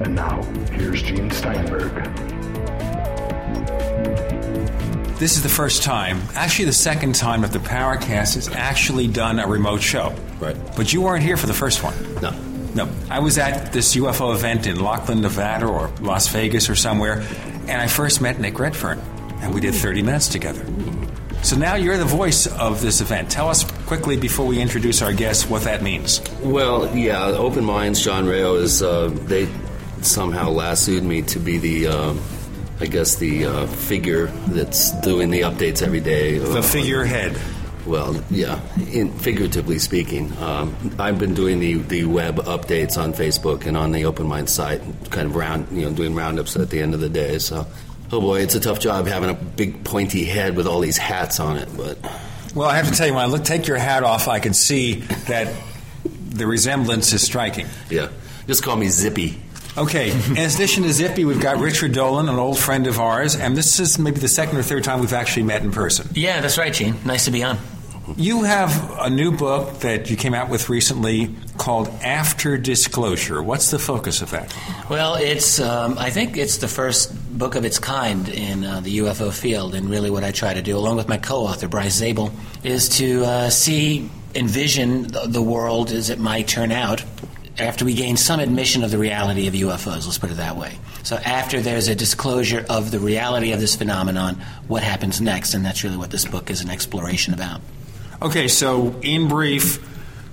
And now, here's Gene Steinberg. This is the first time, actually the second time that the Paracast has actually done a remote show. Right. But you weren't here for the first one. No. No. I was at this UFO event in Laughlin, Nevada, or Las Vegas or somewhere, and I first met Nick Redfern, and we did 30 minutes together. So now you're the voice of this event. Tell us quickly before we introduce our guests what that means. Well, yeah, Open Minds, John Rayo is, uh, they somehow lassoed me to be the, uh, I guess, the uh, figure that's doing the updates every day. The figurehead. Well, yeah, in, figuratively speaking. Um, I've been doing the, the web updates on Facebook and on the Open Mind site, kind of round, you know, doing roundups at the end of the day. So, oh boy, it's a tough job having a big pointy head with all these hats on it. But Well, I have to tell you, when I look, take your hat off, I can see that the resemblance is striking. yeah, just call me Zippy. Okay, in addition to Zippy, we've got Richard Dolan, an old friend of ours, and this is maybe the second or third time we've actually met in person. Yeah, that's right, Gene. Nice to be on. You have a new book that you came out with recently called After Disclosure. What's the focus of that? Well, it's um, I think it's the first book of its kind in uh, the UFO field, and really what I try to do, along with my co-author Bryce Zabel, is to uh, see, envision the, the world as it might turn out after we gain some admission of the reality of UFOs. Let's put it that way. So after there's a disclosure of the reality of this phenomenon, what happens next? And that's really what this book is an exploration about. Okay, so in brief,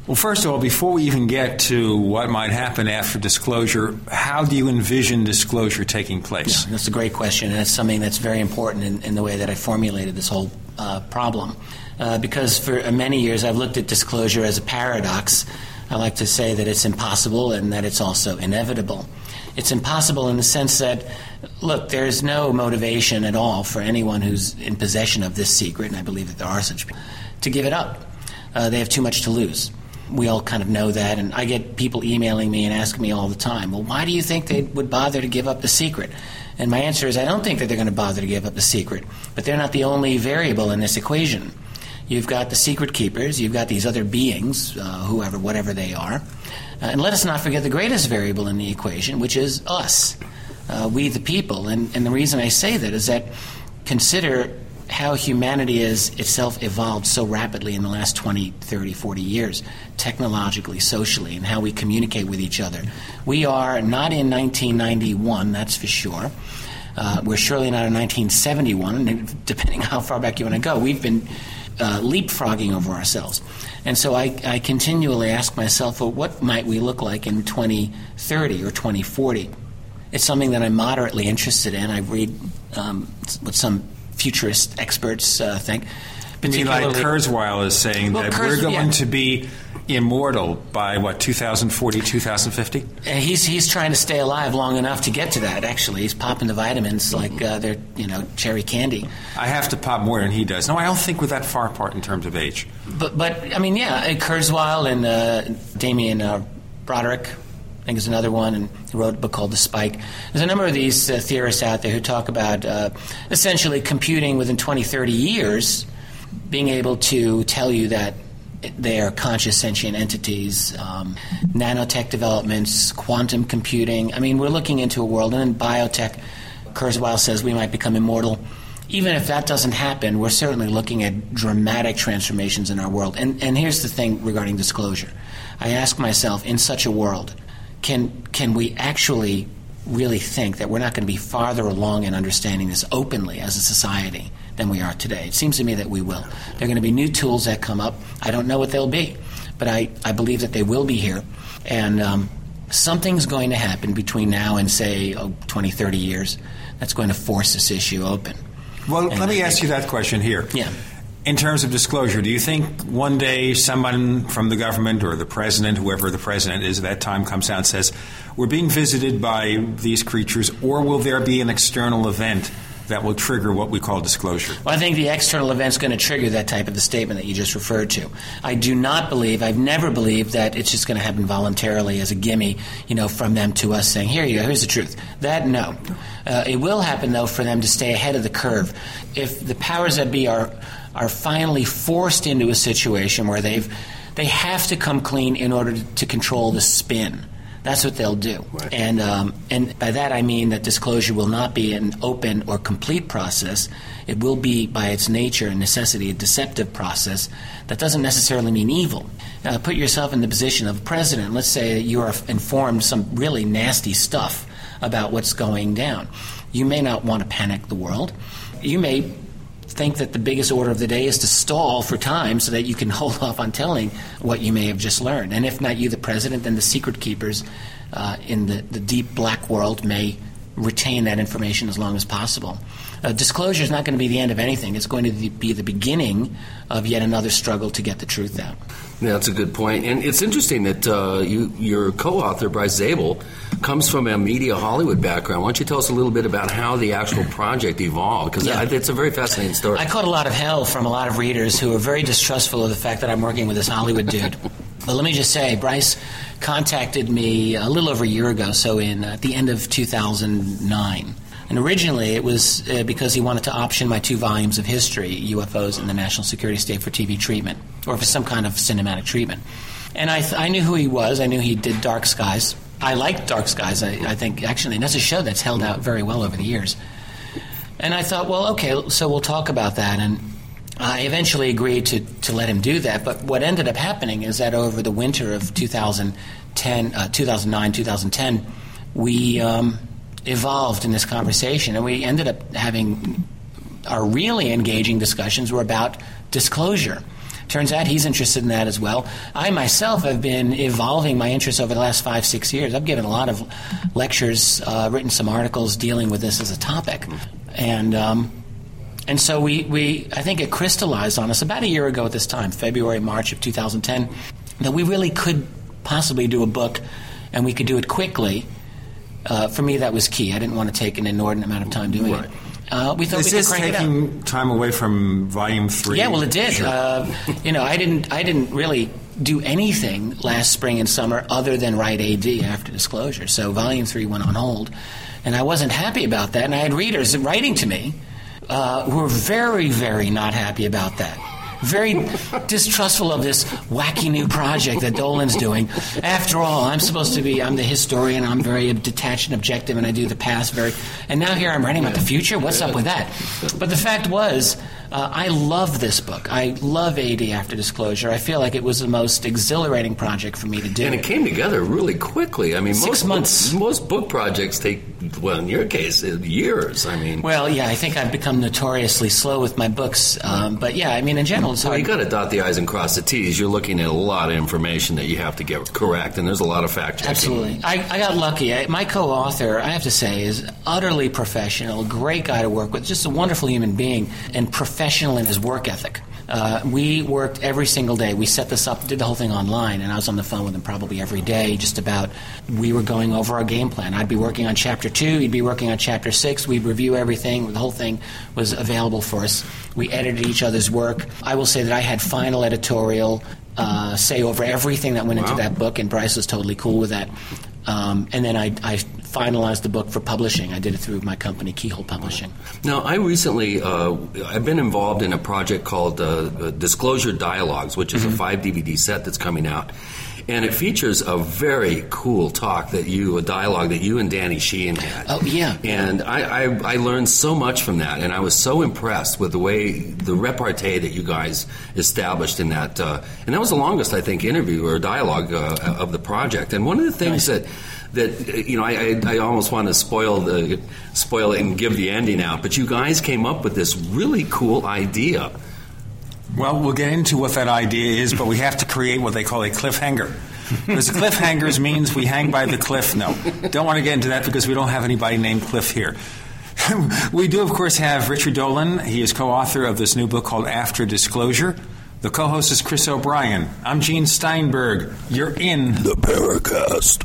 well, first of all, before we even get to what might happen after disclosure, how do you envision disclosure taking place? That's a great question, and it's something that's very important in, in the way that I formulated this whole uh, problem. Uh, because for many years I've looked at disclosure as a paradox. I like to say that it's impossible and that it's also inevitable. It's impossible in the sense that, look, there's no motivation at all for anyone who's in possession of this secret, and I believe that there are such people, to give it up. Uh, they have too much to lose. We all kind of know that, and I get people emailing me and asking me all the time, well, why do you think they would bother to give up the secret? And my answer is, I don't think that they're going to bother to give up the secret, but they're not the only variable in this equation. You've got the secret keepers, you've got these other beings, uh, whoever, whatever they are. Uh, and let us not forget the greatest variable in the equation, which is us, uh, we the people. And, and the reason I say that is that consider how humanity has itself evolved so rapidly in the last 20, 30, 40 years, technologically, socially, and how we communicate with each other. We are not in 1991, that's for sure. Uh, we're surely not in 1971, and depending how far back you want to go. We've been uh, leapfrogging over ourselves. And so I, I continually ask myself, well, what might we look like in 2030 or 2040? It's something that I'm moderately interested in. I read um, what some futurist experts uh, think. I mean, like Kurzweil is saying Well, that Kurz- we're going yeah. to be immortal by what 2040, 2050. Uh, He's he's trying to stay alive long enough to get to that. Actually, he's popping the vitamins like uh, they're you know cherry candy. I have to pop more than he does. No, I don't think we're that far apart in terms of age. But but I mean, yeah, uh, Kurzweil and uh, Damien uh, Broderick. I think is another one, and he wrote a book called The Spike. There's a number of these uh, theorists out there who talk about uh, essentially computing within 20, 30 years, being able to tell you that they are conscious sentient entities, um, nanotech developments, quantum computing. I mean, we're looking into a world, and then biotech. Kurzweil says we might become immortal. Even if that doesn't happen, we're certainly looking at dramatic transformations in our world. And, and here's the thing regarding disclosure I ask myself, in such a world, can, can we actually really think that we're not going to be farther along in understanding this openly as a society than we are today? It seems to me that we will. There are going to be new tools that come up. I don't know what they'll be, but I, I believe that they will be here. And um, something's going to happen between now and, say, oh, 20, 30 years that's going to force this issue open. Well, And let me I ask think- you that question here. Yeah. In terms of disclosure, do you think one day someone from the government or the president, whoever the president is at that time, comes out and says, We're being visited by these creatures, or will there be an external event that will trigger what we call disclosure? Well, I think the external event is going to trigger that type of a statement that you just referred to. I do not believe, I've never believed that it's just going to happen voluntarily as a gimme, you know, from them to us saying, here you go, here's the truth. That, no. Uh, it will happen, though, for them to stay ahead of the curve. If the powers that be are, are finally forced into a situation where they've they have to come clean in order to control the spin. That's what they'll do. Right. And, um, and by that I mean that disclosure will not be an open or complete process. It will be, by its nature and necessity, a deceptive process. That doesn't necessarily mean evil. Uh, put yourself in the position of a president. Let's say you are informed some really nasty stuff about what's going down. You may not want to panic the world. You may think that the biggest order of the day is to stall for time so that you can hold off on telling what you may have just learned. And if not you, the president, then the secret keepers uh, in the, the deep black world may retain that information as long as possible. Uh, disclosure is not going to be the end of anything. It's going to be the beginning of yet another struggle to get the truth out. Yeah, that's a good point. And it's interesting that uh, you, your co-author, Bryce Zabel, comes from a media Hollywood background. Why don't you tell us a little bit about how the actual project evolved? Because Yeah. it's a very fascinating story. I caught a lot of hell from a lot of readers who are very distrustful of the fact that I'm working with this Hollywood dude. but let me just say, Bryce contacted me a little over a year ago, so in uh, at the end of 2009. And originally, it was uh, because he wanted to option my two volumes of history, UFOs and the National Security State for TV treatment, or for some kind of cinematic treatment. And I, th- I knew who he was. I knew he did Dark Skies. I liked Dark Skies. I, I think actually, and that's a show that's held out very well over the years. And I thought, well, okay, so we'll talk about that. And I eventually agreed to, to let him do that. But what ended up happening is that over the winter of 2010, uh, 2009, 2010, we um, evolved in this conversation, and we ended up having our really engaging discussions were about disclosure. Turns out he's interested in that as well. I myself have been evolving my interest over the last five, six years. I've given a lot of lectures, uh, written some articles dealing with this as a topic. And, um, and so we, we, I think it crystallized on us about a year ago at this time, February, March of 2010, that we really could possibly do a book and we could do it quickly. Uh, for me, that was key. I didn't want to take an inordinate amount of time doing Right. it. Uh, we thought Is we could this crank taking time away from volume three? Yeah, well, it did. Sure. Uh, you know, I didn't. I didn't really do anything last spring and summer other than write AD after disclosure. So Volume Three went on hold, and I wasn't happy about that. And I had readers writing to me uh, who were very, very not happy about that. Very distrustful of this wacky new project that Dolan's doing. After all, I'm supposed to be, I'm the historian, I'm very detached and objective, and I do the past very. And now here I'm writing about the future? What's up with that? But the fact was, uh, I love this book. I love AD After Disclosure. I feel like it was the most exhilarating project for me to do. and it came together really quickly. I mean, Six most months. most book projects take, well, in your case, uh, years. I mean, well, yeah, I think I've become notoriously slow with my books. Um, but yeah, I mean, in general, it's Well, hard. you got to dot the i's and cross the t's. You're looking at a lot of information that you have to get correct, and there's a lot of fact checking. Absolutely. I, I got lucky. I, my co author, I have to say, is utterly professional, great guy to work with, just a wonderful human being, and professional in his work ethic. Uh, we worked every single day. We set this up, did the whole thing online, and I was on the phone with him probably every day, just about. We were going over our game plan. I'd be working on chapter two, he'd be working on chapter six. We'd review everything. The whole thing was available for us. We edited each other's work. I will say that I had final editorial uh, say over everything that went into that book, and Bryce was totally cool with that. Um, and then I, I finalized the book for publishing. I did it through my company, Keyhole Publishing. Now, I recently, uh, I've been involved in a project called uh, uh, Disclosure Dialogues, which is a five DVD set that's coming out. And it features a very cool talk that you, a dialogue that you and Danny Sheehan had. Oh, yeah. And I, I, I learned so much from that, and I was so impressed with the way the repartee that you guys established in that. Uh, and that was the longest, I think, interview or dialogue uh, of the project. And one of the things that that uh, you know, I, I, I almost want to spoil the spoil it and give the ending out, but you guys came up with this really cool idea. Well, we'll get into what that idea is, but we have to create what they call a cliffhanger. Because cliffhangers means we hang by the cliff. No, don't want to get into that because we don't have anybody named Cliff here. we do, of course, have Richard Dolan. He is co-author of this new book called After Disclosure. The co-host is Chris O'Brien. I'm Gene Steinberg. You're in The Paracast.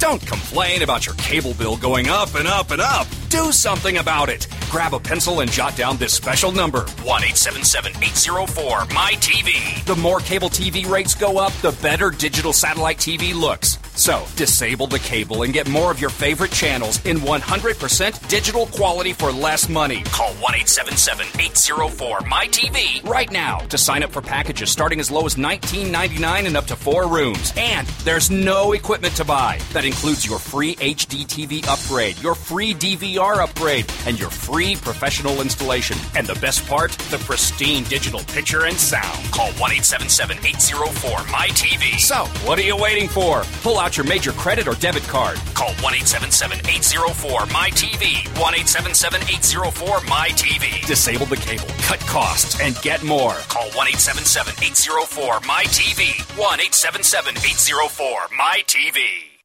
Don't complain about your cable bill going up and up and up. Do something about it. Grab a pencil and jot down this special number 1 877 804 MyTV. The more cable TV rates go up, the better digital satellite TV looks. So, disable the cable and get more of your favorite channels in 100% digital quality for less money. Call 1 877 804 MyTV right now to sign up for packages starting as low as $19.99 and up to four rooms. And there's no equipment to buy. That includes your free HD TV upgrade, your free DVR upgrade, and your free professional installation. And the best part, the pristine digital picture and sound. Call 1 877 804 MyTV. So, what are you waiting for? Pull out your major credit or debit card. Call 1 877 804 MyTV. 1 877 804 MyTV. Disable the cable, cut costs, and get more. Call 1 877 804 MyTV. 1 877 804 MyTV.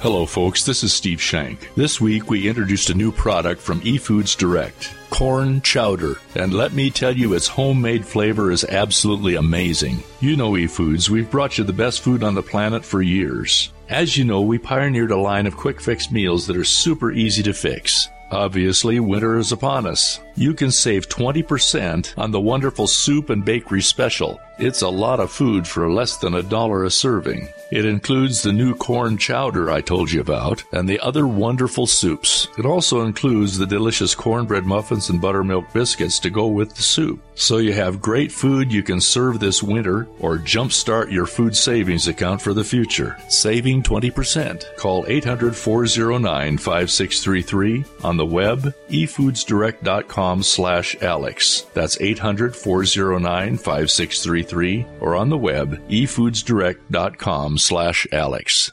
Hello, folks. This is Steve Shank. This week we introduced a new product from eFoods Direct corn chowder. And let me tell you, its homemade flavor is absolutely amazing. You know eFoods, we've brought you the best food on the planet for years. As you know, we pioneered a line of quick fix meals that are super easy to fix. Obviously, winter is upon us. You can save 20% on the wonderful soup and bakery special. It's a lot of food for less than a dollar a serving. It includes the new corn chowder I told you about and the other wonderful soups. It also includes the delicious cornbread muffins and buttermilk biscuits to go with the soup. So you have great food you can serve this winter or jumpstart your food savings account for the future. Saving 20%. Call 800 409 5633 on the web, efoodsdirect.com slash Alex. That's 800 409 5633 or on the web, efoodsdirect.com slash Alex.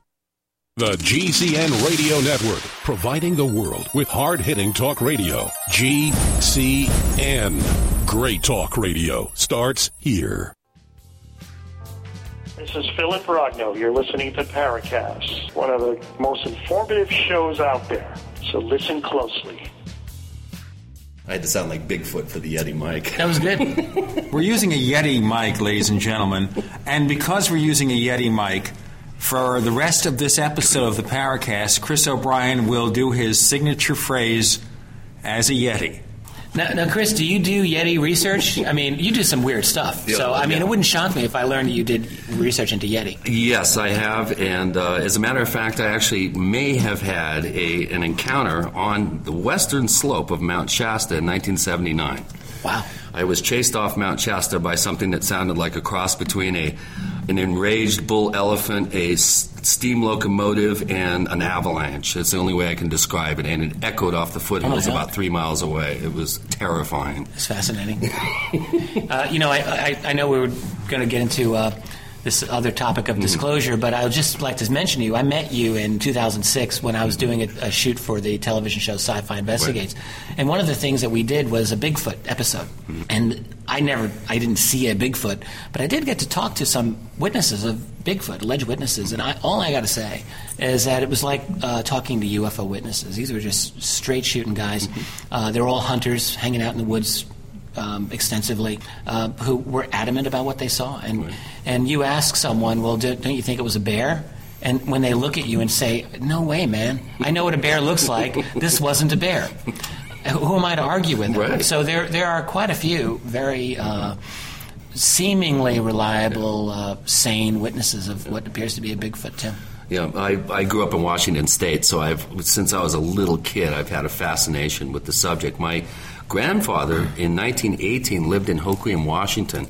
The GCN Radio Network, providing the world with hard hitting talk radio. GCN. Great talk radio starts here. This is Philip Rogno. You're listening to Paracast, one of the most informative shows out there. So listen closely. I had to sound like Bigfoot for the Yeti mic. That was good. We're using a Yeti mic, ladies and gentlemen, and because we're using a Yeti mic, for the rest of this episode of the Paracast, Chris O'Brien will do his signature phrase as a Yeti. Now, now, Chris, do you do Yeti research? I mean, you do some weird stuff. Yeah, so, I mean, yeah. it wouldn't shock me if I learned you did research into Yeti. Yes, I have, and uh, as a matter of fact, I actually may have had a, an encounter on the western slope of Mount Shasta in 1979. Wow. I was chased off Mount Shasta by something that sounded like a cross between a an enraged bull elephant, a steam locomotive, and an avalanche. That's the only way I can describe it. And it echoed off the foothills God. about three miles away. It was terrifying. It's fascinating. uh, you know, I, I, I know we were going to get into uh, this other topic of disclosure, but I would just like to mention to you, I met you in 2006 when I was doing a, a shoot for the television show Sci-Fi Investigates, and one of the things that we did was a Bigfoot episode, and I never, I didn't see a Bigfoot, but I did get to talk to some witnesses of Bigfoot, alleged witnesses, and I, all I got to say is that it was like uh, talking to UFO witnesses. These were just straight shooting guys. Uh, they were all hunters, hanging out in the woods um, extensively, uh, who were adamant about what they saw. And and you ask someone, well, do, don't you think it was a bear? And when they look at you and say, "No way, man! I know what a bear looks like. This wasn't a bear." Who am I to argue with? Right. So there there are quite a few very. Uh, Seemingly reliable, uh, sane witnesses of what appears to be a Bigfoot, Tim. Yeah, I, I grew up in Washington State, so I've since I was a little kid, I've had a fascination with the subject. My grandfather in 1918 lived in Hoquiam, Washington,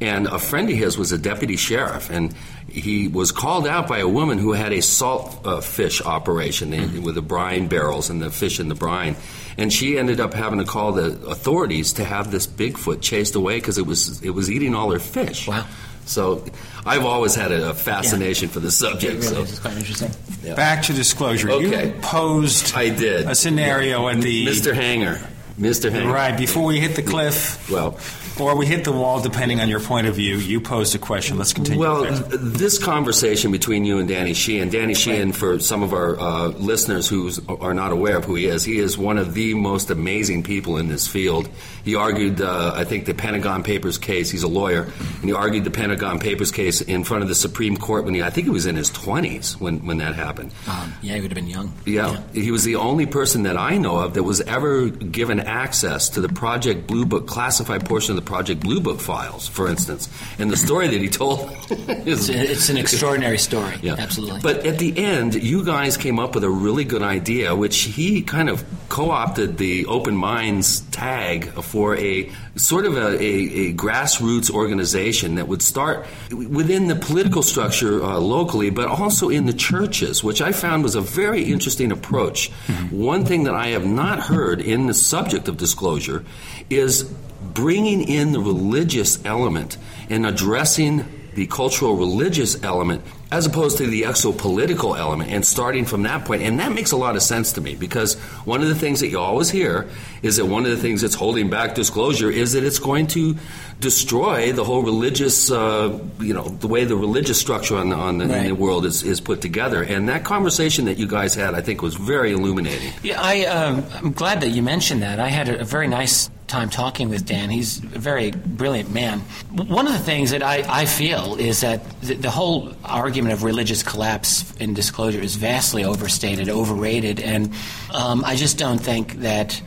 and a friend of his was a deputy sheriff, and he was called out by a woman who had a salt uh, fish operation in- with the brine barrels and the fish in the brine. And she ended up having to call the authorities to have this Bigfoot chased away because it was it was eating all her fish. Wow. So I've always had a, a fascination for the subject. It really so. is. It's quite interesting. Back to disclosure. Okay. You posed I did. a scenario at the Mr. Hanger. Mr. Hanger. right before we hit the cliff, Well, or we hit the wall, depending on your point of view. You posed a question. Let's continue. well, there. this conversation between you and Danny Sheehan, Danny Sheehan, for some of our uh, listeners who are not aware of who he is, he is one of the most amazing people in this field. He argued, uh, I think, the Pentagon Papers case. He's a lawyer, and he argued the Pentagon Papers case in front of the Supreme Court when he, I think he was in his 20s when, when that happened. Um, yeah, he would have been young. Yeah. he was the only person that I know of that was ever given access to the Project Blue Book classified portion of the Project Blue Book files, for instance. And the story that he told is It's, it's an extraordinary story. yeah. Absolutely. But at the end, you guys came up with a really good idea, which he kind of co-opted the Open Minds tag for a sort of a, a, a grassroots organization that would start within the political structure uh, locally, but also in the churches, which I found was a very interesting approach. One thing that I have not heard in the subject of disclosure is bringing in the religious element and addressing the cultural religious element as opposed to the exopolitical element and starting from that point. And that makes a lot of sense to me because one of the things that you always hear is that one of the things that's holding back disclosure is that it's going to destroy the whole religious uh, you know the way the religious structure on the, on the, in the world is, is put together. And that conversation that you guys had I think was very illuminating. Yeah, I, um, I'm glad that you mentioned that. I had a, a very nice time talking with Dan. He's a very brilliant man. One of the things that I, I feel is that the, the whole argument of religious collapse in disclosure is vastly overstated, overrated, and um, I just don't think that,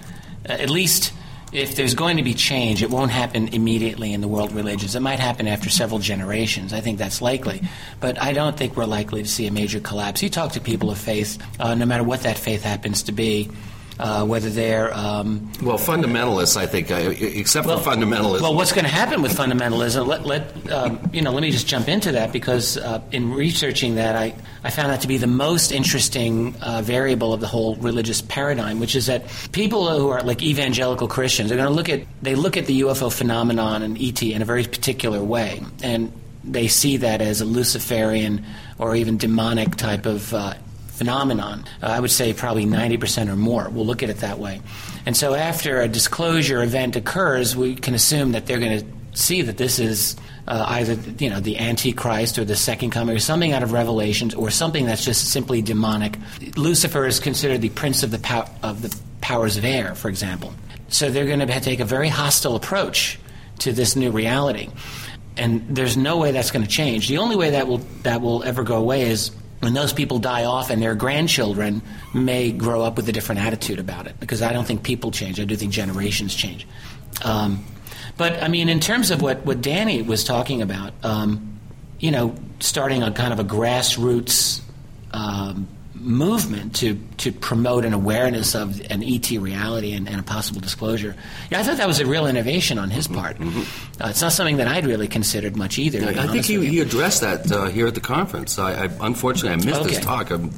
uh, at least if there's going to be change, it won't happen immediately in the world religions. It might happen after several generations. I think that's likely. But I don't think we're likely to see a major collapse. You talk to people of faith, uh, no matter what that faith happens to be, uh, whether they're. Um, well fundamentalists I think uh, except for fundamentalists well, what's going to happen with fundamentalism? Let, let um, you know. Let me just jump into that because uh, in researching that, I, I found that to be the most interesting uh, variable of the whole religious paradigm, which is that people who are like evangelical Christians are going to look at they look at the UFO phenomenon and ET in a very particular way, and they see that as a Luciferian or even demonic type of. Uh, phenomenon. Uh, I would say probably 90% or more We'll look at it that way. And so after a disclosure event occurs, we can assume that they're going to see that this is uh, either you know the Antichrist or the Second Coming or something out of Revelations or something that's just simply demonic. Lucifer is considered the prince of the pow- of the powers of air, for example. So they're going to take a very hostile approach to this new reality, and there's no way that's going to change. The only way that will that will ever go away is when those people die off and their grandchildren may grow up with a different attitude about it because I don't think people change. I do think generations change. Um, but I mean, in terms of what, what Danny was talking about, um, you know, starting a kind of a grassroots um, movement to, to promote an awareness of an ET reality and, and a possible disclosure. Yeah, I thought that was a real innovation on his part. Uh, it's not something that I'd really considered much either. to be I think he, he addressed that uh, here at the conference. I, I unfortunately I missed his talk. I'm,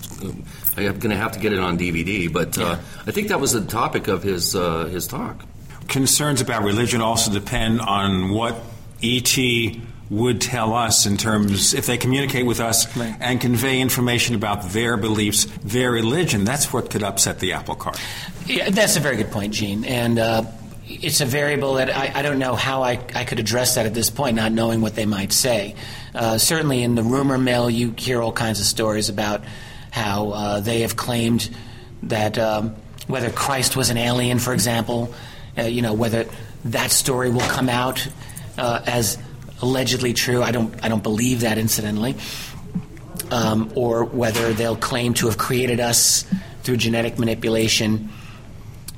I'm going to have to get it on DVD, but uh, I think that was the topic of his uh, his talk. Concerns about religion also depend on what ET would tell us in terms if they communicate with us Right. and convey information about their beliefs, their religion. That's what could upset the apple cart. Yeah, that's a very good point, Gene. And uh, it's a variable that I, I don't know how I, I could address that at this point, not knowing what they might say. Uh, certainly, in the rumor mill, you hear all kinds of stories about how uh, they have claimed that um, whether Christ was an alien, for example, uh, you know, whether that story will come out uh, as allegedly true. I don't, I don't believe that, incidentally um, or whether they'll claim to have created us through genetic manipulation.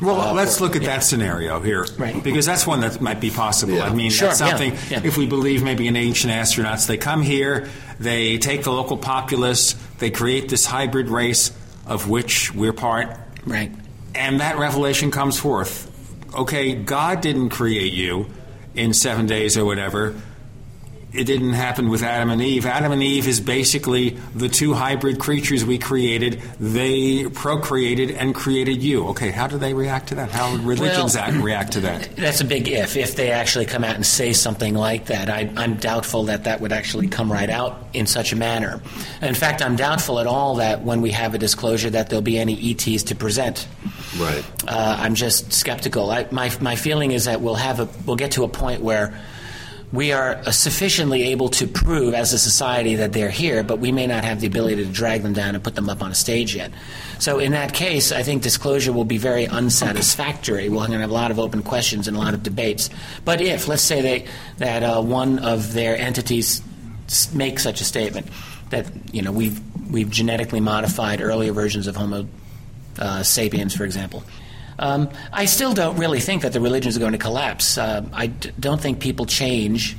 Well, Uh, let's or- look at yeah. that scenario here, Right. Because that's one that might be possible. Yeah. I mean, Sure, that's something. yeah. If we believe maybe in ancient astronauts, they come here, they take the local populace, they create this hybrid race of which we're part, Right. and that revelation comes forth. Okay, God didn't create you in seven days or whatever. It didn't happen with Adam and Eve. Adam and Eve is basically the two hybrid creatures we created. They procreated and created you. Okay, how do they react to that? How would religions Well- act, react to that? That's a big if. If they actually come out and say something like that, I, I'm doubtful that that would actually come right out in such a manner. In fact, I'm doubtful at all that when we have a disclosure that there'll be any ETs to present. Right. Uh, I'm just skeptical. I, my my feeling is that we'll have a we'll get to a point where we are sufficiently able to prove as a society that they're here, but we may not have the ability to drag them down and put them up on a stage yet. So in that case, I think disclosure will be very unsatisfactory. We're going to have a lot of open questions and a lot of debates. But if, let's say they, that uh, one of their entities make such a statement that you know we've we've genetically modified earlier versions of Homo uh, sapiens, for example. Um, I still don't really think that the religions are going to collapse. Uh, I d- don't think people change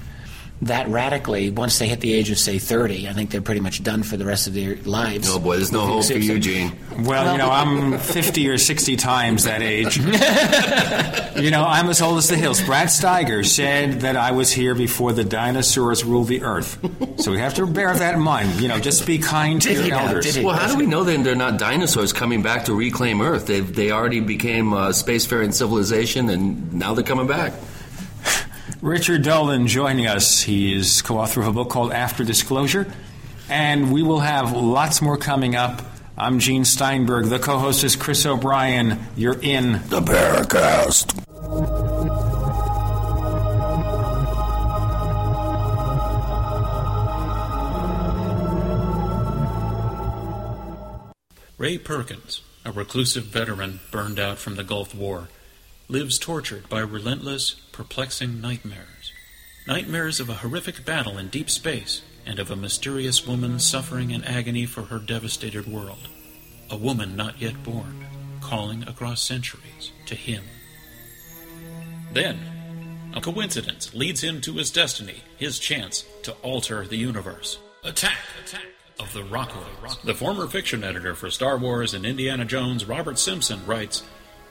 that radically once they hit the age of, say, 30. I think they're pretty much done for the rest of their lives. Oh boy, there's no hope for you, Gene. Well, you know, I'm 50 or 60 times that age. you know, I'm as old as the hills. Brad Steiger said that I was here before the dinosaurs ruled the earth. So we have to bear that in mind. You know, just be kind to your elders. Did? Well, how do we know then they're not dinosaurs coming back to reclaim Earth? They they already became a spacefaring civilization, and now they're coming back. Richard Dolan joining us. He is co author of a book called After Disclosure. And we will have lots more coming up. I'm Gene Steinberg. The co host is Chris O'Brien. You're in The Paracast. Ray Perkins, a reclusive veteran burned out from the Gulf War, lives tortured by relentless, perplexing nightmares. Nightmares of a horrific battle in deep space and of a mysterious woman suffering in agony for her devastated world. A woman not yet born, calling across centuries to him. Then, a coincidence leads him to his destiny, his chance to alter the universe. Attack! Attack! Of the Rockoids. The former fiction editor for Star Wars and Indiana Jones, Robert Simpson, writes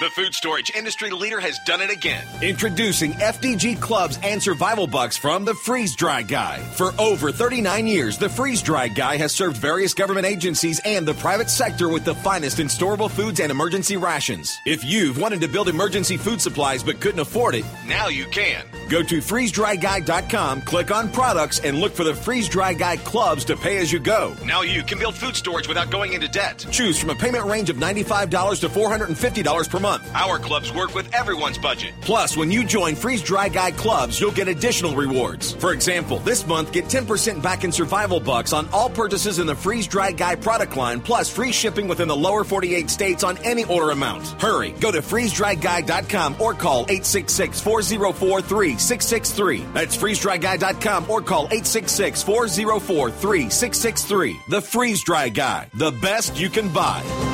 The food storage industry leader has done it again. Introducing FDG clubs and survival bucks from the Freeze Dry Guy. For over 39 years, the Freeze Dry Guy has served various government agencies and the private sector with the finest in storable foods and emergency rations. If you've wanted to build emergency food supplies but couldn't afford it, Now you can. go to freezedryguy.com, click on products, and look for the Freeze Dry Guy clubs to pay as you go. Now you can build food storage without going into debt. Choose from a payment range of $95 to $450 per month. Our clubs work with everyone's budget. Plus, when you join Freeze Dry Guy clubs, you'll get additional rewards. For example, this month, get 10% back in survival bucks on all purchases in the Freeze Dry Guy product line, plus free shipping within the lower 48 states on any order amount. Hurry, go to freezedryguy.com or call 866 404 3663. That's freezedryguy.com or call 866 404 3663. The Freeze Dry Guy, the best you can buy.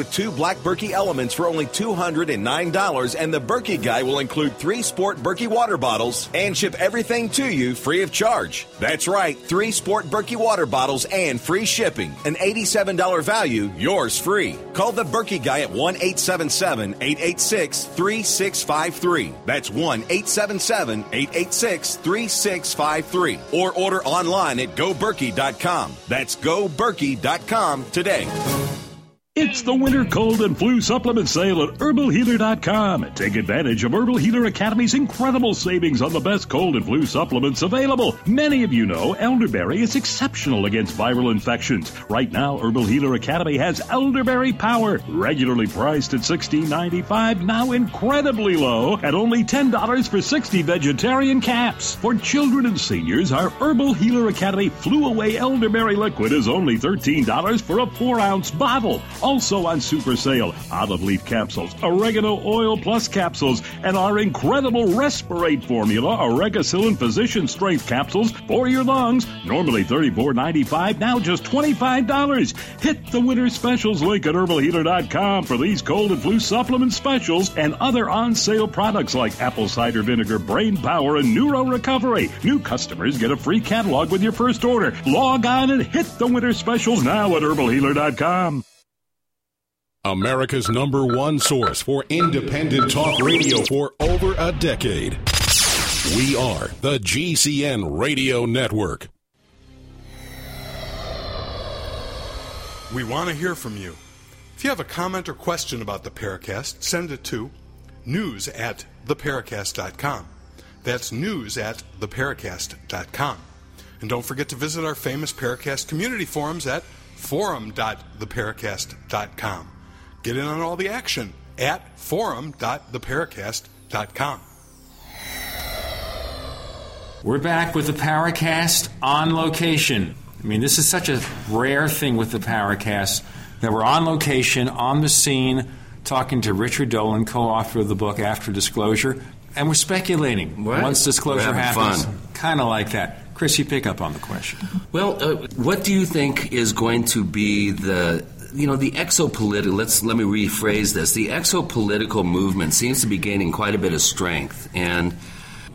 two black Berkey elements for only $209, and the Berkey guy will include three sport Berkey water bottles and ship everything to you free of charge. That's right, three sport Berkey water bottles and free shipping. An $87 value, yours free. Call the Berkey guy at 1 877 886 3653. That's 1 877 886 3653. Or order online at goberkey.com. That's goberkey.com today. It's the winter cold and flu supplement sale at herbalhealer.com. Take advantage of Herbal Healer Academy's incredible savings on the best cold and flu supplements available. Many of you know elderberry is exceptional against viral infections. Right now, Herbal Healer Academy has elderberry power, regularly priced at $16.95, now incredibly low at only $10 for 60 vegetarian caps. For children and seniors, our Herbal Healer Academy Flew Away Elderberry Liquid is only $13 for a 4 ounce bottle. Also on super sale, olive leaf capsules, oregano oil plus capsules, and our incredible Respirate formula, Oregacillin Physician Strength capsules for your lungs. Normally $34.95, now just $25. Hit the winter specials link at herbalhealer.com for these cold and flu supplement specials and other on sale products like apple cider vinegar, brain power, and neuro recovery. New customers get a free catalog with your first order. Log on and hit the winter specials now at herbalhealer.com. America's number one source for independent talk radio for over a decade. We are the GCN Radio Network. We want to hear from you. If you have a comment or question about the Paracast, send it to news at theparacast.com. That's news at theparacast.com. And don't forget to visit our famous Paracast community forums at forum.theparacast.com. Get in on all the action at forum.theparacast.com. We're back with the Paracast on location. I mean, this is such a rare thing with the Paracast that we're on location, on the scene, talking to Richard Dolan, co author of the book After Disclosure, and we're speculating Right. once disclosure happens. Kind of like that. Chris, you pick up on the question. Well, uh, what do you think is going to be the you know the exopolitical? Let's let me rephrase this. The exopolitical movement seems to be gaining quite a bit of strength, and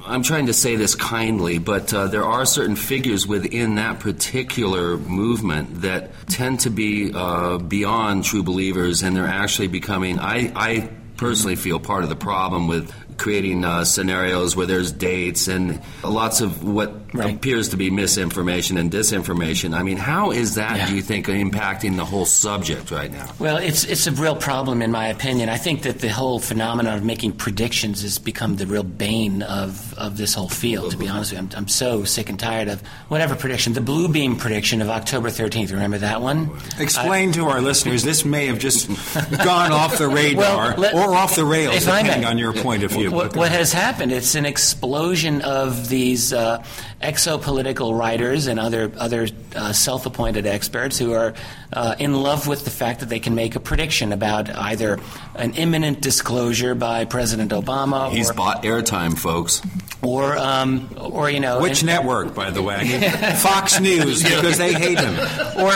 I'm trying to say this kindly, but uh, there are certain figures within that particular movement that tend to be uh, beyond true believers, and they're actually becoming. I, I personally feel part of the problem with creating uh, scenarios where there's dates and lots of what appears to be misinformation and disinformation. I mean, how is that, do you think, impacting the whole subject right now? Well, it's it's a real problem in my opinion. I think that the whole phenomenon of making predictions has become the real bane of, of this whole field. To be honest with you, I'm, I'm so sick and tired of whatever prediction. The blue beam prediction of October 13th. Remember that one? Explain to our listeners, this may have just gone off the radar Well, let- or off the rails, if I may. depending on your point of view. What, what has happened? It's an explosion of these uh, exopolitical writers and other other uh, self-appointed experts who are uh, in love with the fact that they can make a prediction about either an imminent disclosure by President Obama He's or, bought airtime, folks. or um, or you know Which and- network, by the way? Fox News, because they hate him. or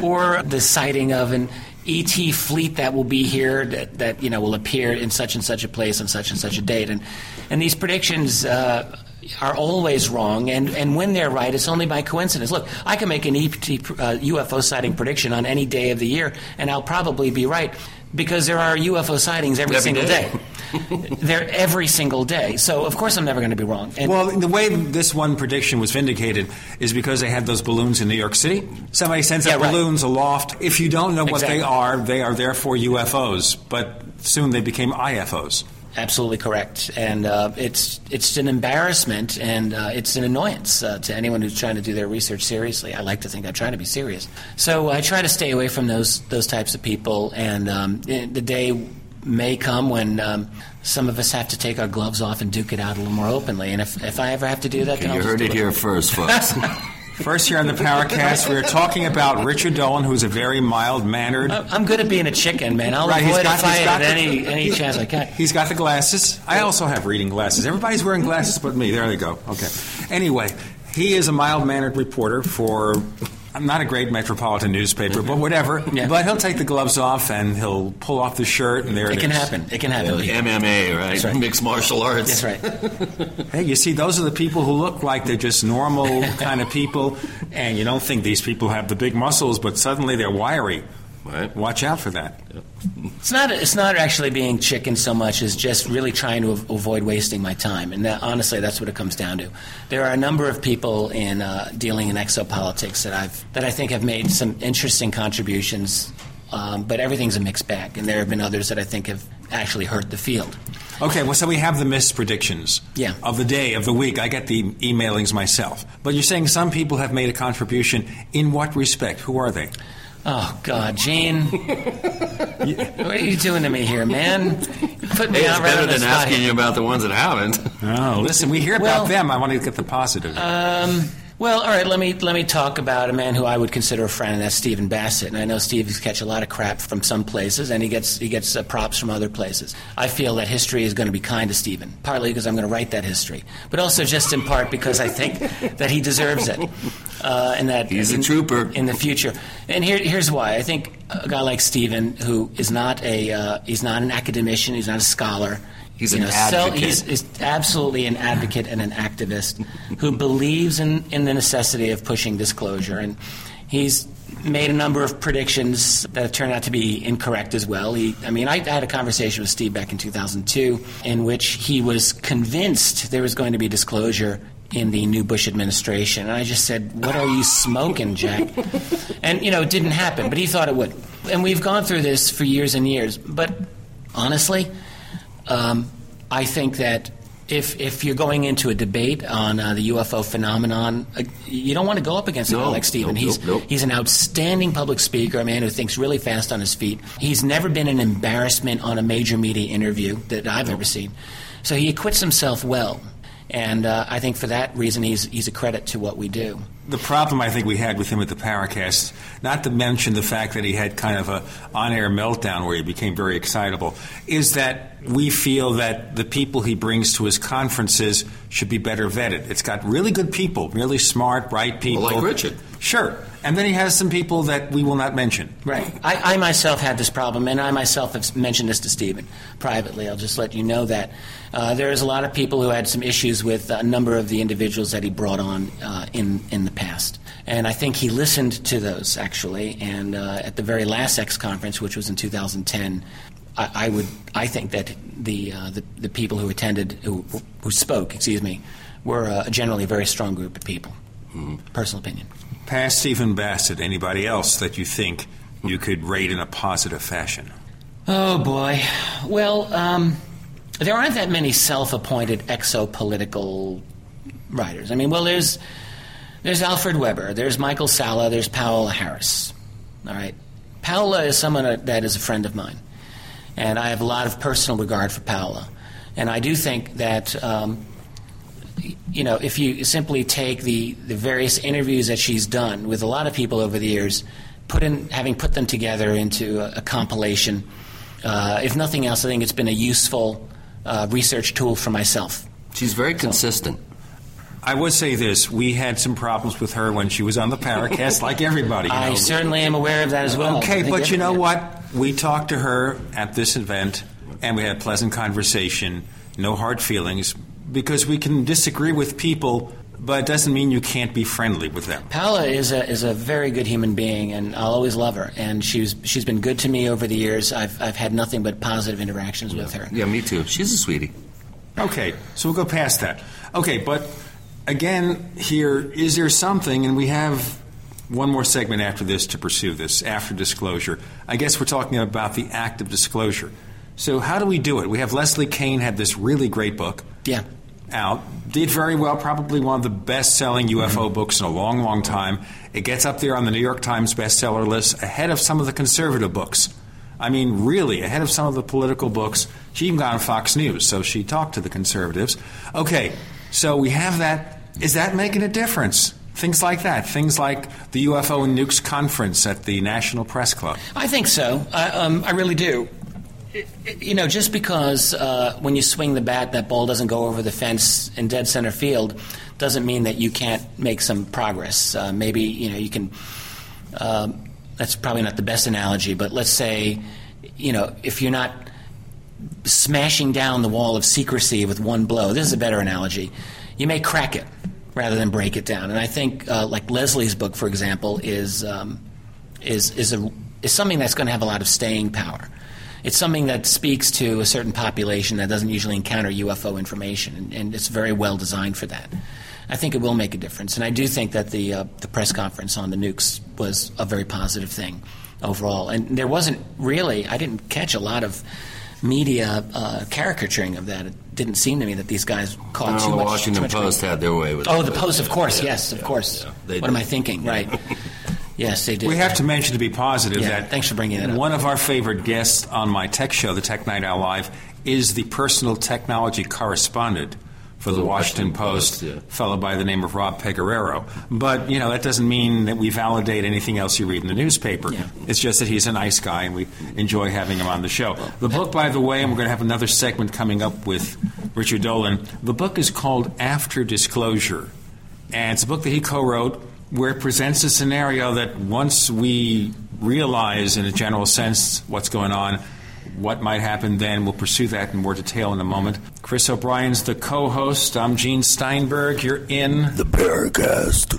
or the sighting of an ET fleet that will be here that, that you know will appear in such and such a place on such and such a date and and these predictions uh, are always wrong and, and when they're right it's only by coincidence look I can make an ET uh, UFO sighting prediction on any day of the year and I'll probably be right because there are UFO sightings every, Every single day. day. they're every single day so of course I'm never going to be wrong and well, the way this one prediction was vindicated is because they had those balloons in New York City. Somebody sends Yeah, up right. balloons aloft. If you don't know what Exactly. they are, they are therefore UFOs. But soon they became IFOs. absolutely correct, and uh, it's it's an embarrassment and uh, it's an annoyance uh, to anyone who's trying to do their research seriously. I like to think I'm trying to be serious, so I try to stay away from those those types of people. And um, the day may come when um, some of us have to take our gloves off and duke it out a little more openly. And if, if I ever have to do that, Okay, then I'll you just heard do it here first, folks. First here on the Paracast, we are talking about Richard Dolan, who's a very mild mannered. I'm good at being a chicken, man. I'll Right, he's avoid got- a fight he's at any any chance I can. He's got the glasses. I also have reading glasses. Everybody's wearing glasses but me. There they go. Okay. Anyway, he is a mild mannered reporter for. I'm not a great metropolitan newspaper, but whatever. But he'll take the gloves off and he'll pull off the shirt, and there it It can is. happen. It can happen. Yeah, MMA, right? That's right. Mixed martial arts. That's right. Hey, you see, those are the people who look like they're just normal kind of people, and you don't think these people have the big muscles, but suddenly they're wiry. Right. Watch out for that. It's not. It's not actually being chicken so much as just really trying to av- avoid wasting my time. And that, honestly, that's what it comes down to. There are a number of people in uh, dealing in exopolitics that I've that I think have made some interesting contributions. Um, but everything's a mixed bag, and there have been others that I think have actually hurt the field. Okay, well, so we have the missed predictions Yeah. of the day, of the week. I get the emailings myself. But you're saying some people have made a contribution. In what respect? Who are they? Oh God, Gene, what are you doing to me here, man? Put me Hey, it's out right better on the than spot asking here. you about the ones that haven't. Oh, listen, we hear Well- about them. I want to get the positive. Um, well, all right. Let me let me talk about a man who I would consider a friend, and that's Stephen Bassett. And I know Steve catch a lot of crap from some places, and he gets he gets uh, props from other places. I feel that history is going to be kind to Stephen, partly because I'm going to write that history, but also just in part because I think that he deserves it, uh, and that He's a trooper. in the future. And here, here's why. I think a guy like Stephen, who is not a uh, he's not an academician, he's not a scholar. He's an know, advocate. he's, is absolutely an advocate and an activist who believes in, in the necessity of pushing disclosure. And he's made a number of predictions that have turned out to be incorrect as well. He, I mean, I had a conversation with Steve back in 2002 in which he was convinced there was going to be disclosure in the new Bush administration. And I just said, What are you smoking, Jack? And, you know, it didn't happen, but he thought it would. And we've gone through this for years and years. But honestly, um, I think that if if you're going into a debate on uh, the UFO phenomenon, uh, you don't want to go up against a guy No, like Stephen. nope, he's nope, nope. he's an outstanding public speaker, a man who thinks really fast on his feet. He's never been an embarrassment on a major media interview that I've ever seen. So he acquits himself well, and uh, I think for that reason he's he's a credit to what we do. the problem I think we had with him at the Paracast, not to mention the fact that he had kind of a on-air meltdown where he became very excitable, is that we feel that the people he brings to his conferences should be better vetted. It's got really good people, really smart, bright people. like Richard. Sure. And then he has some people that we will not mention. Right. I, I myself had this problem, and I myself have mentioned this to Stephen privately. I'll just let you know that uh, there's a lot of people who had some issues with a number of the individuals that he brought on uh, in in the past, and I think he listened to those actually. And uh, at the very last X conference, which was in 2010. I, I would. I think that the, uh, the the people who attended, who who spoke, excuse me, were uh, generally a very strong group of people. Personal opinion. Past Stephen Bassett, anybody else that you think you could rate in a positive fashion? Oh boy. Well, um, there aren't that many self-appointed exopolitical writers. I mean, well, there's there's Alfred Webre, there's Michael Salla, there's Paola Harris. All right, Paola is someone that is a friend of mine, and I have a lot of personal regard for Paola, and I do think that. Um, you know, if you simply take the, the various interviews that she's done with a lot of people over the years, put in, having put them together into a, a compilation, uh, if nothing else, I think it's been a useful uh, research tool for myself. She's very consistent. I would say this: we had some problems with her when she was on the Paracast, like everybody. You I know. certainly am aware of that as well. Okay, but you know what? We talked to her at this event, and we had pleasant conversation, no hard feelings, because we can disagree with people, but it doesn't mean you can't be friendly with them. Paola is a is a very good human being, and I'll always love her. And she's she's been good to me over the years. I've I've had nothing but positive interactions with her. Yeah, me too. She's a sweetie. Okay, so we'll go past that. Okay, but again, here, is there something, and we have one more segment after this to pursue this, after disclosure. I guess we're talking about the act of disclosure. So how do we do it? We have Leslie Kean had this really great book. Yeah. Out did very well, probably one of the best-selling UFO mm-hmm. books in a long, long time. It gets up there on the New York Times bestseller list ahead of some of the conservative books. I mean, really, ahead of some of the political books. She even got on Fox News, so she talked to the conservatives. Okay, so we have that. Is that making a difference? Things like that. Things like the UFO and Nukes conference at the National Press Club. I think so. I, um, I really do. You know, just because uh, when you swing the bat, that ball doesn't go over the fence in dead center field, doesn't mean that you can't make some progress. Uh, maybe you know you can. Uh, that's probably not the best analogy, but let's say, you know, if you're not smashing down the wall of secrecy with one blow, this is a better analogy. You may crack it rather than break it down. And I think, uh, like Leslie's book, for example, is um, is is a is something that's going to have a lot of staying power. It's something that speaks to a certain population that doesn't usually encounter UFO information, and, and it's very well designed for that. I think it will make a difference, and I do think that the uh, the press conference on the nukes was a very positive thing overall. And there wasn't really, I didn't catch a lot of media uh, caricaturing of that. It didn't seem to me that these guys caught no, too much. Washington Post had their way with Oh, the Post, of course, yeah, yes, of course. Yeah, what did. am I thinking? Right. yes, they did. We have to mention to be positive that thanks for bringing that up. One of our favorite guests on my tech show, the Tech Night Owl Live, is the personal technology correspondent for the, the Washington, Washington, Post, Post yeah. fellow by the name of Rob Pegoraro. But, you know, that doesn't mean that we validate anything else you read in the newspaper. Yeah. It's just that he's a nice guy and we enjoy having him on the show. The book, by the way, and we're going to have another segment coming up with Richard Dolan, the book is called After Disclosure. And it's a book that he co wrote where it presents a scenario that once we realize in a general sense what's going on, what might happen then. We'll pursue that in more detail in a moment. Chris O'Brien's the co host. I'm Gene Steinberg. You're in the Paracast.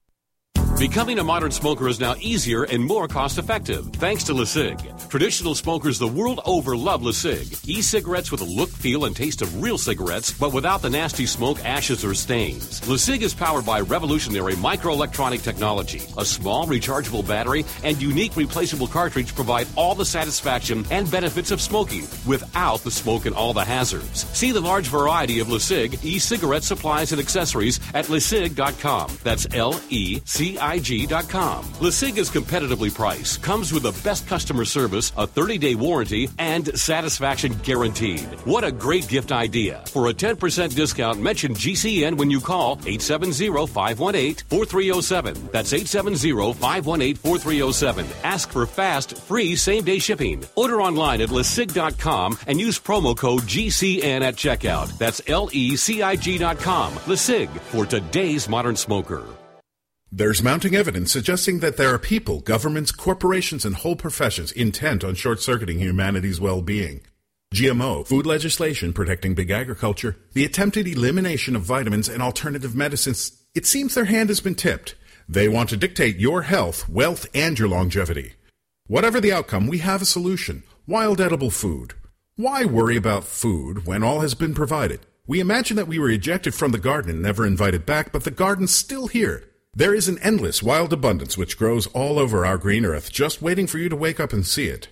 Becoming a modern smoker is now easier and more cost effective thanks to LeCig. Traditional smokers the world over love LeCig. E cigarettes with a look, feel, and taste of real cigarettes, but without the nasty smoke, ashes, or stains. LeCig is powered by revolutionary microelectronic technology. A small rechargeable battery and unique replaceable cartridge provide all the satisfaction and benefits of smoking without the smoke and all the hazards. See the large variety of LeCig e cigarette supplies and accessories at LeCig.com. That's L C I LESIG.com. LeCig is competitively priced, comes with the best customer service, a 30 day warranty, and satisfaction guaranteed. What a great gift idea. For a 10% discount, mention GCN when you call 870 518 4307. That's 870 518 4307. Ask for fast, free same day shipping. Order online at LeCig.com and use promo code GCN at checkout. That's L E C I G.com. LeCig for today's modern smoker. There's mounting evidence suggesting that there are people, governments, corporations, and whole professions intent on short circuiting humanity's well being. GMO, food legislation protecting big agriculture, the attempted elimination of vitamins and alternative medicines, it seems their hand has been tipped. They want to dictate your health, wealth, and your longevity. Whatever the outcome, we have a solution wild edible food. Why worry about food when all has been provided? We imagine that we were ejected from the garden and never invited back, but the garden's still here. There is an endless wild abundance which grows all over our green earth, just waiting for you to wake up and see it.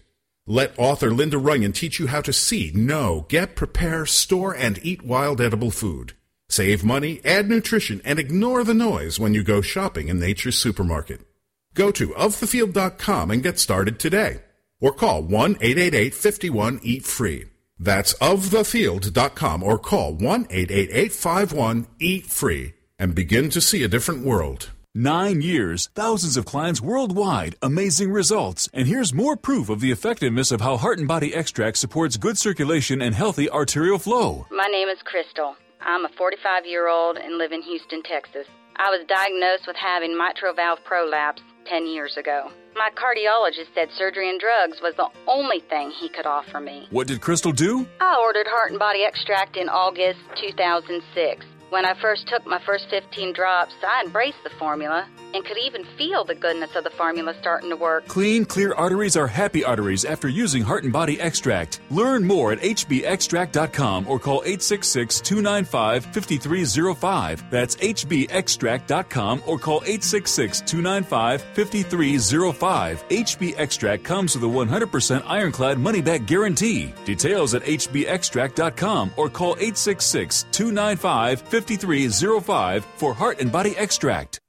Let author Linda Runyon teach you how to see, know, get, prepare, store, and eat wild edible food. Save money, add nutrition, and ignore the noise when you go shopping in Nature's Supermarket. Go to ofthefield.com and get started today. Or call 1-888-51-EAT-FREE. That's ofthefield.com or call 1-888-51-EAT-FREE and begin to see a different world. Nine years, thousands of clients worldwide, amazing results. And here's more proof of the effectiveness of how Heart and Body Extract supports good circulation and healthy arterial flow. My name is Crystal. I'm a 45 year old and live in Houston, Texas. I was diagnosed with having mitral valve prolapse 10 years ago. My cardiologist said surgery and drugs was the only thing he could offer me. What did Crystal do? I ordered Heart and Body Extract in August 2006. When I first took my first 15 drops, I embraced the formula and could even feel the goodness of the formula starting to work. Clean, clear arteries are happy arteries after using Heart and Body Extract. Learn more at hbextract.com or call 866 295 5305. That's hbextract.com or call 866 295 5305. HB Extract comes with a 100% ironclad money back guarantee. Details at hbextract.com or call 866 295 5305 for Heart and Body Extract.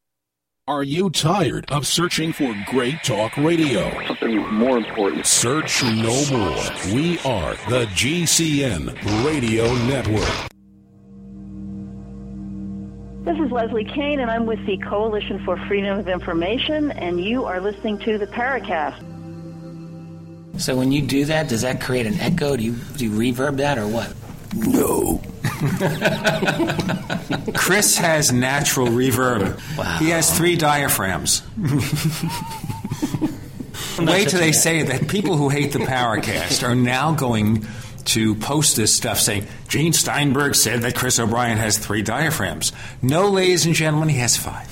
Are you tired of searching for great talk radio? Something more important. Search no more. We are the GCN Radio Network. This is Leslie Kean, and I'm with the Coalition for Freedom of Information, and you are listening to the Paracast. So when you do that, does that create an echo? Do you, do you reverb that or what? No. Chris has natural reverb. Wow. He has three diaphragms. Wait till they say that people who hate the Paracast are now going to post this stuff saying Gene Steinberg said that Chris O'Brien has three diaphragms. No, ladies and gentlemen, he has five.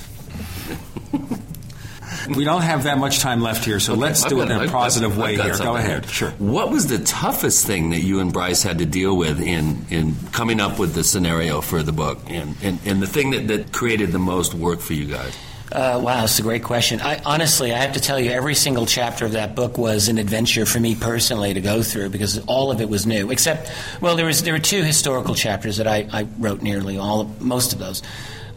We don't have that much time left here, so let's I've do got- it in a I've- positive I've way got here. Go something ahead. Sure. What was the toughest thing that you and Bryce had to deal with in, in coming up with the scenario for the book, and, and, and the thing that, that created the most work for you guys? Uh, wow, it's a great question. I, honestly, I have to tell you, every single chapter of that book was an adventure for me personally to go through because all of it was new. Except, well, there was there were two historical chapters that I, I wrote nearly all, of, most of those,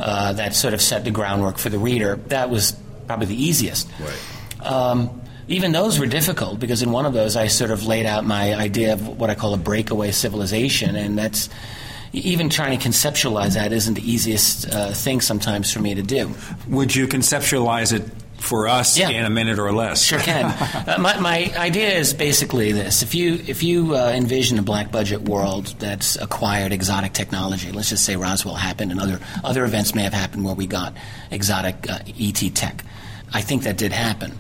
uh, that sort of set the groundwork for the reader. That was probably the easiest. Right. Um, even those were difficult because in one of those I sort of laid out my idea of what I call a breakaway civilization, and that's even trying to conceptualize that isn't the easiest uh, thing sometimes for me to do. Would you conceptualize it for us Yeah. in a minute or less? Sure can. uh, my, my idea is basically this: if you if you uh, envision a black budget world that's acquired exotic technology, let's just say Roswell happened, and other other events may have happened where we got exotic uh, ET tech. I think that did happen.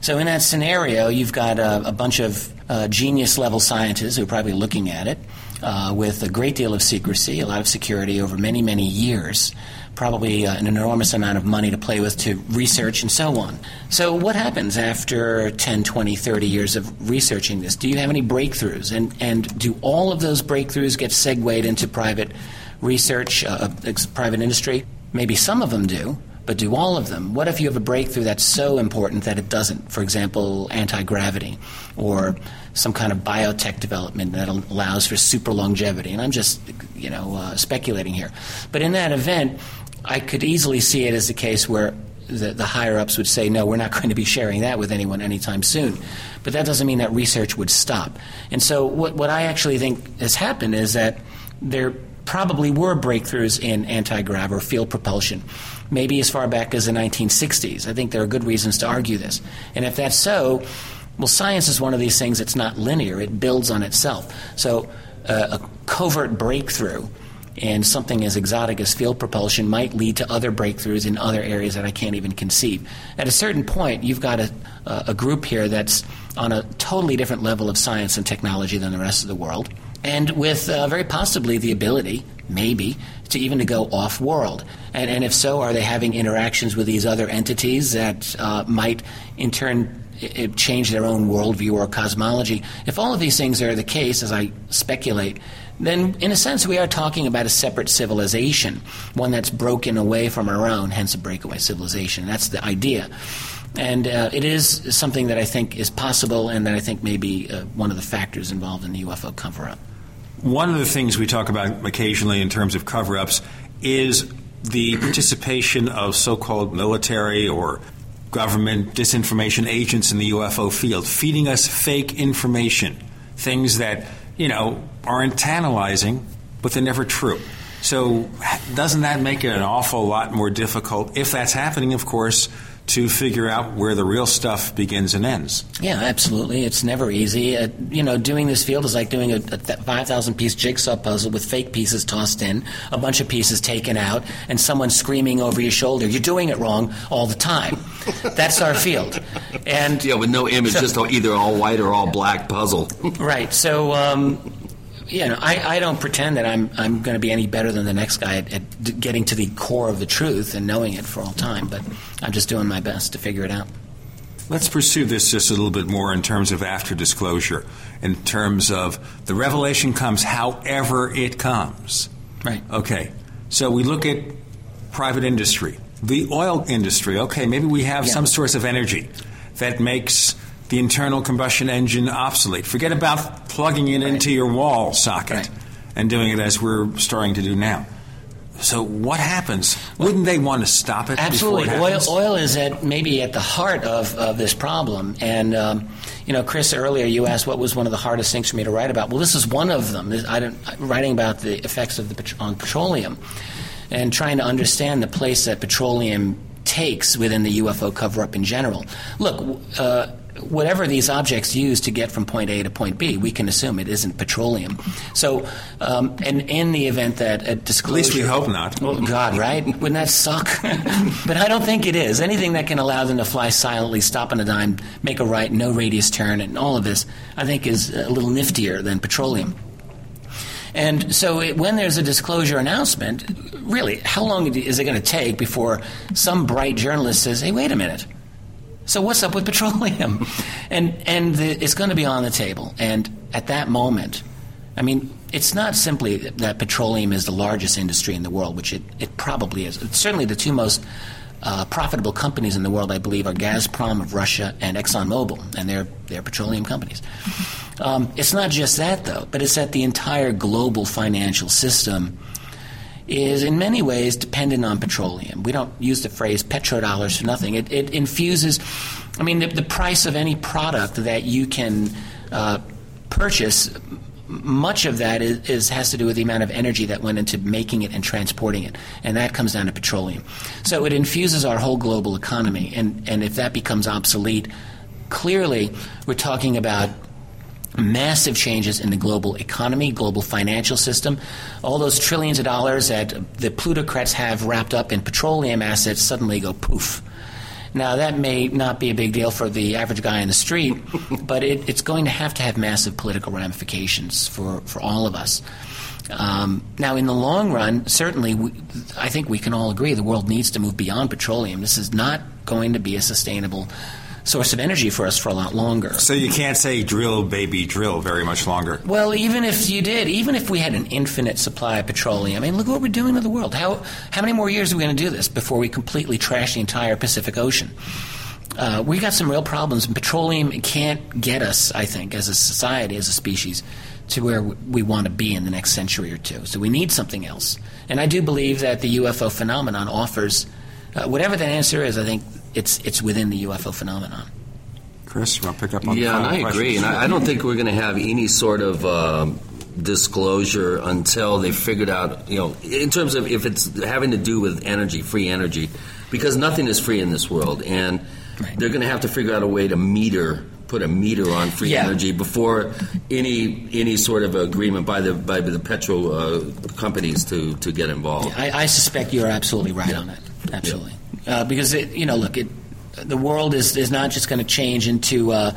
So in that scenario, you've got a, a bunch of uh, genius level scientists who are probably looking at it uh, with a great deal of secrecy, a lot of security over many many years probably uh, an enormous amount of money to play with to research and so on. So, what happens after 10, 20, 30 years of researching this? Do you have any breakthroughs? And, and do all of those breakthroughs get segued into private research, uh, ex- private industry? Maybe some of them do. But do all of them? What if you have a breakthrough that's so important that it doesn't? For example, anti gravity or some kind of biotech development that allows for super longevity. And I'm just, you know, uh, speculating here. But in that event, I could easily see it as a case where the, the higher ups would say, no, we're not going to be sharing that with anyone anytime soon. But that doesn't mean that research would stop. And so, what, what I actually think has happened is that there probably were breakthroughs in anti grav or field propulsion, maybe as far back as the 1960s. I think there are good reasons to argue this. And if that's so, well, science is one of these things that's not linear, it builds on itself. So, uh, a covert breakthrough and something as exotic as field propulsion might lead to other breakthroughs in other areas that I can't even conceive. At a certain point, you've got a, a group here that's on a totally different level of science and technology than the rest of the world, and with uh, very possibly the ability, maybe, to even to go off world. And, and if so, are they having interactions with these other entities that uh, might, in turn, change their own worldview or cosmology? If all of these things are the case, as I speculate, then in a sense we are talking about a separate civilization, one that's broken away from our own, hence a breakaway civilization. That's the idea. And uh, it is something that I think is possible and that I think may be uh, one of the factors involved in the UFO cover up. One of the things we talk about occasionally in terms of cover ups is the participation of so called military or government disinformation agents in the UFO field, feeding us fake information, things that, you know, aren't tantalizing, but they're never true. So, doesn't that make it an awful lot more difficult, if that's happening, of course, to figure out where the real stuff begins and ends. Yeah, absolutely. It's never easy. Uh, you know, doing this field is like doing a, a 5,000 piece jigsaw puzzle with fake pieces tossed in, a bunch of pieces taken out, and someone screaming over your shoulder, you're doing it wrong all the time. That's our field. And Yeah, with no image, so- just either all white or all black puzzle. Right. So, um, you know, I, I don't pretend that I'm I'm going to be any better than the next guy at, at getting to the core of the truth and knowing it for all time. But I'm just doing my best to figure it out. Let's pursue this just a little bit more in terms of after disclosure, in terms of the revelation comes however it comes. Right. Okay. So we look at private industry, the oil industry. Okay, maybe we have Yeah. some source of energy that makes the internal combustion engine obsolete. Forget about plugging it into your wall socket and doing it as we're starting to do now. So what happens? Wouldn't they want to stop it? Absolutely, it oil, oil is at maybe at the heart of, of this problem. And um, you know, Chris, earlier you asked what was one of the hardest things for me to write about. Well, this is one of them. This, I don't, I'm writing about the effects of the on petroleum and trying to understand the place that petroleum takes within the UFO cover-up in general. Look. Uh, Whatever these objects use to get from point A to point B, we can assume it isn't petroleum. So, um, and in the event that a disclosure, at least we hope not. Well, God, right? Wouldn't that suck? but I don't think it is. Anything that can allow them to fly silently, stop on a dime, make a right, no radius turn, and all of this, I think is a little niftier than petroleum. And so, it, when there's a disclosure announcement, really, how long is it going to take before some bright journalist says, "Hey, wait a minute"? So what's up with petroleum? And and the, it's going to be on the table. And at that moment, I mean, it's not simply that petroleum is the largest industry in the world, which it, it probably is. It's certainly the two most uh, profitable companies in the world, I believe, are Gazprom of Russia and ExxonMobil, and they're they're petroleum companies. Um, it's not just that though, but it's that the entire global financial system is in many ways dependent on petroleum. We don't use the phrase petrodollars for nothing. It, it infuses, I mean, the, the price of any product that you can uh, purchase, much of that is, is has to do with the amount of energy that went into making it and transporting it, and that comes down to petroleum. So it infuses our whole global economy, and, and if that becomes obsolete, clearly we're talking about massive changes in the global economy, global financial system. All those trillions of dollars that the plutocrats have wrapped up in petroleum assets suddenly go poof. Now, that may not be a big deal for the average guy in the street, but it, it's going to have to have massive political ramifications for, for all of us. Um, now, in the long run, certainly, we, I think we can all agree the world needs to move beyond petroleum. This is not going to be a sustainable source of energy for us for a lot longer. So you can't say drill, baby, drill very much longer. Well, even if you did, even if we had an infinite supply of petroleum, I mean, look what we're doing to the world. How how many more years are we going to do this before we completely trash the entire Pacific Ocean? Uh, we got some real problems, and petroleum can't get us, I think, as a society, as a species, to where we want to be in the next century or two. So we need something else. And I do believe that the UFO phenomenon offers, uh, whatever the answer is, I think it's it's within the UFO phenomenon. Chris, you want to pick up on that. Yeah, and final I agree. And I, I don't think we're going to have any sort of um, disclosure until they figured out, you know, in terms of if it's having to do with energy, free energy, because nothing is free in this world, and they're going to have to figure out a way to meter. Put a meter on free Yeah. energy before any any sort of agreement by the by the petro uh, companies to, to get involved. I, I suspect you're absolutely right on that. Absolutely, uh, because it, you know, look, it, the world is is not just going to change into uh,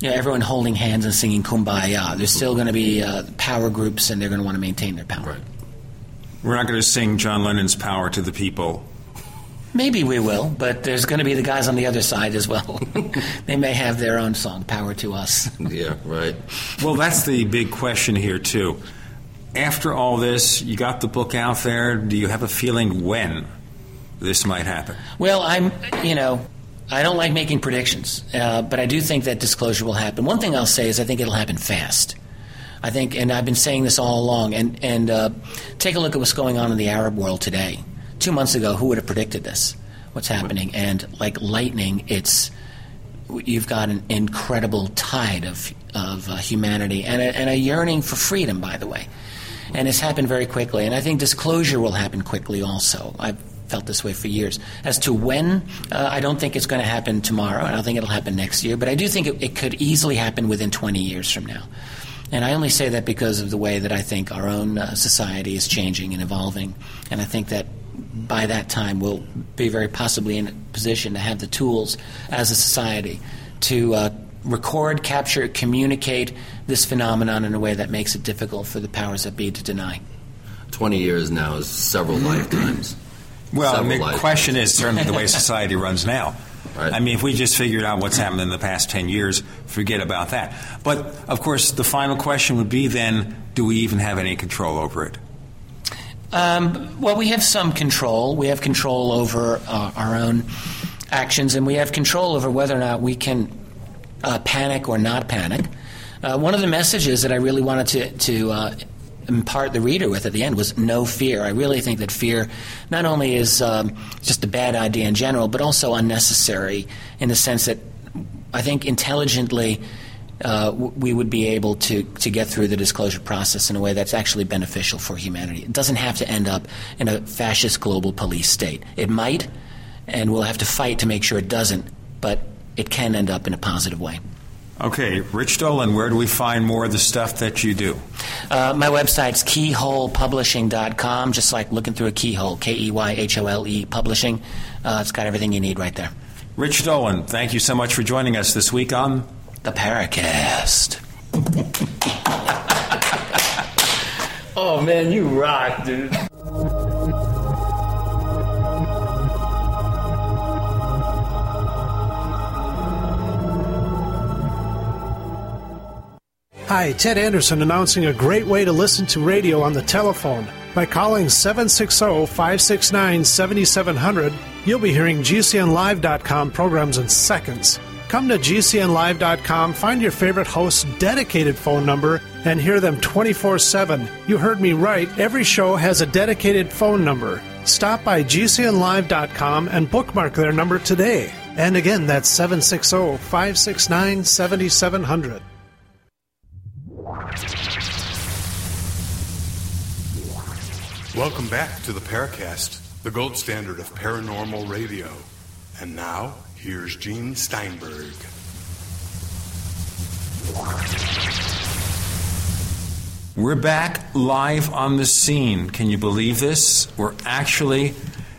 you know, everyone holding hands and singing "Kumbaya." There's still going to be uh, power groups, and they're going to want to maintain their power. We're not going to sing John Lennon's "Power to the People." Maybe we will, but there's going to be the guys on the other side as well. they may have their own song, "Power to Us." Yeah, right. Well, that's the big question here too. After all this, you got the book out there. Do you have a feeling when this might happen? Well, I'm, you know, I don't like making predictions, uh, but I do think that disclosure will happen. One thing I'll say is I think it'll happen fast. I think, and I've been saying this all along, and, and uh, take a look at what's going on in the Arab world today. Two months ago, who would have predicted this? What's happening? And like lightning, it's you've got an incredible tide of, of uh, humanity and a, and a yearning for freedom, by the way. And it's happened very quickly. And I think disclosure will happen quickly also. I've felt this way for years. As to when, uh, I don't think it's going to happen tomorrow. And I don't think it'll happen next year. But I do think it, it could easily happen within 20 years from now. And I only say that because of the way that I think our own uh, society is changing and evolving. And I think that by that time we'll be very possibly in a position to have the tools as a society to uh, record, capture, communicate this phenomenon in a way that makes it difficult for the powers that be to deny. 20 years now is several lifetimes. Well, the question is certainly the way society runs now. Right. I mean, if we just figured out what's happened in the past 10 years, forget about that. But, of course, the final question would be then do we even have any control over it? Um, well, we have some control. We have control over uh, our own actions, and we have control over whether or not we can uh, panic or not panic. Uh, one of the messages that I really wanted to, to uh, impart the reader with at the end was no fear. I really think that fear not only is um, just a bad idea in general, but also unnecessary in the sense that I think intelligently uh, we would be able to, to get through the disclosure process in a way that's actually beneficial for humanity. It doesn't have to end up in a fascist global police state. It might, and we'll have to fight to make sure it doesn't, but it can end up in a positive way. Okay, Rich Dolan, where do we find more of the stuff that you do? Uh, my website's keyholepublishing.com, just like looking through a keyhole, K E Y H O L E publishing. Uh, it's got everything you need right there. Rich Dolan, thank you so much for joining us this week on The Paracast. oh man, you rock, dude. Hi, Ted Anderson announcing a great way to listen to radio on the telephone. By calling 760 569 7700, you'll be hearing GCNLive.com programs in seconds. Come to GCNLive.com, find your favorite host's dedicated phone number, and hear them 24 7. You heard me right, every show has a dedicated phone number. Stop by GCNLive.com and bookmark their number today. And again, that's 760 569 7700. Welcome back to the Paracast, the gold standard of paranormal radio. And now, here's Gene Steinberg. We're back live on the scene. Can you believe this? We're actually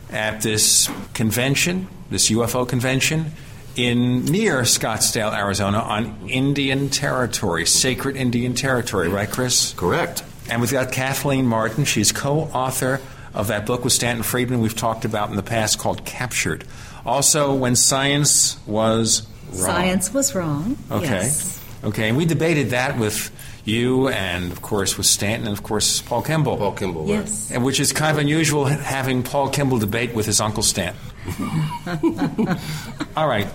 at this convention, this UFO convention, in near Scottsdale, Arizona, on Indian territory, sacred Indian territory, right, Chris? Correct. And we've got Kathleen Marden. She's co-author of that book with Stanton Friedman we've talked about in the past called Captured. Also, when science was wrong. Science was wrong. Okay. Yes. Okay, and we debated that with you and, of course, with Stanton and, of course, Paul Kimball. Paul Kimball, Yes. And which is kind of unusual having Paul Kimball debate with his Uncle Stan. All right.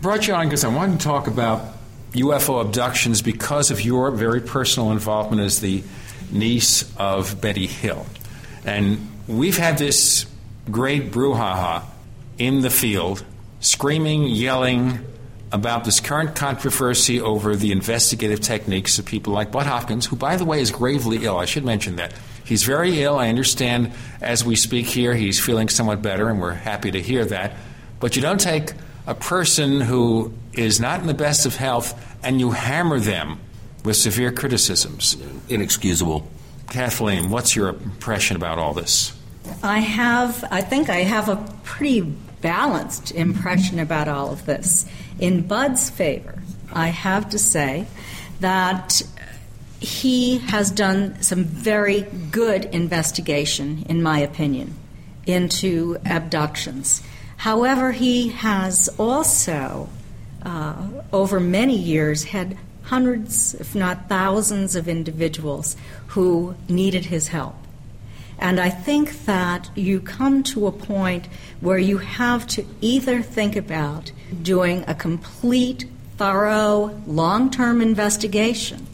Brought you on because I wanted to talk about UFO abductions because of your very personal involvement as the niece of Betty Hill. And we've had this great brouhaha in the field, screaming, yelling about this current controversy over the investigative techniques of people like Bud Hopkins, who, by the way, is gravely ill. I should mention that. He's very ill. I understand as we speak here, he's feeling somewhat better, and we're happy to hear that. But you don't take a person who is not in the best of health and you hammer them with severe criticisms. Inexcusable. Kathleen, what's your impression about all this? I have, I think I have a pretty balanced impression about all of this. In Bud's favor, I have to say that he has done some very good investigation, in my opinion, into abductions. However, he has also, uh, over many years, had hundreds, if not thousands, of individuals who needed his help. And I think that you come to a point where you have to either think about doing a complete, thorough, long term investigation,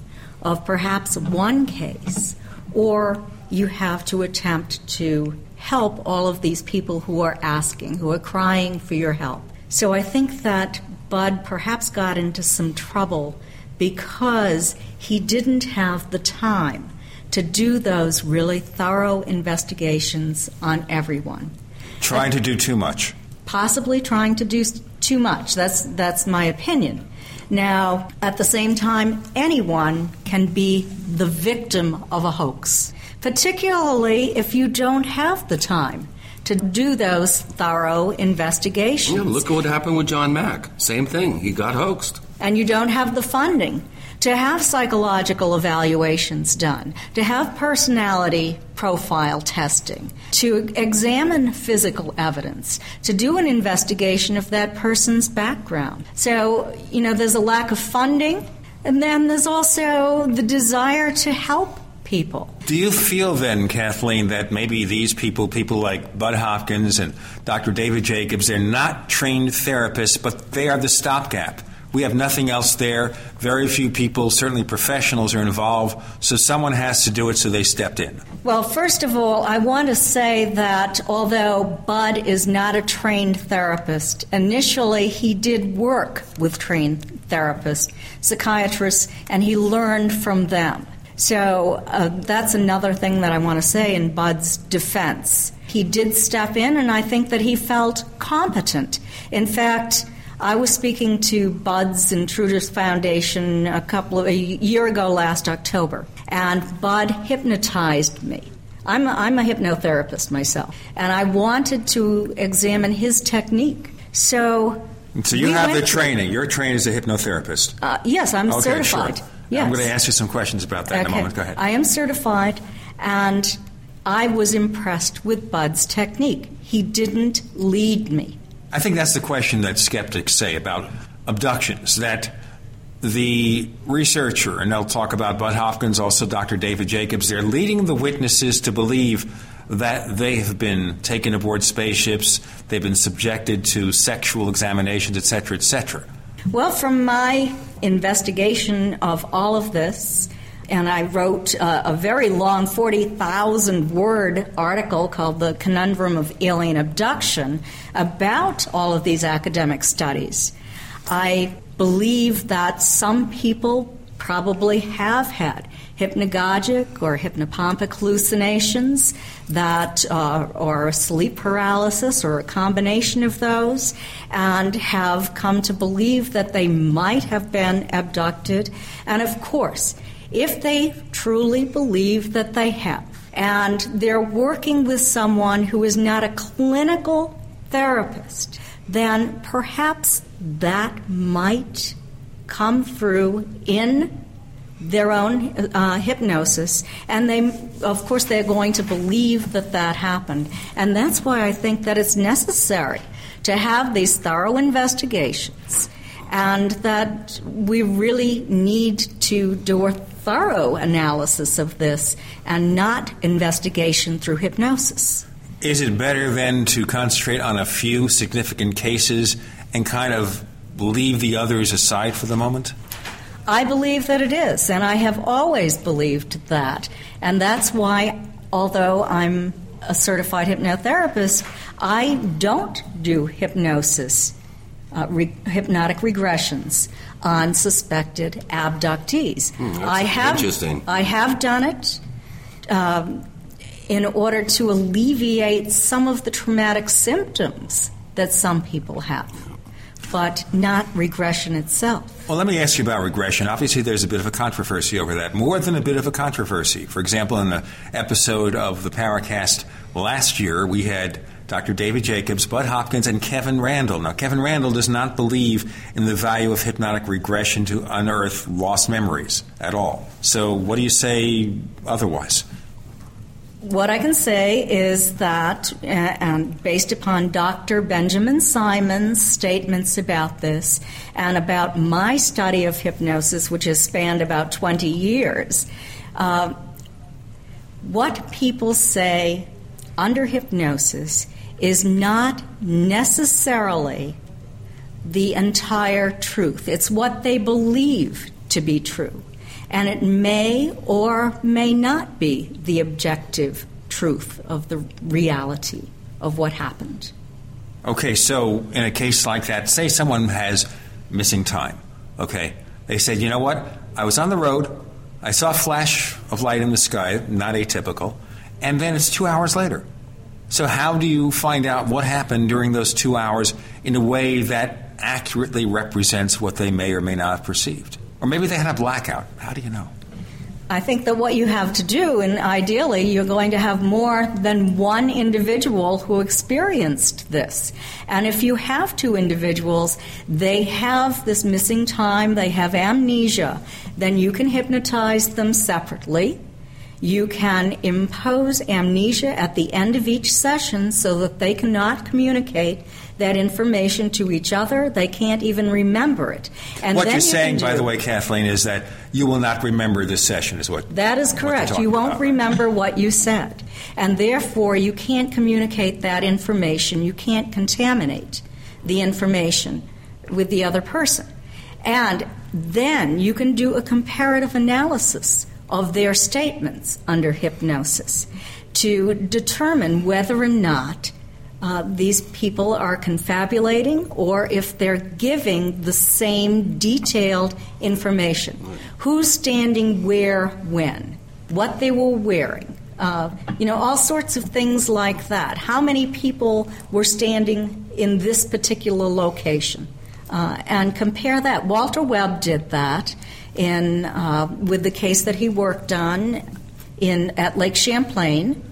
of perhaps one case, or you have to attempt to help all of these people who are asking, who are crying for your help. So I think that Bud perhaps got into some trouble because he didn't have the time to do those really thorough investigations on everyone. Trying to do too much. Possibly trying to do too much. That's, that's my opinion. Now, at the same time, anyone can be the victim of a hoax, particularly if you don't have the time to do those thorough investigations. Yeah, look at what happened with John Mack. Same thing. He got hoaxed. And you don't have the funding to have psychological evaluations done, to have personality profile testing, to examine physical evidence, to do an investigation of that person's background. So, you know, there's a lack of funding, and then there's also the desire to help people. Do you feel then, Kathleen, that maybe these people, people like Bud Hopkins and Dr. David Jacobs, they're not trained therapists, but they are the stopgap? We have nothing else there. Very few people, certainly professionals, are involved. So someone has to do it, so they stepped in. Well, first of all, I want to say that although Bud is not a trained therapist, initially he did work with trained therapists, psychiatrists, and he learned from them. So uh, that's another thing that I want to say in Bud's defense. He did step in, and I think that he felt competent. In fact, I was speaking to Bud's Intruders Foundation a couple of a year ago last October, and Bud hypnotized me. I'm a, I'm a hypnotherapist myself, and I wanted to examine his technique. So, so you have the training. You're trained as a hypnotherapist. Uh, yes, I'm okay, certified. Sure. Yes. I'm going to ask you some questions about that okay. in a moment. Go ahead. I am certified, and I was impressed with Bud's technique. He didn't lead me. I think that's the question that skeptics say about abductions that the researcher, and they'll talk about Bud Hopkins, also Dr. David Jacobs, they're leading the witnesses to believe that they have been taken aboard spaceships, they've been subjected to sexual examinations, etc., etc. Well, from my investigation of all of this, and I wrote uh, a very long 40,000 word article called The Conundrum of Alien Abduction about all of these academic studies. I believe that some people probably have had hypnagogic or hypnopompic hallucinations that uh, or sleep paralysis or a combination of those and have come to believe that they might have been abducted and of course if they truly believe that they have and they're working with someone who is not a clinical therapist then perhaps that might come through in their own uh, hypnosis, and they, of course, they're going to believe that that happened. And that's why I think that it's necessary to have these thorough investigations, and that we really need to do a thorough analysis of this and not investigation through hypnosis. Is it better then to concentrate on a few significant cases and kind of leave the others aside for the moment? I believe that it is, and I have always believed that. And that's why, although I'm a certified hypnotherapist, I don't do hypnosis, uh, re- hypnotic regressions on suspected abductees. Hmm, I have, interesting. I have done it. Um, in order to alleviate some of the traumatic symptoms that some people have, but not regression itself. Well, let me ask you about regression. Obviously, there's a bit of a controversy over that, more than a bit of a controversy. For example, in the episode of the Paracast last year, we had Dr. David Jacobs, Bud Hopkins, and Kevin Randle. Now, Kevin Randle does not believe in the value of hypnotic regression to unearth lost memories at all. So, what do you say otherwise? What I can say is that, uh, and based upon Dr. Benjamin Simon's statements about this and about my study of hypnosis, which has spanned about 20 years, uh, what people say under hypnosis is not necessarily the entire truth. It's what they believe to be true. And it may or may not be the objective truth of the reality of what happened. Okay, so in a case like that, say someone has missing time. Okay, they said, you know what? I was on the road, I saw a flash of light in the sky, not atypical, and then it's two hours later. So, how do you find out what happened during those two hours in a way that accurately represents what they may or may not have perceived? Or maybe they had a blackout. How do you know? I think that what you have to do, and ideally, you're going to have more than one individual who experienced this. And if you have two individuals, they have this missing time, they have amnesia, then you can hypnotize them separately you can impose amnesia at the end of each session so that they cannot communicate that information to each other. They can't even remember it. And what you're you saying, by the way, Kathleen, is that you will not remember this session, is what that is correct. You won't about. remember what you said, and therefore you can't communicate that information. You can't contaminate the information with the other person, and then you can do a comparative analysis of their statements under hypnosis to determine whether or not uh, these people are confabulating or if they're giving the same detailed information. Who's standing where when, what they were wearing. Uh, you know, all sorts of things like that. How many people were standing in this particular location? Uh, and compare that. Walter Webb did that in uh, with the case that he worked on in at Lake Champlain.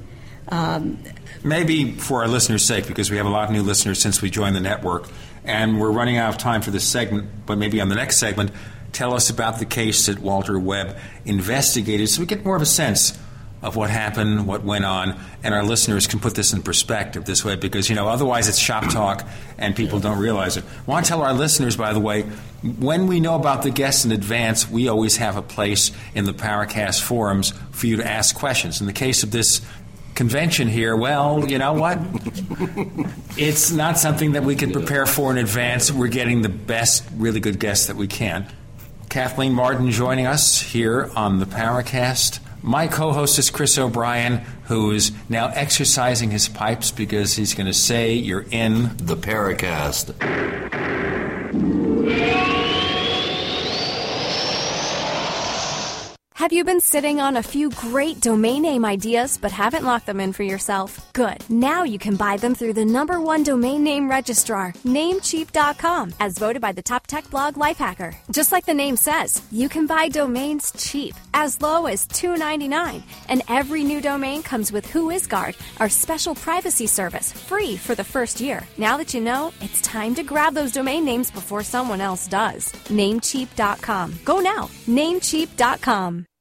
Um, Maybe for our listeners' sake, because we have a lot of new listeners since we joined the network, and we're running out of time for this segment, but maybe on the next segment, tell us about the case that Walter Webb investigated so we get more of a sense of what happened, what went on, and our listeners can put this in perspective this way because, you know, otherwise it's shop talk and people don't realize it. I want to tell our listeners, by the way, when we know about the guests in advance, we always have a place in the Paracast forums for you to ask questions. In the case of this convention here, well, you know what? it's not something that we can prepare for in advance. We're getting the best, really good guests that we can. Kathleen Marden joining us here on the Paracast. My co host is Chris O'Brien, who is now exercising his pipes because he's going to say you're in the Paracast. Have you been sitting on a few great domain name ideas but haven't locked them in for yourself? Good. Now you can buy them through the number one domain name registrar, Namecheap.com, as voted by the top tech blog Lifehacker. Just like the name says, you can buy domains cheap, as low as $2.99, and every new domain comes with WhoisGuard, our special privacy service, free for the first year. Now that you know, it's time to grab those domain names before someone else does. Namecheap.com. Go now. Namecheap.com.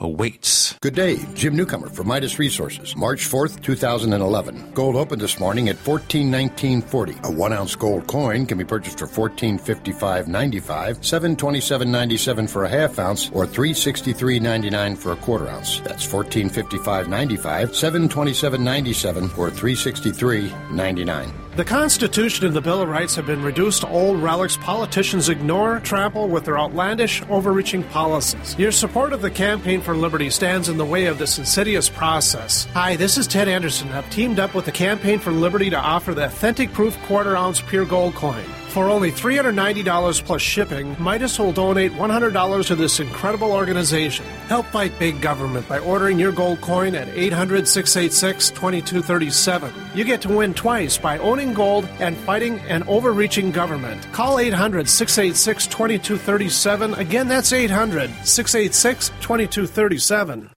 awaits. Good day, Jim Newcomer from Midas Resources. March 4th, 2011. Gold opened this morning at 1419.40. A one ounce gold coin can be purchased for 1455.95, 727.97 for a half ounce, or 363.99 for a quarter ounce. That's 1455.95, 727.97, or 363.99. The Constitution and the Bill of Rights have been reduced to old relics politicians ignore, trample with their outlandish, overreaching policies. Your support of the Campaign for Liberty stands in the way of this insidious process. Hi, this is Ted Anderson. I've teamed up with the Campaign for Liberty to offer the authentic proof quarter ounce pure gold coin. For only $390 plus shipping, Midas will donate $100 to this incredible organization. Help fight big government by ordering your gold coin at 800 686 2237. You get to win twice by owning gold and fighting an overreaching government. Call 800 686 2237. Again, that's 800 686 2237.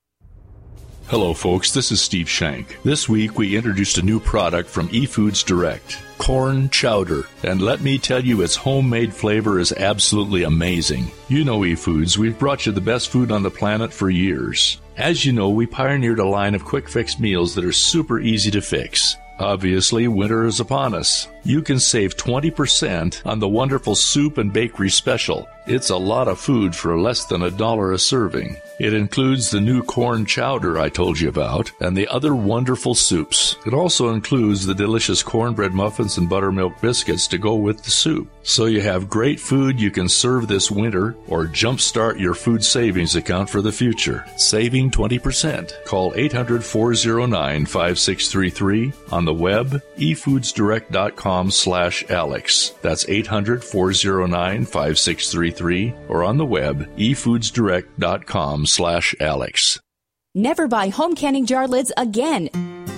Hello, folks. This is Steve Shank. This week we introduced a new product from eFoods Direct corn chowder. And let me tell you, its homemade flavor is absolutely amazing. You know eFoods, we've brought you the best food on the planet for years. As you know, we pioneered a line of quick fix meals that are super easy to fix. Obviously, winter is upon us. You can save 20% on the wonderful soup and bakery special. It's a lot of food for less than a dollar a serving. It includes the new corn chowder I told you about and the other wonderful soups. It also includes the delicious cornbread muffins and buttermilk biscuits to go with the soup. So you have great food you can serve this winter or jumpstart your food savings account for the future. Saving 20%. Call 800-409-5633 on the web efoodsdirect.com slash Alex. That's 800-409-5633 or on the web efoodsdirect.com slash Alex. Never buy home canning jar lids again.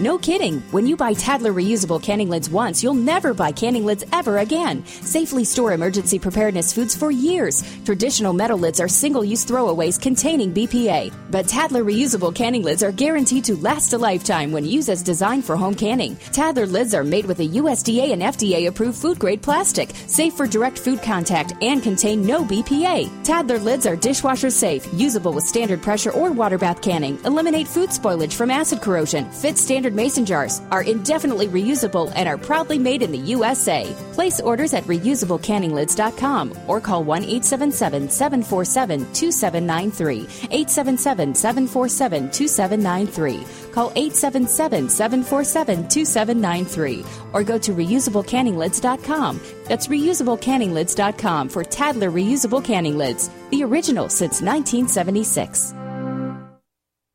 No kidding. When you buy Tattler reusable canning lids once, you'll never buy canning lids ever again. Safely store emergency preparedness foods for years. Traditional metal lids are single use throwaways containing BPA. But Tattler reusable canning lids are guaranteed to last a lifetime when used as designed for home canning. Tattler lids are made with a USDA and FDA approved food grade plastic, safe for direct food contact, and contain no BPA. Tattler lids are dishwasher safe, usable with standard pressure or water bath canning, eliminate food spoilage from acid corrosion, fit standard mason jars, are indefinitely reusable, and are proudly made in the USA. Place orders at reusablecanninglids.com or call 1 877 747 2793. 877 747 2793. Call 877 747 2793 or go to reusablecanninglids.com. That's reusablecanninglids.com for Tattler reusable canning lids, the original since 1976.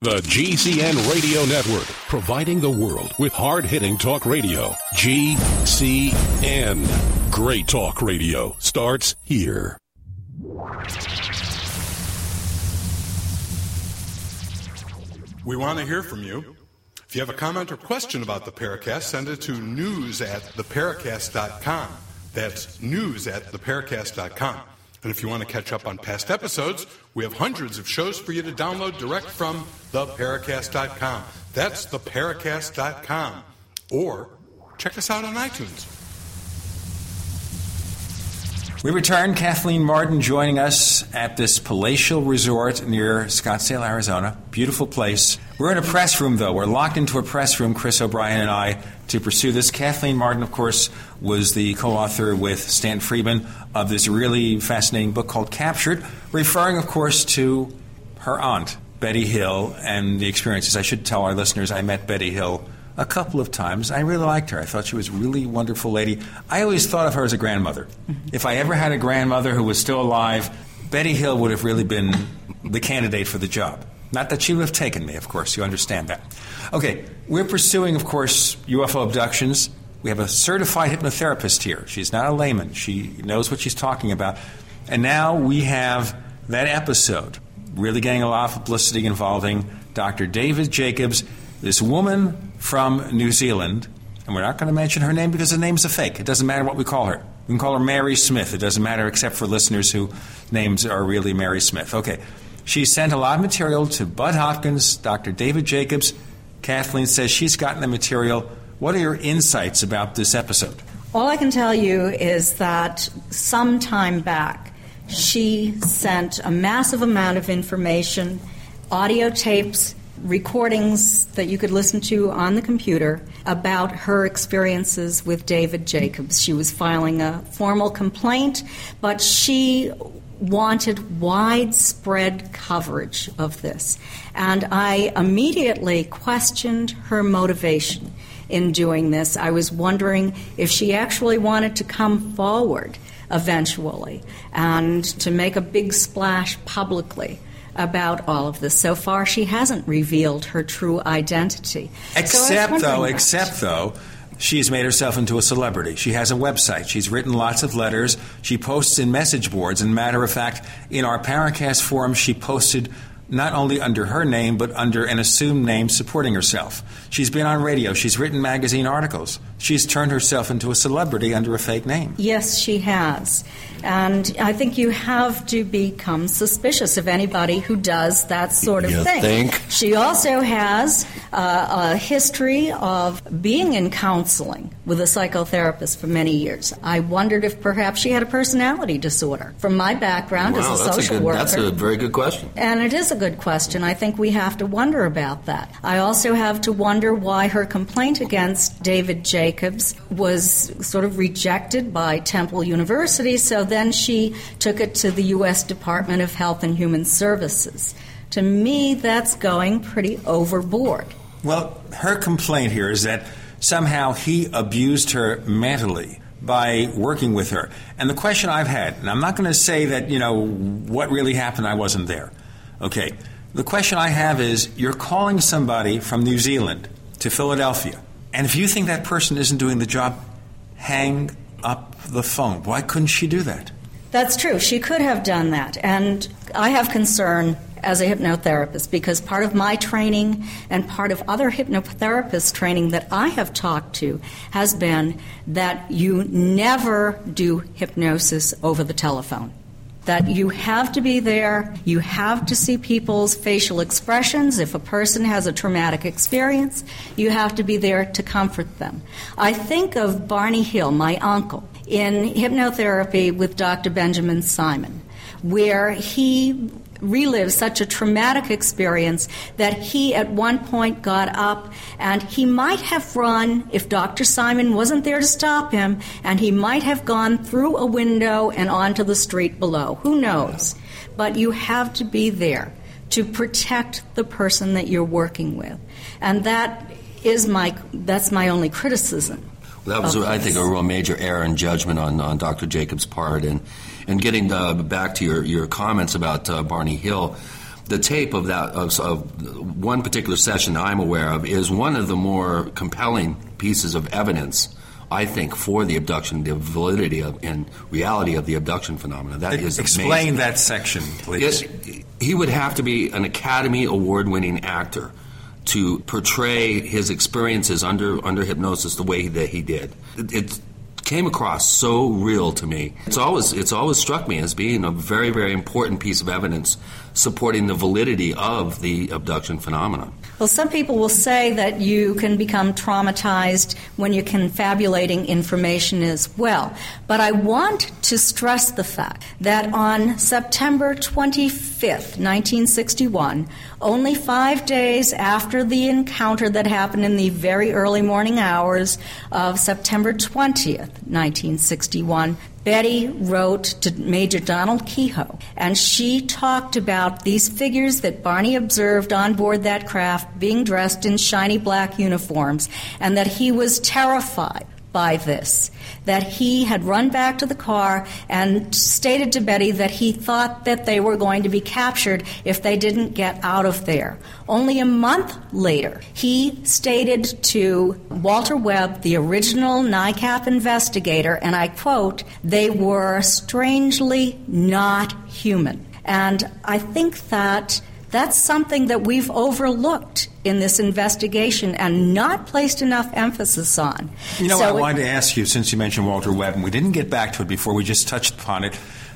The GCN Radio Network, providing the world with hard hitting talk radio. GCN. Great talk radio starts here. We want to hear from you. If you have a comment or question about the Paracast, send it to news at theparacast.com. That's news at theparacast.com. And if you want to catch up on past episodes, we have hundreds of shows for you to download direct from theparacast.com. That's theparacast.com. Or check us out on iTunes. We return. Kathleen Marden joining us at this palatial resort near Scottsdale, Arizona. Beautiful place. We're in a press room, though. We're locked into a press room, Chris O'Brien and I, to pursue this. Kathleen Marden, of course, was the co author with Stan Friedman of this really fascinating book called Captured, referring, of course, to her aunt, Betty Hill, and the experiences. I should tell our listeners I met Betty Hill a couple of times. I really liked her. I thought she was a really wonderful lady. I always thought of her as a grandmother. Mm-hmm. If I ever had a grandmother who was still alive, Betty Hill would have really been the candidate for the job. Not that she would have taken me, of course. You understand that. Okay, we're pursuing, of course, UFO abductions. We have a certified hypnotherapist here. She's not a layman, she knows what she's talking about. And now we have that episode really getting a lot of publicity involving Dr. David Jacobs, this woman from New Zealand. And we're not going to mention her name because the name's a fake. It doesn't matter what we call her. We can call her Mary Smith. It doesn't matter except for listeners whose names are really Mary Smith. Okay. She sent a lot of material to Bud Hopkins, Dr. David Jacobs. Kathleen says she's gotten the material. What are your insights about this episode? All I can tell you is that some time back, she sent a massive amount of information, audio tapes, recordings that you could listen to on the computer about her experiences with David Jacobs. She was filing a formal complaint, but she wanted widespread coverage of this. And I immediately questioned her motivation in doing this. I was wondering if she actually wanted to come forward eventually and to make a big splash publicly about all of this. So far, she hasn't revealed her true identity. Except, so though, except, though, she's made herself into a celebrity. She has a website. She's written lots of letters. She posts in message boards. And matter of fact, in our Paracast forum, she posted not only under her name, but under an assumed name supporting herself. She's been on radio. She's written magazine articles. she's turned herself into a celebrity under a fake name. Yes, she has. And I think you have to become suspicious of anybody who does that sort of You thing. think? She also has uh, a history of being in counseling with a psychotherapist for many years. I wondered if perhaps she had a personality disorder. From my background wow, as a that's social a good, worker. That's a very good question. And it is a good question. I think we have to wonder about that. I also have to wonder why her complaint against David Jacobs was sort of rejected by Temple University, so then she took it to the U.S. Department of Health and Human Services. To me, that's going pretty overboard. Well, her complaint here is that somehow he abused her mentally by working with her. And the question I've had, and I'm not going to say that, you know, what really happened, I wasn't there. Okay. The question I have is you're calling somebody from New Zealand to Philadelphia, and if you think that person isn't doing the job, hang up the phone. Why couldn't she do that? That's true. She could have done that. And I have concern as a hypnotherapist because part of my training and part of other hypnotherapist training that I have talked to has been that you never do hypnosis over the telephone. That you have to be there, you have to see people's facial expressions. If a person has a traumatic experience, you have to be there to comfort them. I think of Barney Hill, my uncle, in hypnotherapy with Dr. Benjamin Simon, where he relived such a traumatic experience that he at one point got up and he might have run if Dr. Simon wasn't there to stop him, and he might have gone through a window and onto the street below. Who knows? But you have to be there to protect the person that you're working with. And that is my that's my only criticism. That was, I think, a real major error in judgment on, on Dr. Jacobs' part. And, and getting uh, back to your, your comments about uh, Barney Hill, the tape of that of, of one particular session I'm aware of is one of the more compelling pieces of evidence. I think for the abduction, the validity of, and reality of the abduction phenomena. That is Explain amazing. that section, please. It- he would have to be an Academy Award winning actor to portray his experiences under under hypnosis the way that he did. It, it came across so real to me. It's always it's always struck me as being a very very important piece of evidence supporting the validity of the abduction phenomenon. Well, some people will say that you can become traumatized when you're confabulating information as well. But I want to stress the fact that on September 25th, 1961, only five days after the encounter that happened in the very early morning hours of September 20th, 1961, Betty wrote to Major Donald Keyhoe, and she talked about these figures that Barney observed on board that craft being dressed in shiny black uniforms, and that he was terrified by this. That he had run back to the car and stated to Betty that he thought that they were going to be captured if they didn't get out of there. Only a month later, he stated to Walter Webb, the original NICAP investigator, and I quote, they were strangely not human. And I think that that's something that we've overlooked in this investigation and not placed enough emphasis on. You know, So I it- wanted to ask you, since you mentioned Walter Webb, and we didn't get back to it before, we just touched upon it,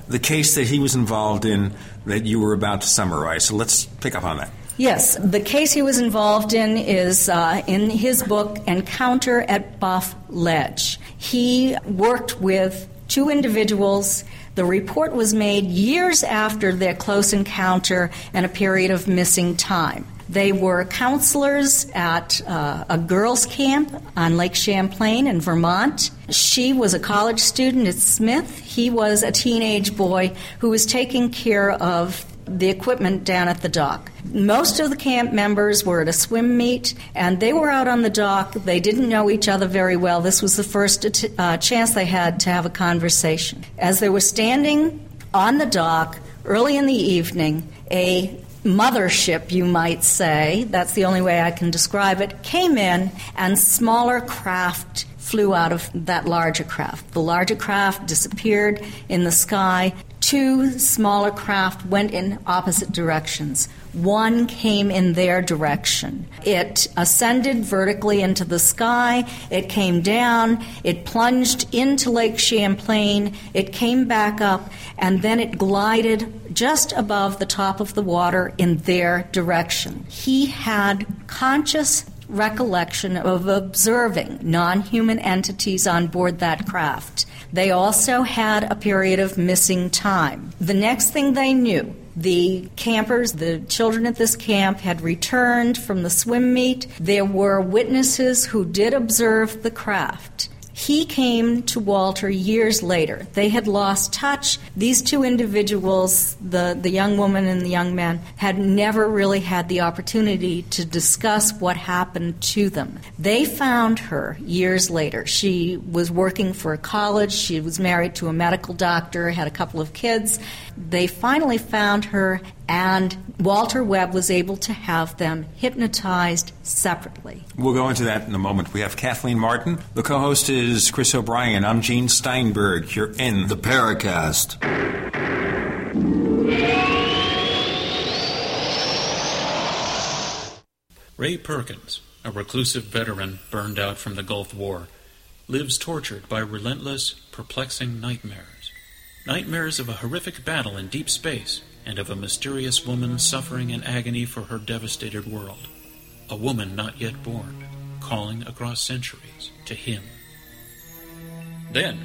the case that he was involved in that you were about to summarize. So let's pick up on that. Yes, the case he was involved in is uh, in his book Encounter at Buff Ledge. He worked with two individuals. The report was made years after their close encounter and a period of missing time. They were counselors at uh, a girls' camp on Lake Champlain in Vermont. She was a college student at Smith. He was a teenage boy who was taking care of the equipment down at the dock. Most of the camp members were at a swim meet, and they were out on the dock. They didn't know each other very well. This was the first uh, chance they had to have a conversation. As they were standing on the dock early in the evening, a mothership, you might say, that's the only way I can describe it, came in, and smaller craft flew out of that larger craft. The larger craft disappeared in the sky. Two smaller craft went in opposite directions. One came in their direction. It ascended vertically into the sky, it came down, it plunged into Lake Champlain, it came back up, and then it glided just above the top of the water in their direction. He had conscious recollection of observing non human entities on board that craft. They also had a period of missing time. The next thing they knew, the campers, the children at this camp, had returned from the swim meet. There were witnesses who did observe the craft. He came to Walter years later. They had lost touch. These two individuals, the, the young woman and the young man, had never really had the opportunity to discuss what happened to them. They found her years later. She was working for a college, she was married to a medical doctor, had a couple of kids. They finally found her and Walter Webb was able to have them hypnotized separately. We'll go into that in a moment. We have Kathleen Marden. The co host is Chris O'Brien. I'm Gene Steinberg. You're in the Paracast. Ray Perkins, a reclusive veteran burned out from the Gulf War, lives tortured by relentless, perplexing nightmares. Nightmares of a horrific battle in deep space and of a mysterious woman suffering in agony for her devastated world. A woman not yet born, calling across centuries to him. Then,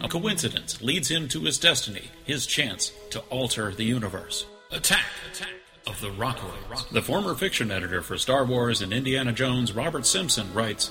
a coincidence leads him to his destiny, his chance to alter the universe. Attack! Attack! Of the Rockoids. The former fiction editor for Star Wars and Indiana Jones, Robert Simpson, writes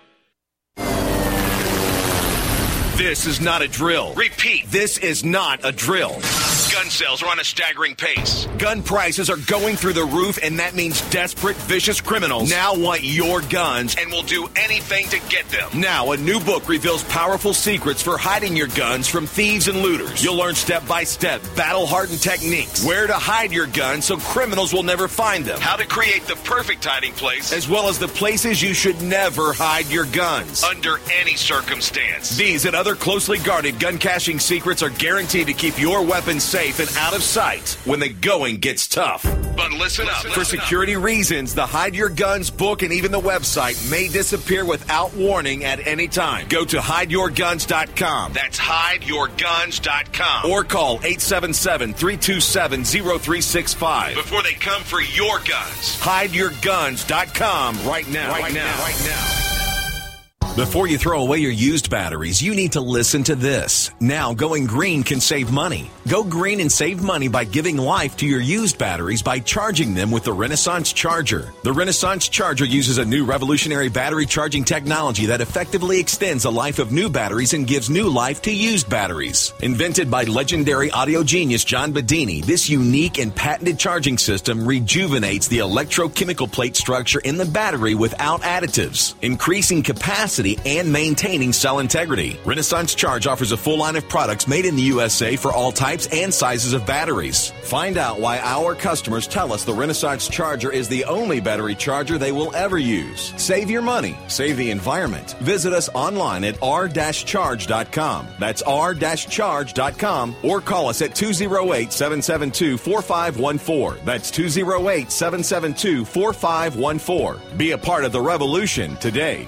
This is not a drill. Repeat, this is not a drill. Gun sales are on a staggering pace. Gun prices are going through the roof, and that means desperate, vicious criminals now want your guns and will do anything to get them. Now, a new book reveals powerful secrets for hiding your guns from thieves and looters. You'll learn step by step, battle hardened techniques, where to hide your guns so criminals will never find them, how to create the perfect hiding place, as well as the places you should never hide your guns under any circumstance. These and other closely guarded gun caching secrets are guaranteed to keep your weapons safe and out of sight when the going gets tough. But listen up. For security reasons, the Hide Your Guns book and even the website may disappear without warning at any time. Go to hideyourguns.com. That's hideyourguns.com. Or call 877 327 0365 before they come for your guns. Hideyourguns.com right now. Right now. Right now. Before you throw away your used batteries, you need to listen to this. Now, going green can save money. Go green and save money by giving life to your used batteries by charging them with the Renaissance Charger. The Renaissance Charger uses a new revolutionary battery charging technology that effectively extends the life of new batteries and gives new life to used batteries. Invented by legendary audio genius John Bedini, this unique and patented charging system rejuvenates the electrochemical plate structure in the battery without additives, increasing capacity and maintaining cell integrity. Renaissance Charge offers a full line of products made in the USA for all types and sizes of batteries. Find out why our customers tell us the Renaissance Charger is the only battery charger they will ever use. Save your money, save the environment. Visit us online at r-charge.com. That's r-charge.com or call us at 208-772-4514. That's 208-772-4514. Be a part of the revolution today.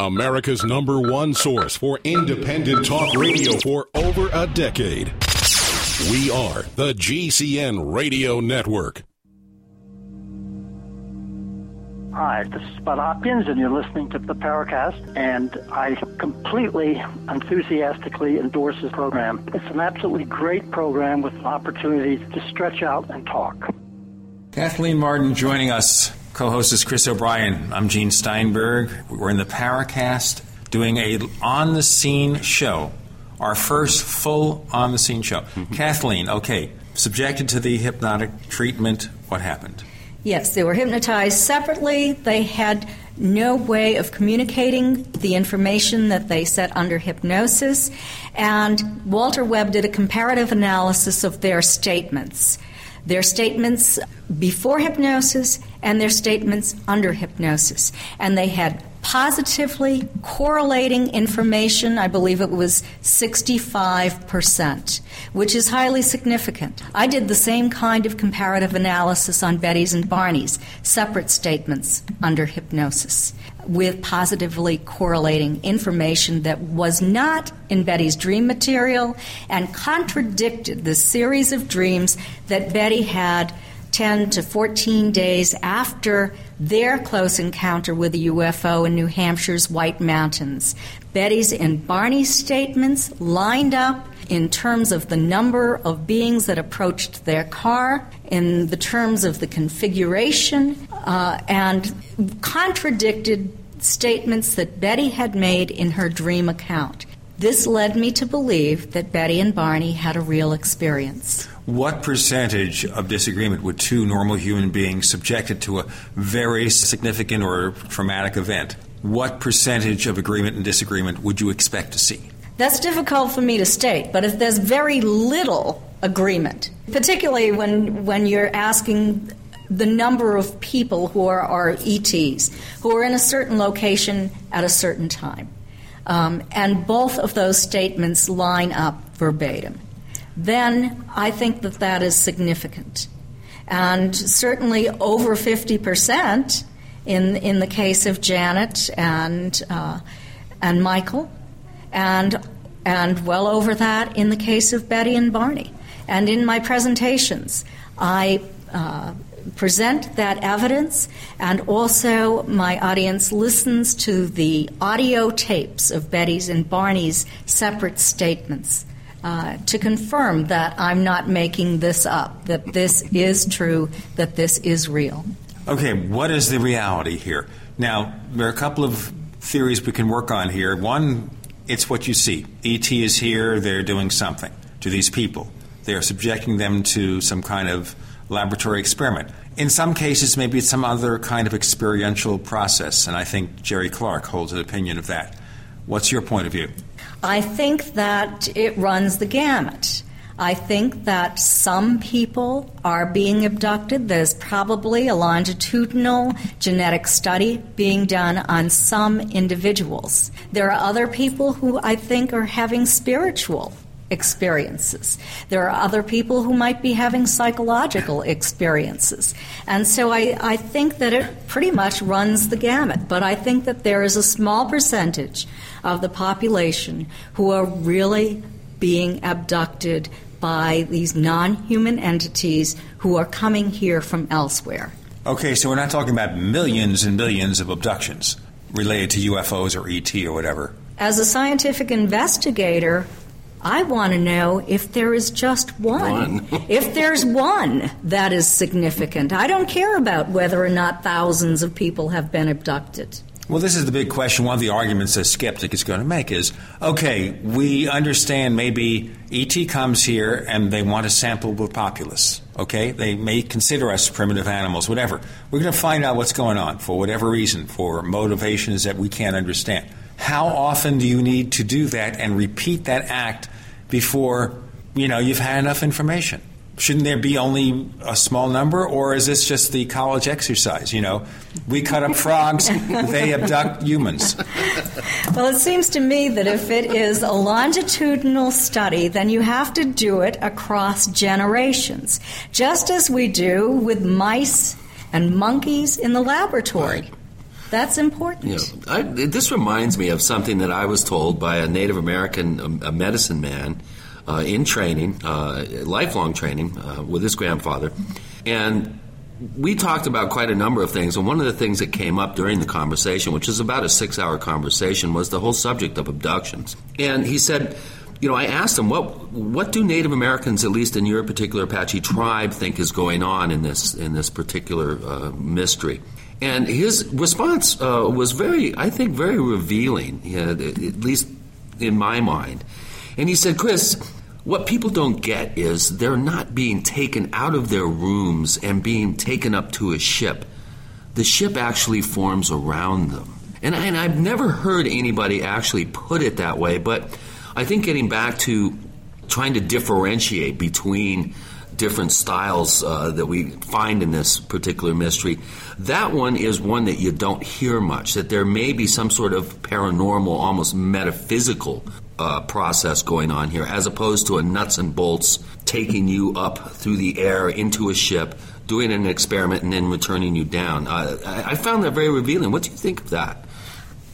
America's number one source for independent talk radio for over a decade. We are the GCN Radio Network. Hi, this is Bud Hopkins, and you're listening to the Paracast, and I completely, enthusiastically endorse this program. It's an absolutely great program with opportunities to stretch out and talk. Kathleen Marden joining us. Co-host is Chris O'Brien. I'm Gene Steinberg. We're in the Paracast doing a on-the-scene show, our first full on-the-scene show. Mm-hmm. Kathleen, okay, subjected to the hypnotic treatment, what happened? Yes, they were hypnotized separately. They had no way of communicating the information that they set under hypnosis. And Walter Webb did a comparative analysis of their statements their statements before hypnosis and their statements under hypnosis. And they had positively correlating information, I believe it was 65%, which is highly significant. I did the same kind of comparative analysis on Betty's and Barney's, separate statements under hypnosis, with positively correlating information that was not in Betty's dream material and contradicted the series of dreams that Betty had 10 to 14 days after their close encounter with a UFO in New Hampshire's White Mountains. Betty's and Barney's statements lined up in terms of the number of beings that approached their car, in the terms of the configuration, uh, and contradicted statements that Betty had made in her dream account. This led me to believe that Betty and Barney had a real experience what percentage of disagreement would two normal human beings subjected to a very significant or traumatic event, what percentage of agreement and disagreement would you expect to see? That's difficult for me to state, but if there's very little agreement, particularly when, when you're asking the number of people who are, ETs, who are in a certain location at a certain time. Um, and both of those statements line up verbatim then I think that that is significant. And certainly over 50% in, in the case of Janet and, uh, and Michael, and, and well over that in the case of Betty and Barney. And in my presentations, I uh, present that evidence, and also my audience listens to the audio tapes of Betty's and Barney's separate statements uh, to confirm that I'm not making this up, that this is true, that this is real. Okay, what is the reality here? Now, there are a couple of theories we can work on here. One, it's what you see. ET is here, they're doing something to these people. They are subjecting them to some kind of laboratory experiment. In some cases, maybe it's some other kind of experiential process, and I think Jerry Clark holds an opinion of that. What's your point of view? I think that it runs the gamut. I think that some people are being abducted. There's probably a longitudinal genetic study being done on some individuals. There are other people who I think are having spiritual experiences. There are other people who might be having psychological experiences. And so I, I think that it pretty much runs the gamut. But I think that there is a small percentage of the population who are really being abducted by these non human entities who are coming here from elsewhere. Okay, so we're not talking about millions and millions of abductions related to UFOs or ET or whatever. As a scientific investigator, I want to know if there is just one. one. if there's one, that is significant. I don't care about whether or not thousands of people have been abducted. Well, this is the big question. One of the arguments a skeptic is going to make is okay, we understand maybe ET comes here and they want to sample the populace. Okay? They may consider us primitive animals, whatever. We're going to find out what's going on for whatever reason, for motivations that we can't understand. How often do you need to do that and repeat that act before, you know, you've had enough information? shouldn't there be only a small number, or is this just the college exercise? You know, we cut up frogs, they abduct humans. Well, it seems to me that if it is a longitudinal study, then you have to do it across generations, just as we do with mice and monkeys in the laboratory. That's important. You know, I, this reminds me of something that I was told by a Native American a, a medicine man uh, in training, uh, lifelong training uh, with his grandfather. And we talked about quite a number of things. And one of the things that came up during the conversation, which is about a six hour conversation, was the whole subject of abductions. And he said, you know, I asked him, what, what do Native Americans, at least in your particular Apache tribe, think is going on in this, in this particular uh, mystery? And his response uh, was very, I think, very revealing, at least in my mind. And he said, Chris, what people don't get is they're not being taken out of their rooms and being taken up to a ship. The ship actually forms around them. And, and I've never heard anybody actually put it that way, but I think getting back to trying to differentiate between different styles uh, that we find in this particular mystery. That one is one that you don't hear much, that there may be some sort of paranormal, almost metaphysical uh, process going on here, as opposed to a nuts and bolts taking you up through the air into a ship, doing an experiment, and then returning you down. Uh, I, I found that very revealing. What do you think of that?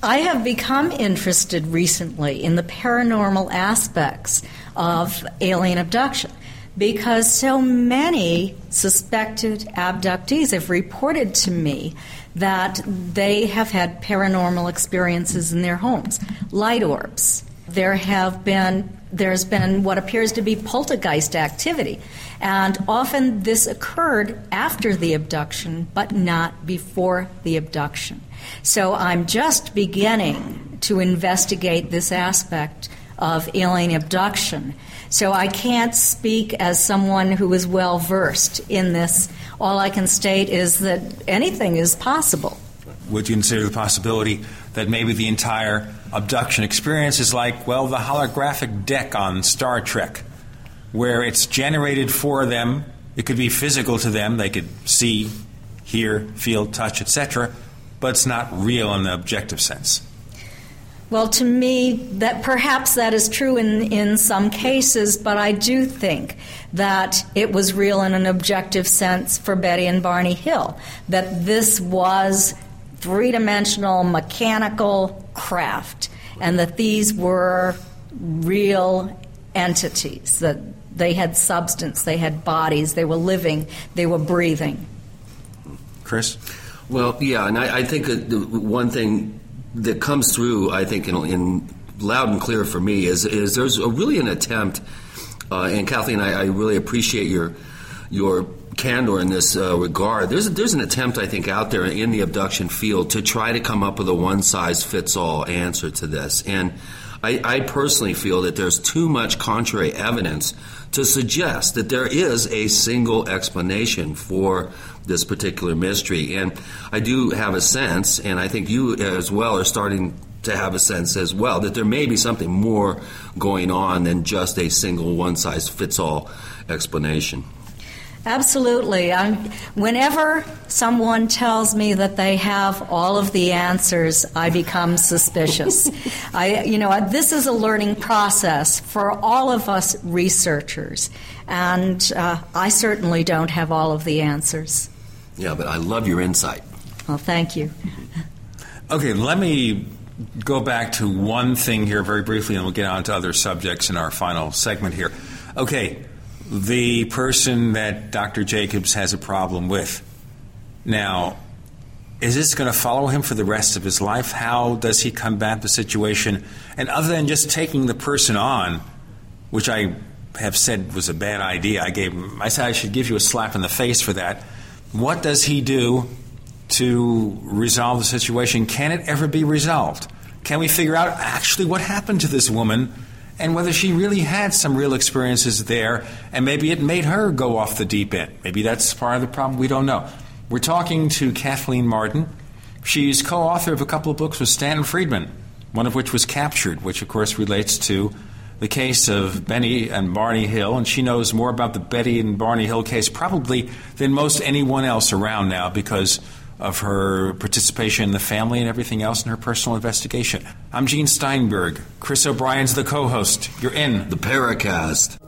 I have become interested recently in the paranormal aspects of alien abduction because so many suspected abductees have reported to me that they have had paranormal experiences in their homes, light orbs. There have been there's been what appears to be poltergeist activity, and often this occurred after the abduction, but not before the abduction. So I'm just beginning to investigate this aspect of alien abduction so I can't speak as someone who is well versed in this. All I can state is that anything is possible. Would you consider the possibility that maybe the entire abduction experience is like, well, the holographic deck on Star Trek, where it's generated for them? It could be physical to them, they could see, hear, feel, touch, etc., but it's not real in the objective sense. Well, to me, that perhaps that is true in, in some cases, but I do think that it was real in an objective sense for Betty and Barney Hill. That this was three dimensional mechanical craft, and that these were real entities, that they had substance, they had bodies, they were living, they were breathing. Chris? Well, yeah, and I, I think the one thing that comes through, I think, in, in loud and clear for me is is there's a, really an attempt, uh, and Kathleen, I, I, really appreciate your your candor in this uh, regard. There's a, there's an attempt, I think, out there in the abduction field to try to come up with a one size fits all answer to this, and I, I personally feel that there's too much contrary evidence to suggest that there is a single explanation for this particular mystery. And I do have a sense, and I think you as well are starting to have a sense as well, that there may be something more going on than just a single one size fits all explanation. Absolutely. I'm, whenever someone tells me that they have all of the answers, I become suspicious. I, you know, this is a learning process for all of us researchers, and uh, I certainly don't have all of the answers. Yeah, but I love your insight. Well, thank you. Okay, let me go back to one thing here very briefly, and we'll get on to other subjects in our final segment here. Okay, the person that Dr. Jacobs has a problem with. Now, is this going to follow him for the rest of his life? How does he combat the situation? And other than just taking the person on, which I have said was a bad idea, I gave him, I said I should give you a slap in the face for that what does he do to resolve the situation? Can it ever be resolved? Can we figure out actually what happened to this woman and whether she really had some real experiences there and maybe it made her go off the deep end? Maybe that's part of the problem. We don't know. We're talking to Kathleen Marden. She's co author of a couple of books with Stan Friedman, one of which was captured, which of course relates to the case of Benny and Barney Hill, and she knows more about the Betty and Barney Hill case probably than most anyone else around now because of her participation in the family and everything else in her personal investigation. I'm Gene Steinberg. Chris O'Brien's the co host. You're in the Paracast.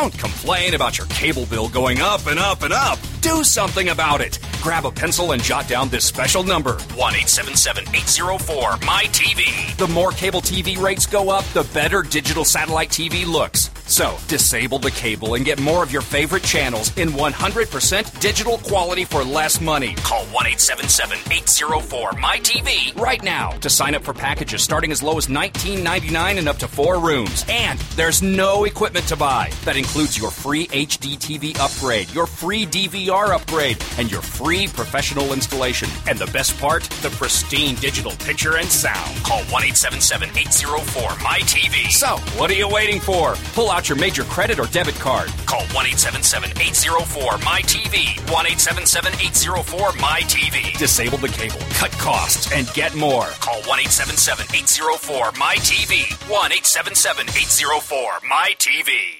Don't complain about your cable bill going up and up and up. Do something about it. Grab a pencil and jot down this special number 1 877 804 MyTV. The more cable TV rates go up, the better digital satellite TV looks. So, disable the cable and get more of your favorite channels in 100% digital quality for less money. Call 1 877 804 MyTV right now to sign up for packages starting as low as $19.99 and up to four rooms. And there's no equipment to buy. That includes your free HD TV upgrade, your free DVR upgrade, and your free professional installation. And the best part, the pristine digital picture and sound. Call 1 877 804 MyTV. So, what are you waiting for? Pull out your major credit or debit card. Call 1 877 804 MyTV. 1 877 804 MyTV. Disable the cable, cut costs, and get more. Call 1 877 804 MyTV. 1 877 804 MyTV.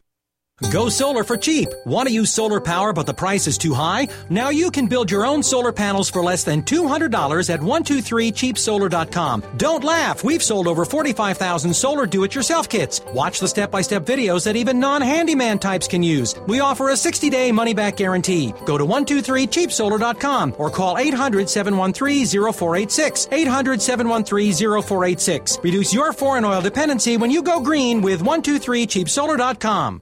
Go solar for cheap. Want to use solar power but the price is too high? Now you can build your own solar panels for less than $200 at 123cheapsolar.com. Don't laugh. We've sold over 45,000 solar do-it-yourself kits. Watch the step-by-step videos that even non-handyman types can use. We offer a 60-day money-back guarantee. Go to 123cheapsolar.com or call 800-713-0486. 800-713-0486. Reduce your foreign oil dependency when you go green with 123cheapsolar.com.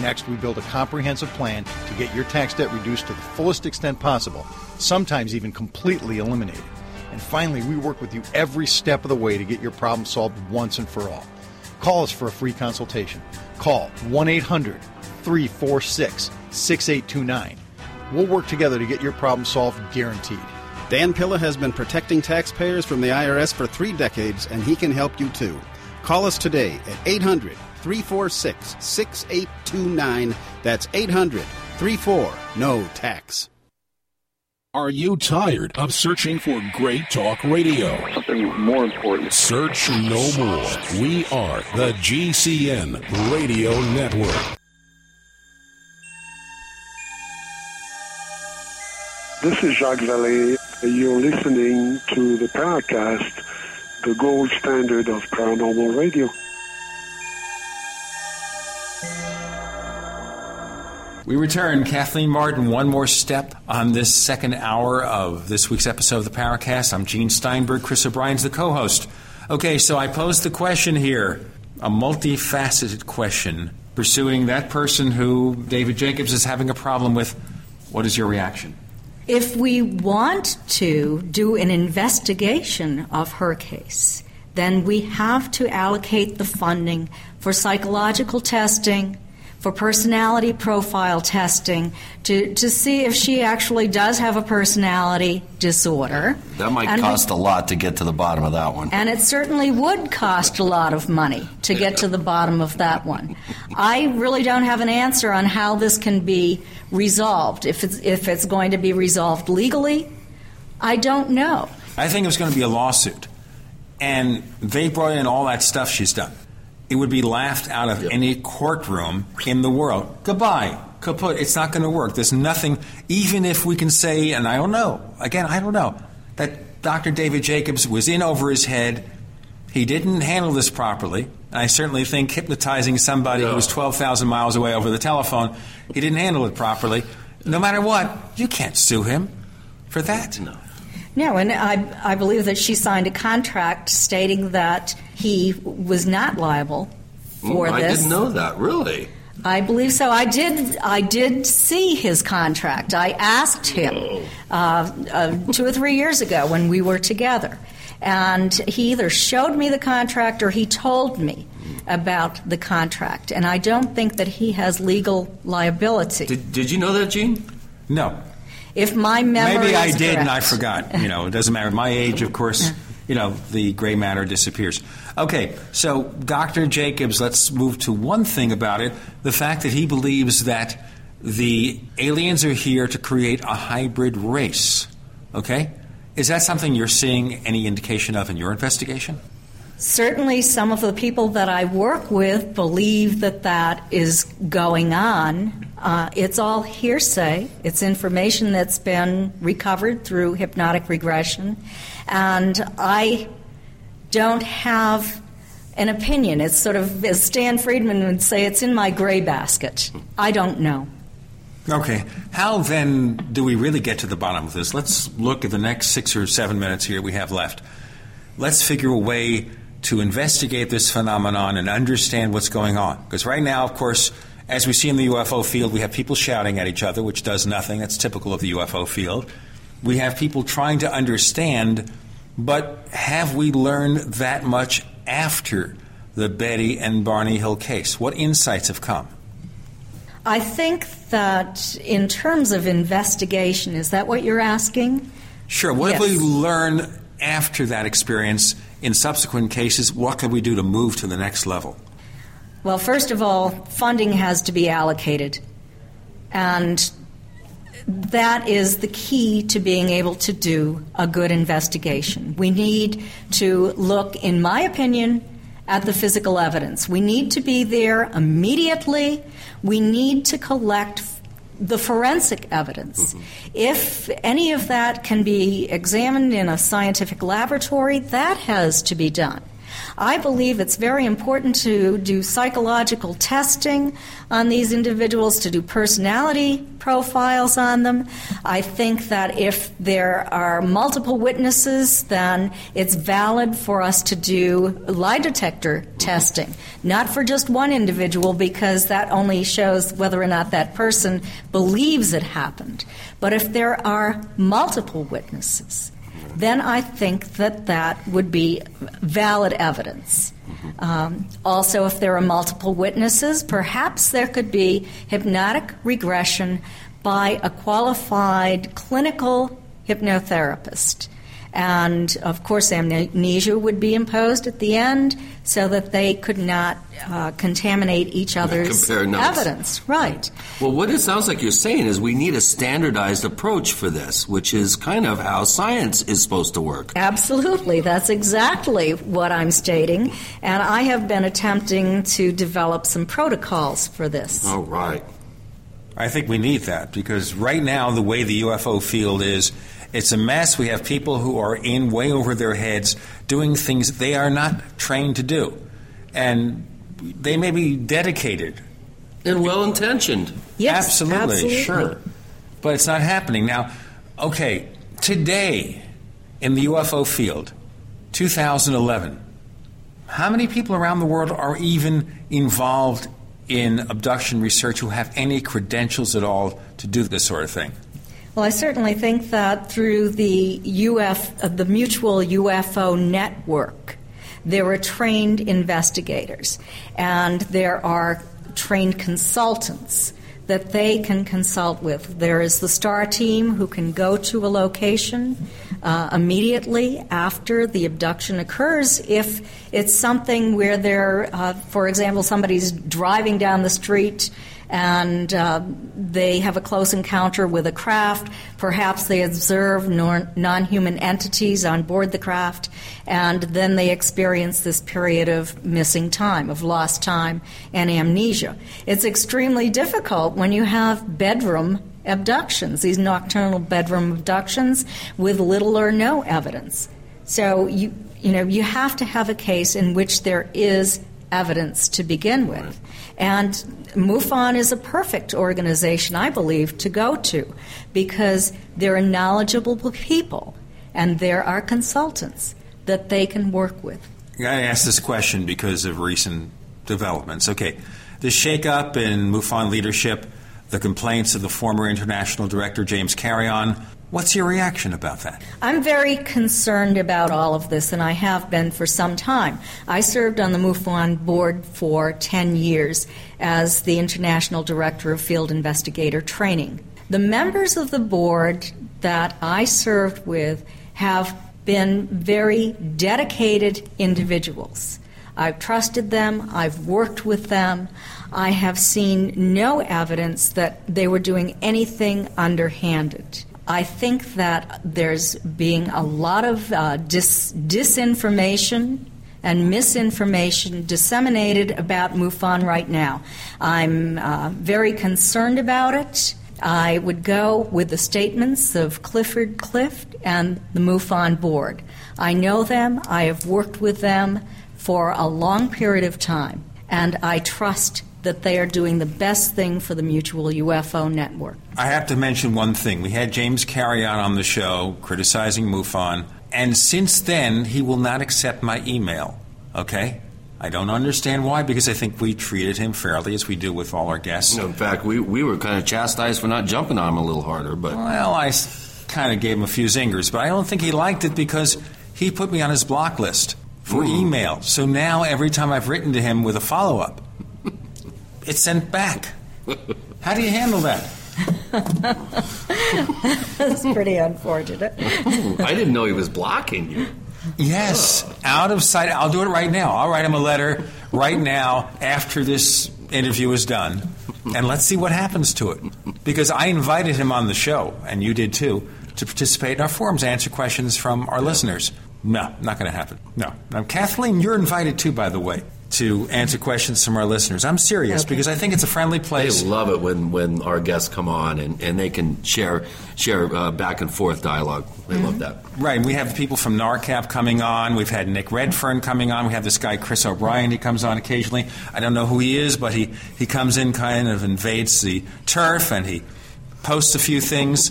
Next, we build a comprehensive plan to get your tax debt reduced to the fullest extent possible, sometimes even completely eliminated. And finally, we work with you every step of the way to get your problem solved once and for all. Call us for a free consultation. Call 1 800 346 6829. We'll work together to get your problem solved guaranteed. Dan Pilla has been protecting taxpayers from the IRS for three decades, and he can help you too. Call us today at 800 346 6829. That's 800 34 No Tax. Are you tired of searching for great talk radio? Something more important. Search no more. We are the GCN Radio Network. This is Jacques Vallée. You're listening to the Paracast, the gold standard of paranormal radio. We return. Kathleen Marden, one more step on this second hour of this week's episode of the Paracast. I'm Gene Steinberg. Chris O'Brien's the co host. Okay, so I posed the question here a multifaceted question pursuing that person who David Jacobs is having a problem with. What is your reaction? If we want to do an investigation of her case, then we have to allocate the funding for psychological testing, for personality profile testing to, to see if she actually does have a personality disorder. That might And cost we- a lot to get to the bottom of that one. And it certainly would cost a lot of money to get to the bottom of that one. I really don't have an answer on how this can be resolved. If it's, if it's going to be resolved legally, I don't know. I think it was going to be a lawsuit. And they brought in all that stuff she's done. It would be laughed out of any courtroom in the world. Goodbye. Kaput. It's not going to work. There's nothing, even if we can say, and I don't know, again, I don't know, that Dr. David Jacobs was in over his head. He didn't handle this properly. I certainly think hypnotizing somebody who was 12,000 miles away over the telephone, he didn't handle it properly. No matter what, you can't sue him for that. No. No, and I, I believe that she signed a contract stating that he was not liable for Ooh, I this. didn't know that, really. I believe so. I did. I did see his contract. I asked him uh, uh, two or three years ago when we were together, and he either showed me the contract or he told me about the contract. And I don't think that he has legal liability. Did, did you know that, Gene? No. If my memory Maybe I did and I forgot. You know, it doesn't matter. My age, of course, you know, the gray matter disappears. Okay, so Dr. Jacobs, let's move to one thing about it the fact that he believes that the aliens are here to create a hybrid race. Okay? Is that something you're seeing any indication of in your investigation? Certainly, some of the people that I work with believe that that is going on. Uh, it's all hearsay. It's information that's been recovered through hypnotic regression. And I don't have an opinion. It's sort of, as Stan Friedman would say, it's in my gray basket. I don't know. Okay. How then do we really get to the bottom of this? Let's look at the next six or seven minutes here we have left. Let's figure a way to investigate this phenomenon and understand what's going on. Because right now, of course, as we see in the UFO field, we have people shouting at each other, which does nothing. That's typical of the UFO field. We have people trying to understand, but have we learned that much after the Betty and Barney Hill case? What insights have come? I think that in terms of investigation, is that what you're asking? Sure. What Yes. have we learned after that experience in subsequent cases? What can we do to move to the next level? Well, first of all, funding has to be allocated. And that is the key to being able to do a good investigation. We need to look, in my opinion, at the physical evidence. We need to be there immediately. We need to collect the forensic evidence. Mm-hmm. If any of that can be examined in a scientific laboratory, that has to be done. I believe it's very important to do psychological testing on these individuals, to do personality profiles on them. I think that if there are multiple witnesses, then it's valid for us to do lie detector testing, not for just one individual, because that only shows whether or not that person believes it happened. But if there are multiple witnesses, then I think that that would be valid evidence. Um, also, if there are multiple witnesses, perhaps there could be hypnotic regression by a qualified clinical hypnotherapist. And of course, amnesia would be imposed at the end so that they could not uh, contaminate each other's evidence. Right. Well, what it sounds like you're saying is we need a standardized approach for this, which is kind of how science is supposed to work. Absolutely. That's exactly what I'm stating. And I have been attempting to develop some protocols for this. All right. I think we need that because right now, the way the UFO field is, it's a mess. We have people who are in way over their heads doing things they are not trained to do. And they may be dedicated. And well intentioned. Yes, absolutely, absolutely. Sure. But it's not happening. Now, okay, today in the UFO field, 2011, how many people around the world are even involved in abduction research who have any credentials at all to do this sort of thing? Well, I certainly think that through the UF, uh, the Mutual UFO Network, there are trained investigators and there are trained consultants that they can consult with. There is the STAR team who can go to a location uh, immediately after the abduction occurs if it's something where they're, uh, for example, somebody's driving down the street and uh, they have a close encounter with a craft. Perhaps they observe non human entities on board the craft, and then they experience this period of missing time, of lost time, and amnesia. It's extremely difficult when you have bedroom abductions, these nocturnal bedroom abductions with little or no evidence. So you you know you have to have a case in which there is evidence to begin with. And MUFON is a perfect organization, I believe, to go to because there are knowledgeable people and there are consultants that they can work with. I ask this question because of recent developments. Okay, the shakeup in MUFON leadership, the complaints of the former international director James Carrion, What's your reaction about that? I'm very concerned about all of this, and I have been for some time. I served on the MUFON board for 10 years as the International Director of Field Investigator Training. The members of the board that I served with have been very dedicated individuals. I've trusted them, I've worked with them. I have seen no evidence that they were doing anything underhanded. I think that there's being a lot of uh, dis- disinformation and misinformation disseminated about MUFON right now. I'm uh, very concerned about it. I would go with the statements of Clifford Clift and the MUFON board. I know them, I have worked with them for a long period of time, and I trust that they are doing the best thing for the Mutual UFO Network. I have to mention one thing. We had James Carrion on the show criticizing MUFON, and since then, he will not accept my email. Okay? I don't understand why, because I think we treated him fairly as we do with all our guests. No, in fact, we, we were kind of chastised for not jumping on him a little harder, but. Well, I kind of gave him a few zingers, but I don't think he liked it because he put me on his block list for Ooh. email. So now every time I've written to him with a follow up, it's sent back. How do you handle that? That's pretty unfortunate. I didn't know he was blocking you. Yes, out of sight. I'll do it right now. I'll write him a letter right now after this interview is done, and let's see what happens to it. Because I invited him on the show, and you did too, to participate in our forums, answer questions from our listeners. No, not going to happen. No. Now, Kathleen, you're invited too, by the way to answer questions from our listeners. I'm serious okay. because I think it's a friendly place. They love it when, when our guests come on and, and they can share share uh, back and forth dialogue. They mm-hmm. love that. Right. We have people from NARCAP coming on. We've had Nick Redfern coming on. We have this guy Chris O'Brien. He comes on occasionally. I don't know who he is, but he, he comes in, kind of invades the turf, and he posts a few things.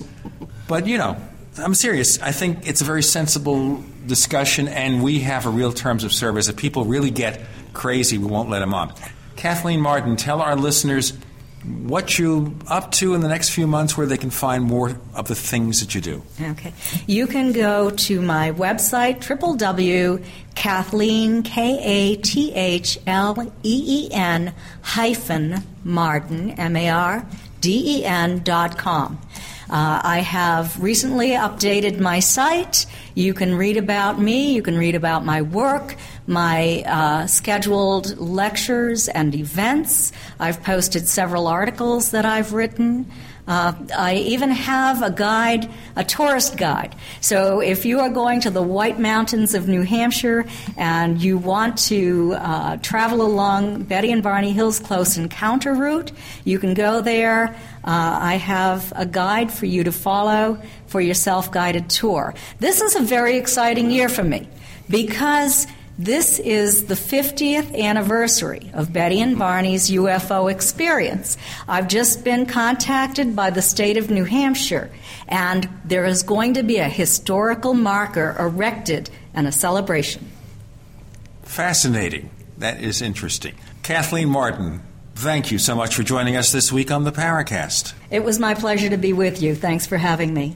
But you know, I'm serious. I think it's a very sensible discussion, and we have a real terms of service that people really get crazy, we won't let him on. Kathleen Marden, tell our listeners what you up to in the next few months where they can find more of the things that you do. Okay. You can go to my website, www.kathleen, K-A-T-H-L-E-E-N hyphen Marden, M-A-R-D-E-N dot com. Uh, I have recently updated my site. You can read about me. You can read about my work. My uh, scheduled lectures and events. I've posted several articles that I've written. Uh, I even have a guide, a tourist guide. So if you are going to the White Mountains of New Hampshire and you want to uh, travel along Betty and Barney Hills Close Encounter route, you can go there. Uh, I have a guide for you to follow for your self guided tour. This is a very exciting year for me because this is the 50th anniversary of Betty and Barney's UFO experience. I've just been contacted by the state of New Hampshire, and there is going to be a historical marker erected and a celebration. Fascinating. That is interesting. Kathleen Marden, thank you so much for joining us this week on the Paracast. It was my pleasure to be with you. Thanks for having me.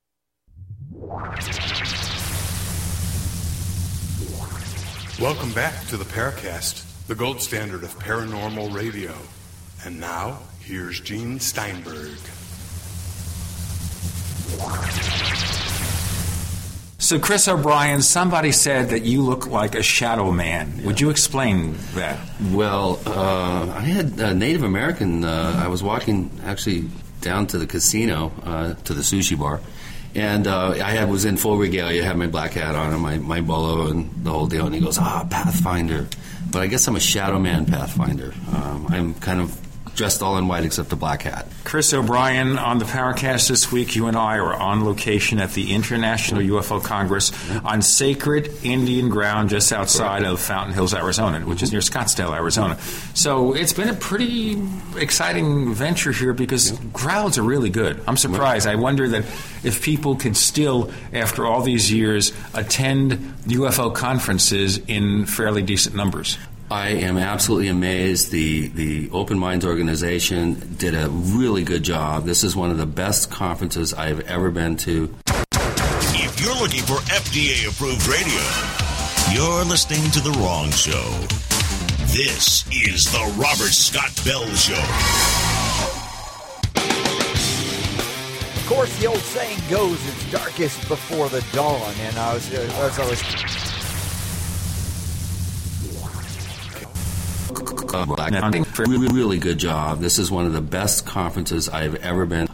Welcome back to the Paracast, the gold standard of paranormal radio. And now, here's Gene Steinberg. So, Chris O'Brien, somebody said that you look like a shadow man. Would you explain that? Well, uh, I had a Native American. Uh, I was walking actually down to the casino, uh, to the sushi bar, and uh, I had, was in full regalia, had my black hat on and my, my bolo and the whole deal. And he goes, ah, Pathfinder. But I guess I'm a shadow man Pathfinder. Um, I'm kind of dressed all in white except the black hat. Chris O'Brien on the Paracast this week. You and I are on location at the International UFO Congress on sacred Indian ground just outside of Fountain Hills, Arizona, which is near Scottsdale, Arizona. So it's been a pretty exciting venture here because crowds are really good. I'm surprised. I wonder that if people can still, after all these years, attend UFO conferences in fairly decent numbers. I am absolutely amazed. The the Open Minds organization did a really good job. This is one of the best conferences I have ever been to. If you're looking for FDA approved radio, you're listening to the wrong show. This is the Robert Scott Bell Show. Of course, the old saying goes, "It's darkest before the dawn." And I was, uh, as I was Really, really good job. This is one of the best conferences I've ever been.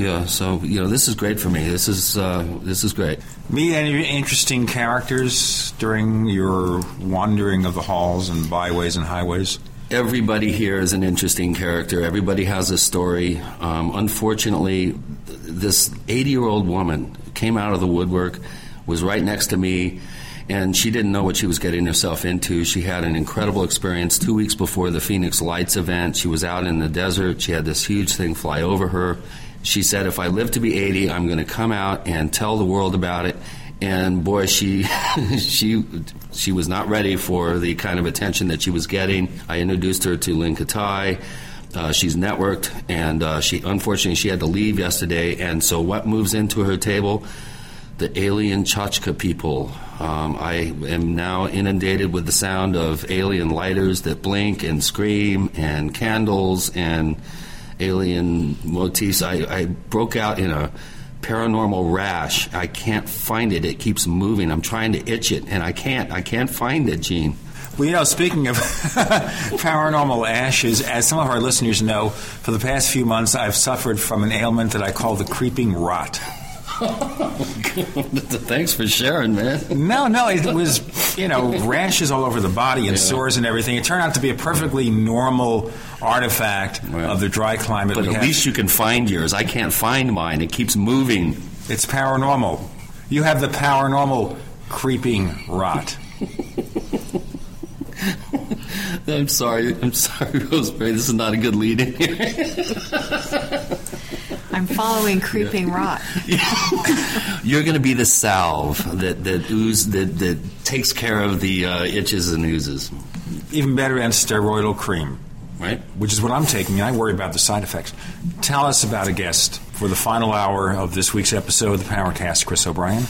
Yeah, so you know this is great for me. This is uh, this is great. Meet any interesting characters during your wandering of the halls and byways and highways? Everybody here is an interesting character. Everybody has a story. Um, unfortunately, this 80 year old woman came out of the woodwork, was right next to me and she didn't know what she was getting herself into. She had an incredible experience two weeks before the Phoenix Lights event. She was out in the desert. She had this huge thing fly over her. She said, If I live to be 80, I'm going to come out and tell the world about it. And boy, she she she was not ready for the kind of attention that she was getting. I introduced her to Lynne Kitei. Uh, she's networked, and uh, she unfortunately she had to leave yesterday. And so, what moves into her table? The alien Chachka people um, I am now inundated with the sound of alien lighters that blink and scream, and candles and alien motifs. I, I broke out in a paranormal rash. I can't find it. It keeps moving. I'm trying to itch it, and I can't. I can't find it, Gene. Well, you know, speaking of paranormal ashes, as some of our listeners know, for the past few months I've suffered from an ailment that I call the creeping rot. Oh, Thanks for sharing, man. No, no, it was, you know, rashes all over the body and Yeah. sores and everything. It turned out to be a perfectly normal artifact of the dry climate. But at have. least you can find yours. I can't find mine. It keeps moving. It's paranormal. You have the paranormal creeping rot. I'm sorry. I'm sorry, Rosemary. This is not a good lead in here. I'm following creeping rot. You're going to be the salve that that ooze that that takes care of the uh, itches and oozes. Even better than steroidal cream. Right. Which is what I'm taking, and I worry about the side effects. Tell us about a guest for the final hour of this week's episode of the Paracast, Chris O'Brien.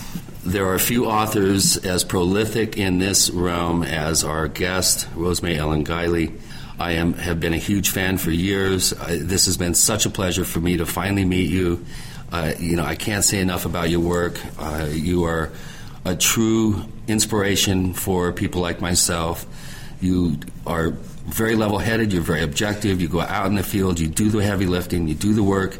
There are a few authors as prolific in this realm as our guest, Rosemary Ellen Guiley. I am have been a huge fan for years. I, this has been such a pleasure for me to finally meet you. Uh, you know, I can't say enough about your work. Uh, you are a true inspiration for people like myself. You are very level headed, you're very objective, you go out in the field, you do the heavy lifting, you do the work,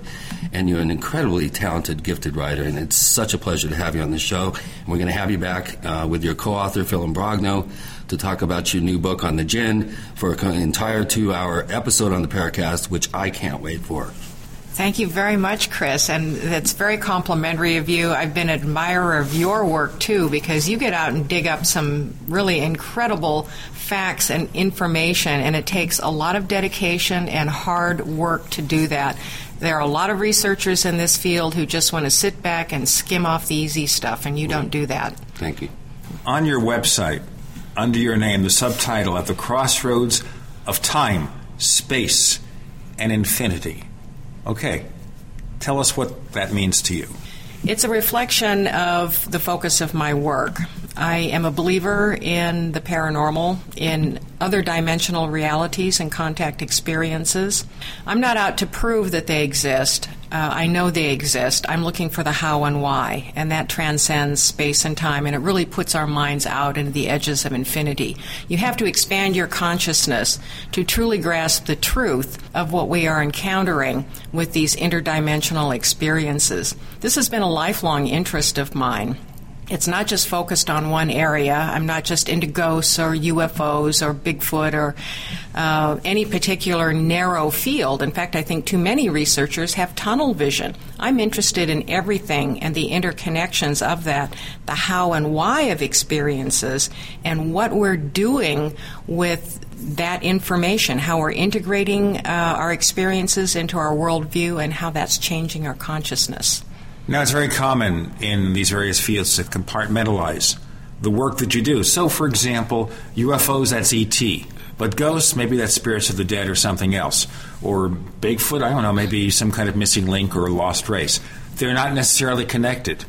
and you're an incredibly talented, gifted writer. And it's such a pleasure to have you on the show. And we're going to have you back uh, with your co author, Phil Imbrogno, to talk about your new book on the djinn for an entire two hour episode on the Paracast, which I can't wait for. Thank you very much, Chris, and that's very complimentary of you. I've been an admirer of your work too because you get out and dig up some really incredible facts and information, and it takes a lot of dedication and hard work to do that. There are a lot of researchers in this field who just want to sit back and skim off the easy stuff, and you don't do that. Thank you. On your website, under your name, the subtitle At the Crossroads of Time, Space, and Infinity. Okay, tell us what that means to you. It's a reflection of the focus of my work. I am a believer in the paranormal, in other dimensional realities and contact experiences. I'm not out to prove that they exist. Uh, I know they exist. I'm looking for the how and why, and that transcends space and time, and it really puts our minds out into the edges of infinity. You have to expand your consciousness to truly grasp the truth of what we are encountering with these interdimensional experiences. This has been a lifelong interest of mine. It's not just focused on one area. I'm not just into ghosts or UFOs or Bigfoot or uh, any particular narrow field. In fact, I think too many researchers have tunnel vision. I'm interested in everything and the interconnections of that, the how and why of experiences, and what we're doing with that information, how we're integrating uh, our experiences into our worldview, and how that's changing our consciousness. Now, it's very common in these various fields to compartmentalize the work that you do. So, for example, UFOs, that's ET. But ghosts, maybe that's spirits of the dead or something else. Or Bigfoot, I don't know, maybe some kind of missing link or lost race. They're not necessarily connected.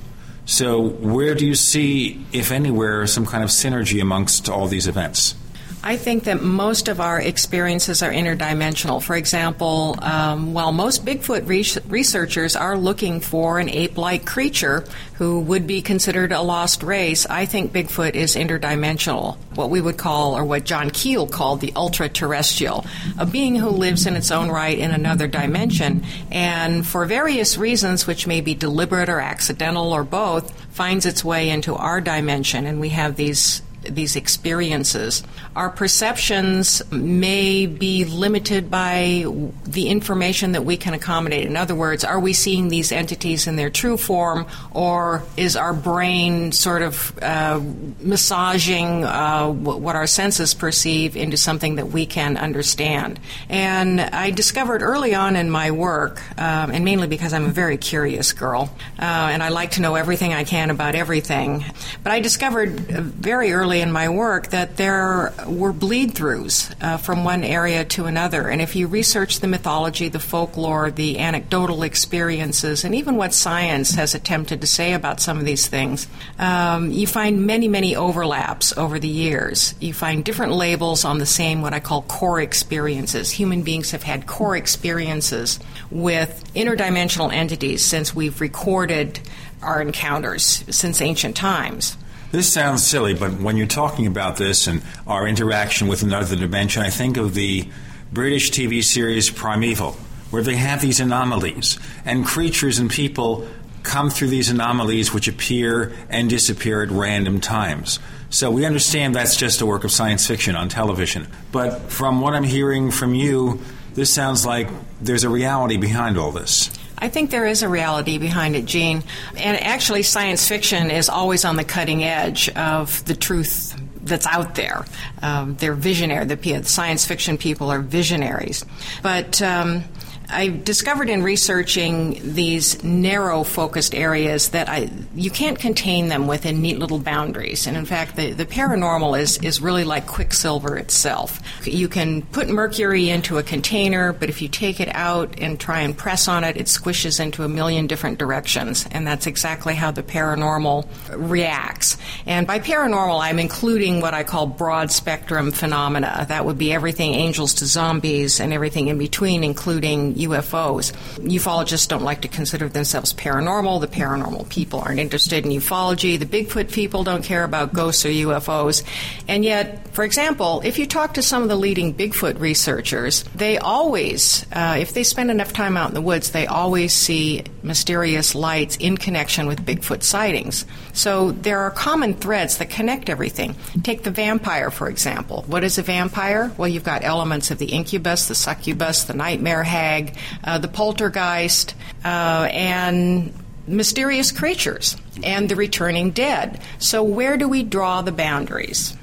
So, where do you see, if anywhere, some kind of synergy amongst all these events? I think that most of our experiences are interdimensional. For example, um, while most Bigfoot re- researchers are looking for an ape like creature who would be considered a lost race, I think Bigfoot is interdimensional. What we would call, or what John Keel called, the ultra terrestrial, a being who lives in its own right in another dimension, and for various reasons, which may be deliberate or accidental or both, finds its way into our dimension, and we have these these experiences. Our perceptions may be limited by the information that we can accommodate. In other words, are we seeing these entities in their true form, or is our brain sort of uh, massaging uh, what our senses perceive into something that we can understand? And I discovered early on in my work, um, and mainly because I'm a very curious girl, uh, and I like to know everything I can about everything, but I discovered very early in my work that there were bleed throughs uh, from one area to another. And if you research the mythology, the folklore, the anecdotal experiences, and even what science has attempted to say about some of these things, um, you find many, many overlaps over the years. You find different labels on the same, what I call core experiences. Human beings have had core experiences with interdimensional entities since we've recorded our encounters since ancient times. This sounds silly, but when you're talking about this and our interaction with another dimension, I think of the British TV series Primeval, where they have these anomalies, and creatures and people come through these anomalies which appear and disappear at random times. So we understand that's just a work of science fiction on television. But from what I'm hearing from you, this sounds like there's a reality behind all this. I think there is a reality behind it, Gene. And actually, science fiction is always on the cutting edge of the truth that's out there. Um, they're visionary. The, science fiction people are visionaries. But um, I discovered in researching these narrow focused areas that I, you can't contain them within neat little boundaries. And in fact, the, the paranormal is, is really like quicksilver itself. You can put mercury into a container, but if you take it out and try and press on it, it squishes into a million different directions. And that's exactly how the paranormal reacts. And by paranormal, I'm including what I call broad spectrum phenomena. That would be everything angels to zombies and everything in between, including UFOs. Ufologists don't like to consider themselves paranormal. The paranormal people aren't interested in ufology. The Bigfoot people don't care about ghosts or UFOs. And yet, for example, if you talk to some of the leading Bigfoot researchers, they always, uh, if they spend enough time out in the woods, they always see mysterious lights in connection with Bigfoot sightings. So there are common threads that connect everything. Take the vampire, for example. What is a vampire? Well, you've got elements of the incubus, the succubus, the nightmare hag, uh, the poltergeist, uh, and mysterious creatures, and the returning dead. So, where do we draw the boundaries?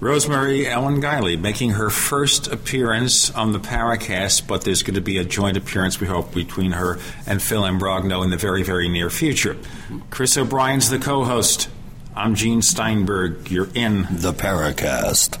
Rosemary Ellen Guiley making her first appearance on the Paracast, but there's going to be a joint appearance, we hope, between her and Phil Imbrogno in the very, very near future. Chris O'Brien's the co host. I'm Gene Steinberg. You're in the Paracast.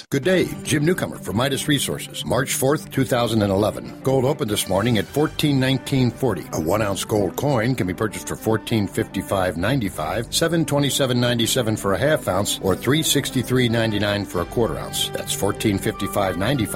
Good day, Jim Newcomer from Midas Resources, March 4th, 2011. Gold opened this morning at 1419.40. A one ounce gold coin can be purchased for 1455.95, 727.97 for a half ounce, or 363.99 for a quarter ounce. That's 1455.95,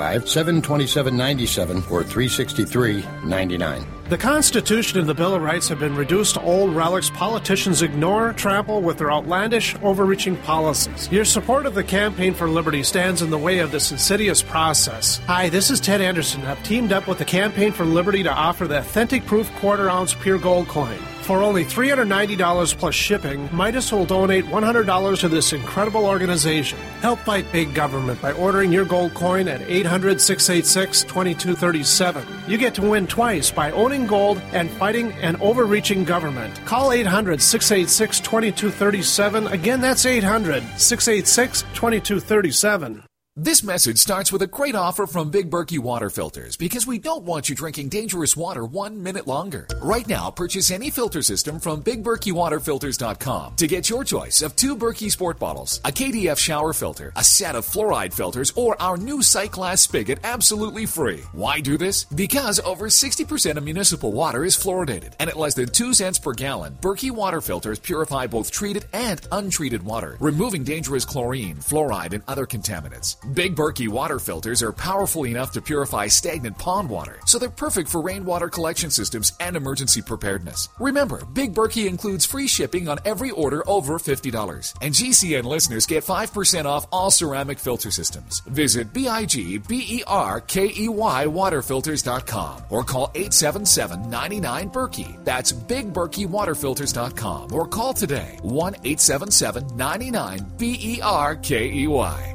727.97, or 363.99. The Constitution and the Bill of Rights have been reduced to old relics politicians ignore, trample with their outlandish, overreaching policies. Your support of the Campaign for Liberty stands in the way of this insidious process. Hi, this is Ted Anderson. I've teamed up with the Campaign for Liberty to offer the authentic proof quarter ounce pure gold coin. For only $390 plus shipping, Midas will donate $100 to this incredible organization. Help fight big government by ordering your gold coin at 800 686 2237. You get to win twice by owning gold and fighting an overreaching government. Call 800 686 2237. Again, that's 800 686 2237. This message starts with a great offer from Big Berkey Water Filters because we don't want you drinking dangerous water one minute longer. Right now, purchase any filter system from BigBerkeyWaterFilters.com to get your choice of two Berkey Sport bottles, a KDF shower filter, a set of fluoride filters, or our new glass spigot absolutely free. Why do this? Because over 60% of municipal water is fluoridated, and at less than 2 cents per gallon, Berkey Water Filters purify both treated and untreated water, removing dangerous chlorine, fluoride, and other contaminants. Big Berkey water filters are powerful enough to purify stagnant pond water, so they're perfect for rainwater collection systems and emergency preparedness. Remember, Big Berkey includes free shipping on every order over $50. And GCN listeners get 5% off all ceramic filter systems. Visit B-I-G-B-E-R-K-E-Y waterfilters.com or call 877-99-BERKEY. That's BigBerkeyWaterFilters.com or call today 1-877-99-B-E-R-K-E-Y.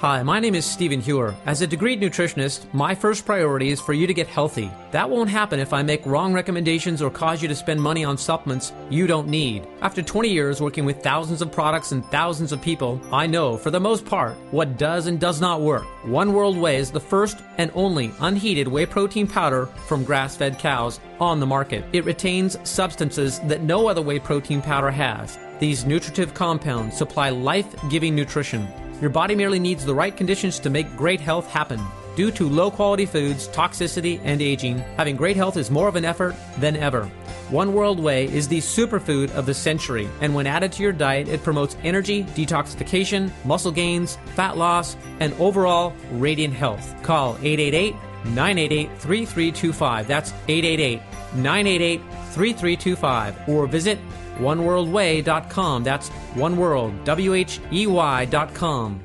Hi, my name is Stephen Heuer. As a degreed nutritionist, my first priority is for you to get healthy. That won't happen if I make wrong recommendations or cause you to spend money on supplements you don't need. After 20 years working with thousands of products and thousands of people, I know, for the most part, what does and does not work. One World Whey is the first and only unheated whey protein powder from grass fed cows on the market. It retains substances that no other whey protein powder has. These nutritive compounds supply life giving nutrition. Your body merely needs the right conditions to make great health happen. Due to low quality foods, toxicity, and aging, having great health is more of an effort than ever. One World Whey is the superfood of the century, and when added to your diet, it promotes energy, detoxification, muscle gains, fat loss, and overall radiant health. Call 888 988 3325. That's 888 988 3325. Or visit oneworldwhey.com. That's oneworld, W H E Y.com.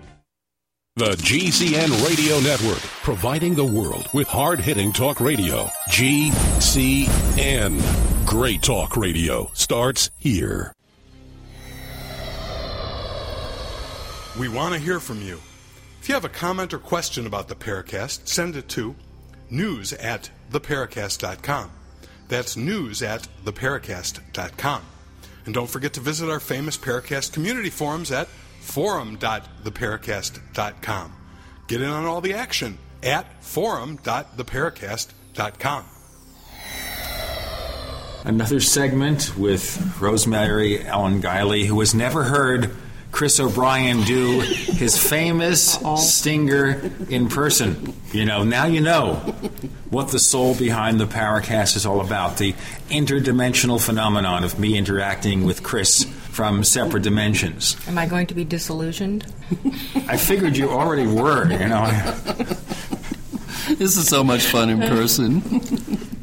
The GCN Radio Network, providing the world with hard hitting talk radio. GCN. Great talk radio starts here. We want to hear from you. If you have a comment or question about the Paracast, send it to news at theparacast.com. That's news at theparacast.com. And don't forget to visit our famous Paracast community forums at forum.theparacast.com. Get in on all the action at forum.theparacast.com. Another segment with Rosemary Ellen Guiley, who has never heard Chris O'Brien do his famous stinger in person. You know, now you know what the soul behind the Paracast is all about the interdimensional phenomenon of me interacting with Chris from separate dimensions. Am I going to be disillusioned? I figured you already were, you know. This is so much fun in person.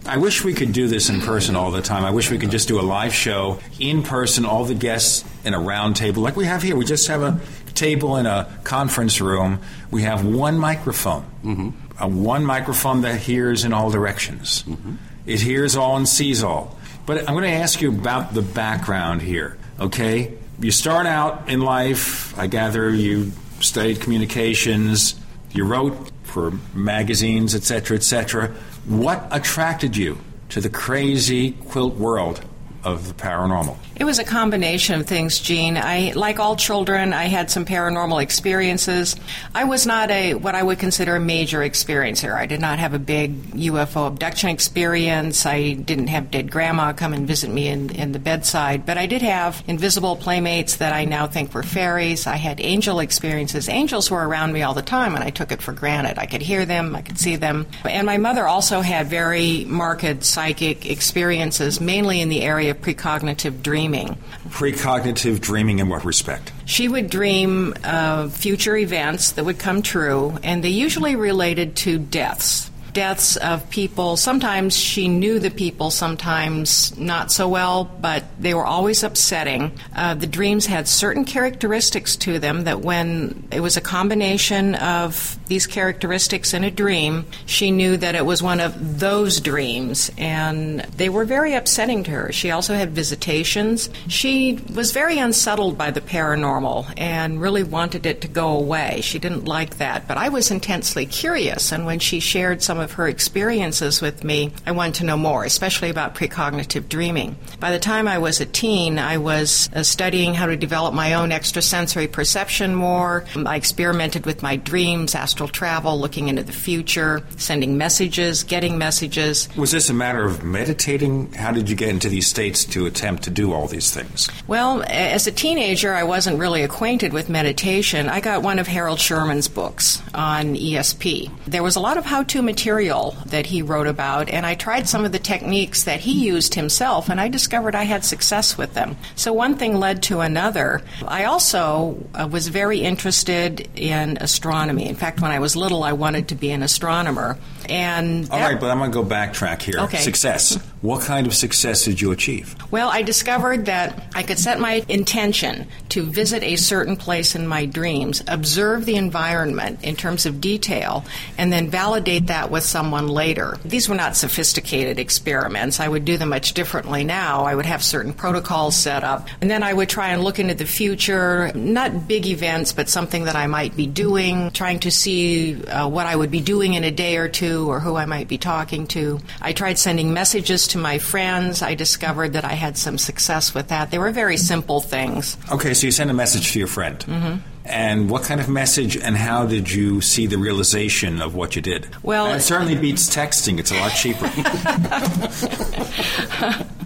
I wish we could do this in person all the time. I wish we could just do a live show in person, all the guests in a round table like we have here. We just have a table in a conference room. We have one microphone, mm-hmm. a one microphone that hears in all directions. Mm-hmm. It hears all and sees all. But I'm going to ask you about the background here, okay? You start out in life, I gather you studied communications, you wrote for magazines, etc., etc. What attracted you to the crazy quilt world of the paranormal? It was a combination of things, Gene. I, like all children, I had some paranormal experiences. I was not a what I would consider a major experiencer. I did not have a big UFO abduction experience. I didn't have dead grandma come and visit me in, in the bedside, but I did have invisible playmates that I now think were fairies. I had angel experiences. Angels were around me all the time, and I took it for granted. I could hear them, I could see them. And my mother also had very marked psychic experiences, mainly in the area of precognitive dreaming. Precognitive dreaming in what respect? She would dream of future events that would come true, and they usually related to deaths. Deaths of people. Sometimes she knew the people, sometimes not so well, but they were always upsetting. Uh, the dreams had certain characteristics to them that when it was a combination of these characteristics in a dream, she knew that it was one of those dreams, and they were very upsetting to her. She also had visitations. She was very unsettled by the paranormal and really wanted it to go away. She didn't like that, but I was intensely curious, and when she shared some of her experiences with me, I wanted to know more, especially about precognitive dreaming. By the time I was a teen, I was uh, studying how to develop my own extrasensory perception more. I experimented with my dreams, astral travel, looking into the future, sending messages, getting messages. Was this a matter of meditating? How did you get into these states to attempt to do all these things? Well, as a teenager, I wasn't really acquainted with meditation. I got one of Harold Sherman's books on ESP. There was a lot of how to material that he wrote about, and I tried some of the techniques that he used himself, and I discovered I had success with them. So one thing led to another. I also uh, was very interested in astronomy. In fact, when I was little, I wanted to be an astronomer. And all right, but I'm going to go backtrack here. Okay. Success. What kind of success did you achieve? Well, I discovered that I could set my intention to visit a certain place in my dreams, observe the environment in terms of detail, and then validate that with someone later. These were not sophisticated experiments. I would do them much differently now. I would have certain protocols set up, and then I would try and look into the future, not big events, but something that I might be doing, trying to see uh, what I would be doing in a day or two or who I might be talking to. I tried sending messages to my friends. I discovered that I had some success with that. They were very simple things. Okay, so you send a message to your friend. Mm-hmm. And what kind of message and how did you see the realization of what you did? Well, and it certainly beats texting. It's a lot cheaper.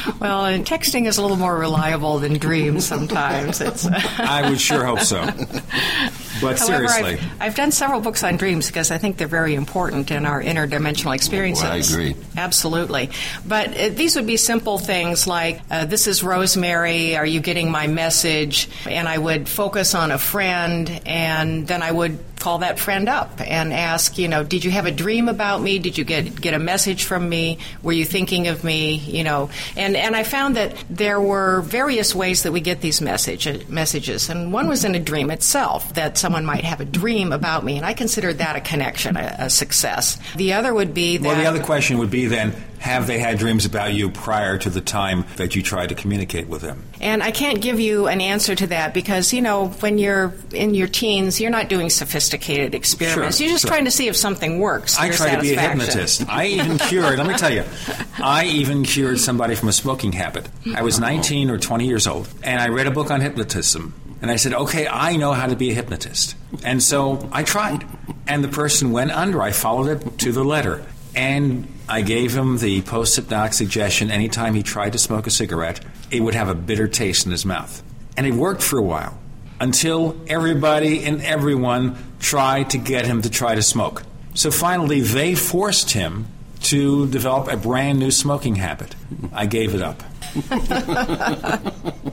well, and texting is a little more reliable than dreams sometimes. It's I would sure hope so. But However, seriously. I've, I've, done several books on dreams because I think they're very important in our interdimensional experiences. Well, I agree. Absolutely. But uh, these would be simple things like, uh, This is Rosemary, are you getting my message? And I would focus on a friend, and then I would call that friend up and ask, you know, did you have a dream about me? Did you get get a message from me? Were you thinking of me? You know, and and I found that there were various ways that we get these message messages, and one was in a dream itself that someone might have a dream about me, and I considered that a connection, a, a success. The other would be that. Well, the other question would be then have they had dreams about you prior to the time that you tried to communicate with them? And I can't give you an answer to that because, you know, when you're in your teens, you're not doing sophisticated experiments. Sure, you're just sure. trying to see if something works. I tried to be a hypnotist. I even cured, let me tell you, I even cured somebody from a smoking habit. I was 19 or 20 years old, and I read a book on hypnotism. And I said, okay, I know how to be a hypnotist. And so I tried. And the person went under. I followed it to the letter. And I gave him the post hypnotic suggestion anytime he tried to smoke a cigarette, it would have a bitter taste in his mouth. And it worked for a while until everybody and everyone tried to get him to try to smoke. So finally, they forced him to develop a brand new smoking habit. I gave it up.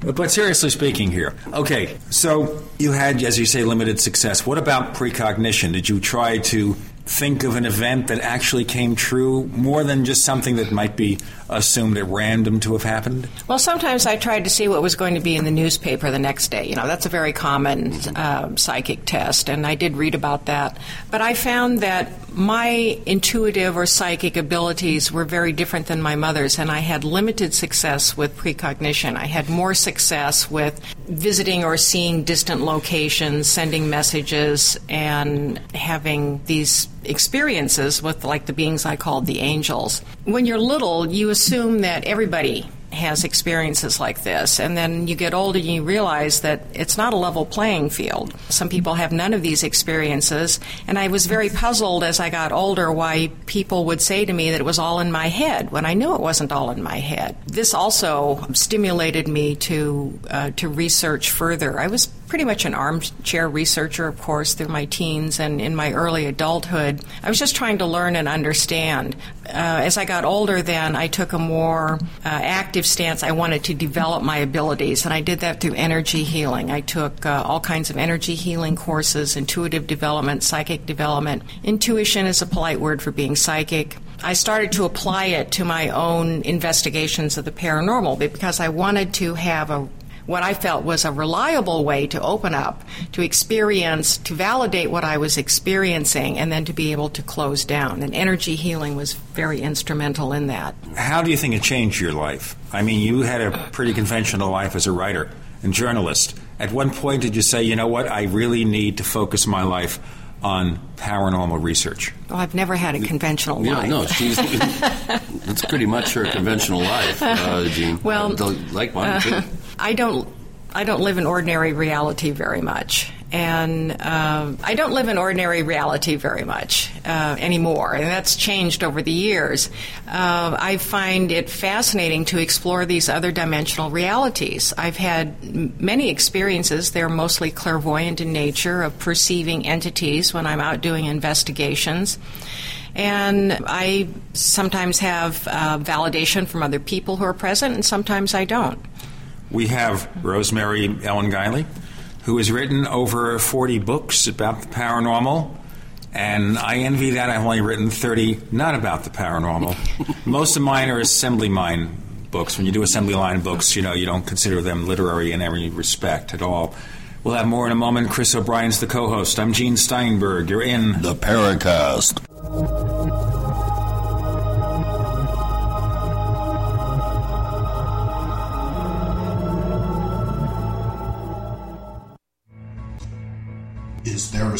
But seriously speaking here, okay, so you had, as you say, limited success. What about precognition? Did you try to think of an event that actually came true more than just something that might be assumed at random to have happened? Well, sometimes I tried to see what was going to be in the newspaper the next day. You know, that's a very common um, psychic test, and I did read about that. But I found that my intuitive or psychic abilities were very different than my mother's, and I had limited success with precognition. I had more success with visiting or seeing distant locations, sending messages, and having these experiences with like the beings I called the angels. When you're little, you assume that everybody has experiences like this, and then you get older and you realize that it's not a level playing field. Some people have none of these experiences, and I was very puzzled as I got older why people would say to me that it was all in my head when I knew it wasn't all in my head. This also stimulated me to uh, to research further. I was pretty much an armchair researcher, of course, through my teens and in my early adulthood. I was just trying to learn and understand. Uh, as I got older, then I took a more uh, active stance. I wanted to develop my abilities, and I did that through energy healing. I took uh, all kinds of energy healing courses, intuitive development, psychic development. Intuition is a polite word for being psychic. I started to apply it to my own investigations of the paranormal because I wanted to have a what I felt was a reliable way to open up, to experience, to validate what I was experiencing, and then to be able to close down. And energy healing was very instrumental in that. How do you think it changed your life? I mean, you had a pretty conventional life as a writer and journalist. At one point, did you say, you know what, I really need to focus my life on paranormal research? Well, I've never had a conventional Yeah, life. no, she's. it's pretty much her conventional life, uh, Gene. Well, like mine too. I don't I don't live in ordinary reality very much, and uh, I don't live in ordinary reality very much uh, anymore, and that's changed over the years. Uh, I find it fascinating to explore these other dimensional realities. I've had many experiences; they're mostly clairvoyant in nature, of perceiving entities when I'm out doing investigations. And I sometimes have uh, validation from other people who are present, and sometimes I don't. We have Rosemary Ellen Guiley, who has written over 40 books about the paranormal. And I envy that. I've only written 30 not about the paranormal. Most of mine are assembly line books. When you do assembly line books, you know, you don't consider them literary in any respect at all. We'll have more in a moment. Chris O'Brien's the co host. I'm Gene Steinberg. You're in The Paracast.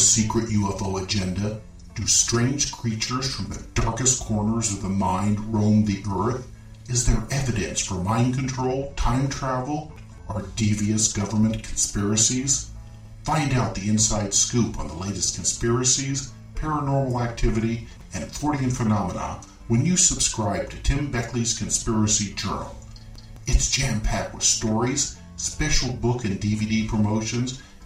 Secret UFO agenda? Do strange creatures from the darkest corners of the mind roam the earth? Is there evidence for mind control, time travel, or devious government conspiracies? Find out the inside scoop on the latest conspiracies, paranormal activity, and Fortean phenomena when you subscribe to Tim Beckley's Conspiracy Journal. It's jam packed with stories, special book and DVD promotions,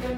Thank you.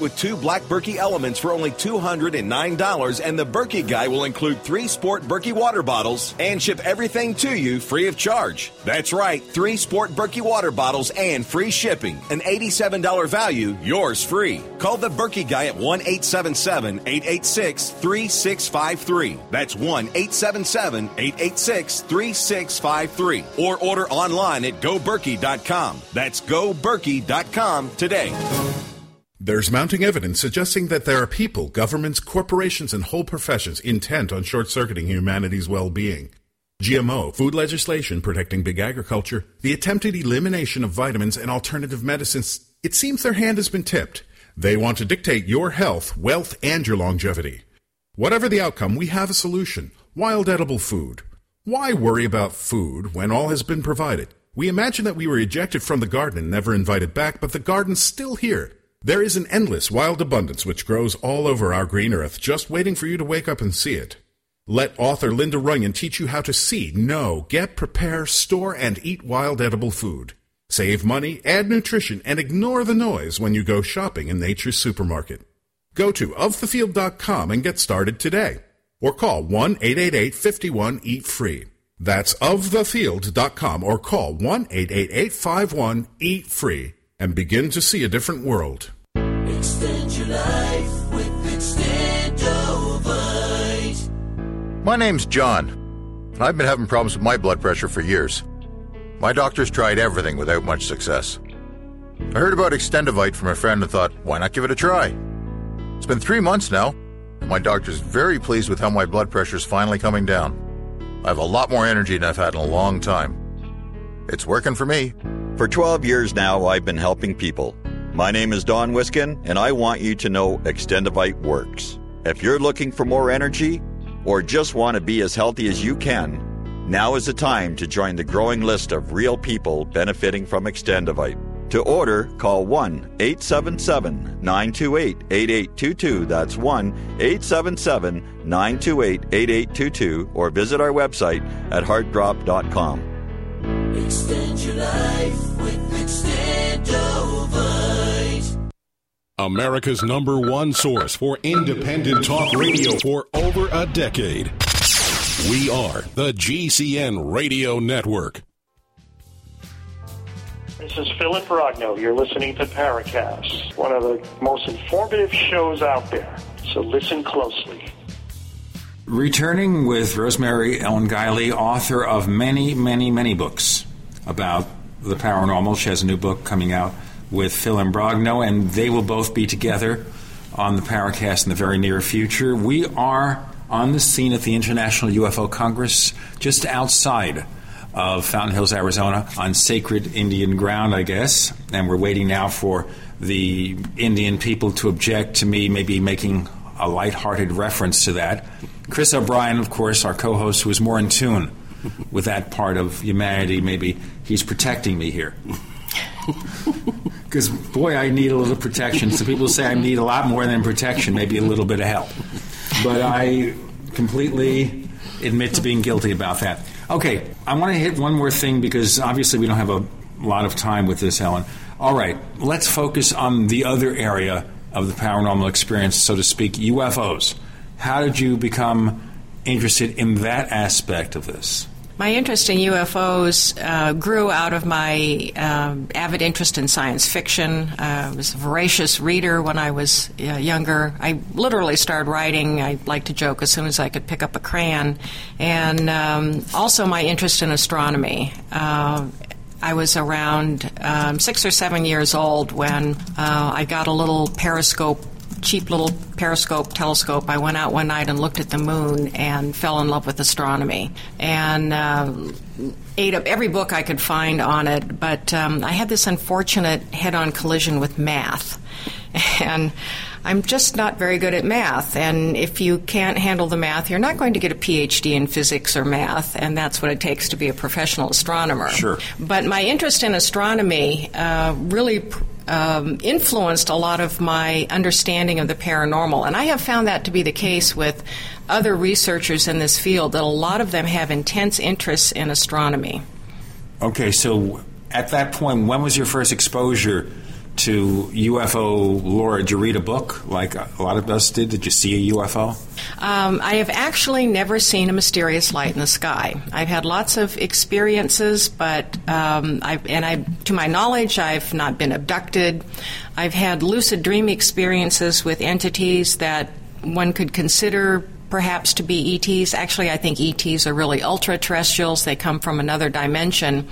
with two black Berkey elements for only $209, and the Berkey guy will include three sport Berkey water bottles and ship everything to you free of charge. That's right, three sport Berkey water bottles and free shipping. An $87 value, yours free. Call the Berkey guy at 1 877 886 3653. That's 1 877 886 3653. Or order online at goberkey.com. That's goberkey.com today. There's mounting evidence suggesting that there are people, governments, corporations, and whole professions intent on short circuiting humanity's well being. GMO, food legislation protecting big agriculture, the attempted elimination of vitamins and alternative medicines, it seems their hand has been tipped. They want to dictate your health, wealth, and your longevity. Whatever the outcome, we have a solution wild edible food. Why worry about food when all has been provided? We imagine that we were ejected from the garden and never invited back, but the garden's still here. There is an endless wild abundance which grows all over our green earth, just waiting for you to wake up and see it. Let author Linda Runyon teach you how to see, know, get, prepare, store, and eat wild edible food. Save money, add nutrition, and ignore the noise when you go shopping in nature's supermarket. Go to ofthefield.com and get started today. Or call 1 888 51 Eat Free. That's ofthefield.com or call 1 888 51 Eat Free and begin to see a different world. Extend your life with Extendovite. My name's John, and I've been having problems with my blood pressure for years. My doctor's tried everything without much success. I heard about Extendovite from a friend and thought, why not give it a try? It's been three months now, and my doctor's very pleased with how my blood pressure's finally coming down. I have a lot more energy than I've had in a long time. It's working for me. For 12 years now, I've been helping people. My name is Don Wiskin, and I want you to know Extendovite works. If you're looking for more energy or just want to be as healthy as you can, now is the time to join the growing list of real people benefiting from Extendovite. To order, call 1 877 928 8822. That's 1 877 928 8822. Or visit our website at heartdrop.com. Extend your life with Extendovite. America's number one source for independent talk radio for over a decade. We are the GCN Radio Network. This is Phil Imbrogno. You're listening to Paracast, one of the most informative shows out there. So listen closely. Returning with Rosemary Ellen Guiley, author of many, many, many books about the paranormal. She has a new book coming out with Phil Imbrogno, and they will both be together on the Paracast in the very near future. We are on the scene at the International UFO Congress, just outside of Fountain Hills, Arizona, on sacred Indian ground, I guess. And we're waiting now for the Indian people to object to me maybe making a lighthearted reference to that. Chris O'Brien, of course, our co host, who is more in tune with that part of humanity, maybe he's protecting me here. Because, boy, I need a little protection. Some people say I need a lot more than protection, maybe a little bit of help. But I completely admit to being guilty about that. Okay, I want to hit one more thing because obviously we don't have a lot of time with this, Helen. All right, let's focus on the other area of the paranormal experience, so to speak, UFOs. How did you become interested in that aspect of this? My interest in UFOs uh, grew out of my uh, avid interest in science fiction. Uh, I was a voracious reader when I was uh, younger. I literally started writing, I like to joke, as soon as I could pick up a crayon. And um, also my interest in astronomy. I was around um, six or seven years old when uh, I got a little periscope cheap little periscope telescope, I went out one night and looked at the moon and fell in love with astronomy and uh, ate up every book I could find on it. But um, I had this unfortunate head on collision with math. And I'm just not very good at math. And if you can't handle the math, you're not going to get a PhD in physics or math. And that's what it takes to be a professional astronomer. Sure. But my interest in astronomy uh, really um, influenced a lot of my understanding of the paranormal. And I have found that to be the case with other researchers in this field, that a lot of them have intense interests in astronomy. Okay, so at that point, when was your first exposure to UFO lore? Did you read a book like a lot of us did? Did you see a UFO? Um, I have actually never seen a mysterious light in the sky. I've had lots of experiences, but um, I, and I, to my knowledge, I've not been abducted. I've had lucid dream experiences with entities that one could consider perhaps to be ETs. Actually, I think ETs are really ultra terrestrials. They come from another dimension.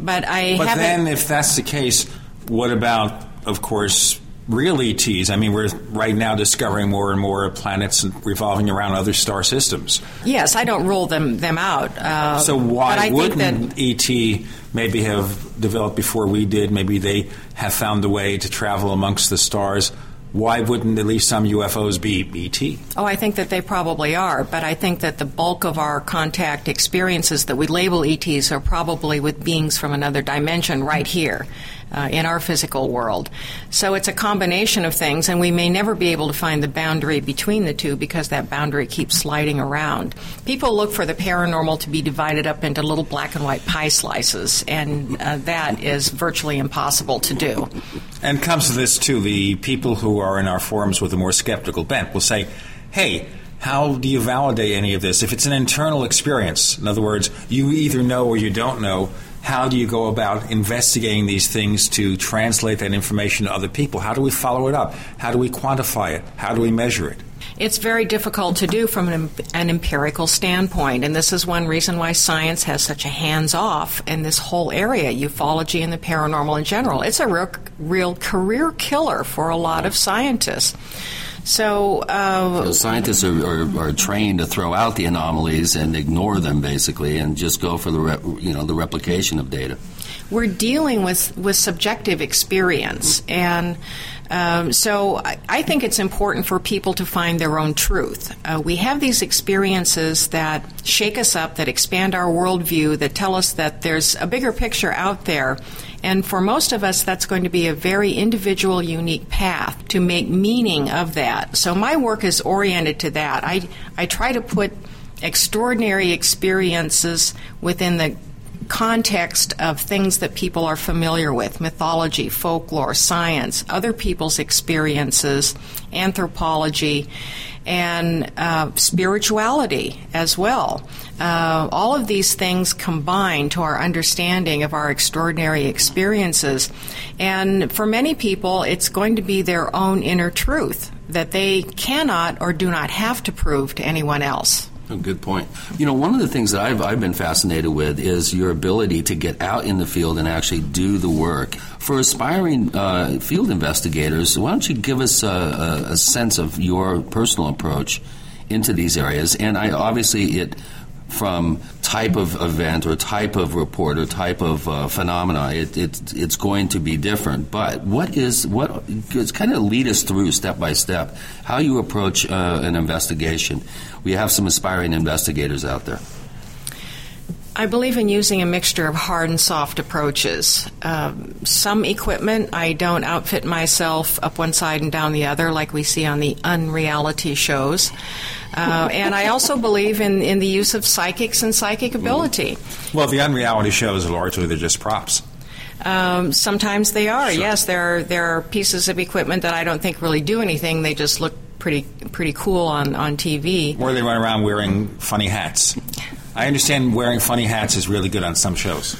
But I But haven't. then, if that's the case, what about, of course, real ETs? I mean, we're right now discovering more and more planets revolving around other star systems. yes, I don't rule them them out. Uh, so but why think that wouldn't ET maybe have developed before we did? Maybe they have found a way to travel amongst the stars. Why wouldn't at least some UFOs be ET? Oh, I think that they probably are, but I think that the bulk of our contact experiences that we label ETs are probably with beings from another dimension right here. Uh, in our physical world. So it's a combination of things, and we may never be able to find the boundary between the two because that boundary keeps sliding around. People look for the paranormal to be divided up into little black and white pie slices, and uh, that is virtually impossible to do. And comes to this too, the people who are in our forums with a more skeptical bent will say, hey, how do you validate any of this? If it's an internal experience, in other words, you either know or you don't know, how do you go about investigating these things to translate that information to other people? How do we follow it up? How do we quantify it? How do we measure it? It's very difficult to do from an, an, empirical standpoint, and this is one reason why science has such a hands off in this whole area, ufology and the paranormal in general. It's a real, real career killer for a lot of scientists. So, uh, So scientists are, are, are trained to throw out the anomalies and ignore them basically, and just go for the rep, you know the replication of data. we're dealing with, with subjective experience. And um, so I, I think it's important for people to find their own truth. Uh, we have these experiences that shake us up, that expand our worldview, that tell us that there's a bigger picture out there. And for most of us, that's going to be a very individual, unique path to make meaning of that. So my work is oriented to that. I, I try to put extraordinary experiences within the context of things that people are familiar with mythology, folklore, science, other people's experiences, anthropology, and uh, spirituality as well. Uh, all of these things combine to our understanding of our extraordinary experiences. And for many people, it's going to be their own inner truth that they cannot or do not have to prove to anyone else. A good point. You know, one of the things that I've, I've been fascinated with is your ability to get out in the field and actually do the work. For aspiring uh, field investigators, why don't you give us a, a, a sense of your personal approach into these areas? And I obviously it from type of event or type of report or type of uh, phenomena, it, it, it's going to be different. But what is what? It's kind of lead us through step by step how you approach uh, an investigation. We have some aspiring investigators out there. I believe in using a mixture of hard and soft approaches. Um, some equipment, I don't outfit myself up one side and down the other like we see on the unreality shows. Uh, and I also believe in, in the use of psychics and psychic ability. Well, the unreality shows largely they're just props. Um, sometimes they are. Sure. Yes, there are, there are pieces of equipment that I don't think really do anything. They just look pretty pretty cool on, on TV. Or they run around wearing funny hats. I understand wearing funny hats is really good on some shows.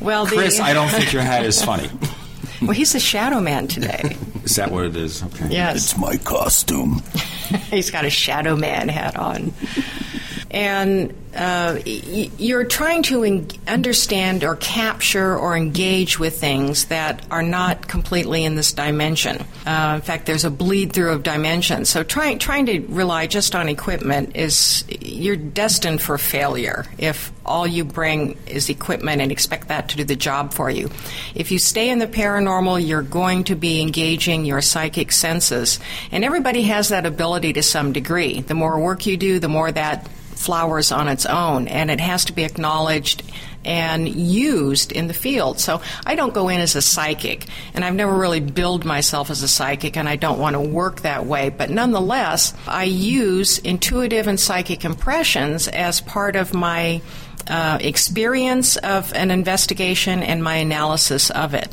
Well, Chris, the, I don't think your hat is funny. well, he's a shadow man today. is that what it is? Okay. Yes. It's my costume. he's got a shadow man hat on. And uh, you're trying to en- understand or capture or engage with things that are not completely in this dimension. Uh, in fact, there's a bleed through of dimensions. So trying trying to rely just on equipment is you're destined for failure if all you bring is equipment and expect that to do the job for you. If you stay in the paranormal, you're going to be engaging your psychic senses, and everybody has that ability to some degree. The more work you do, the more that flowers on its own, and it has to be acknowledged and used in the field. So I don't go in as a psychic, and I've never really billed myself as a psychic, and I don't want to work that way. But nonetheless, I use intuitive and psychic impressions as part of my uh, experience of an investigation and my analysis of it.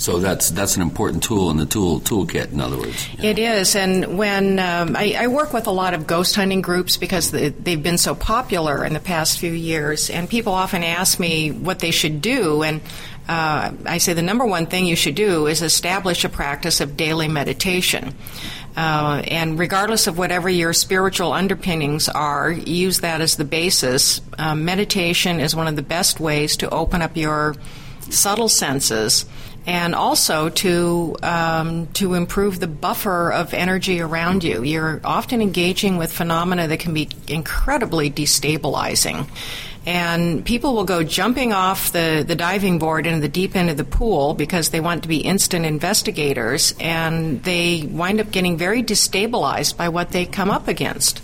So that's that's an important tool in the tool toolkit. In other words, it is. And when um, I, I, work with a lot of ghost hunting groups because they've been so popular in the past few years, and people often ask me what they should do, and uh, I say the number one thing you should do is establish a practice of daily meditation. Uh, and regardless of whatever your spiritual underpinnings are, use that as the basis. Uh, meditation is one of the best ways to open up your subtle senses and also to um, to improve the buffer of energy around you. You're often engaging with phenomena that can be incredibly destabilizing. And people will go jumping off the, the diving board into the deep end of the pool because they want to be instant investigators, and they wind up getting very destabilized by what they come up against.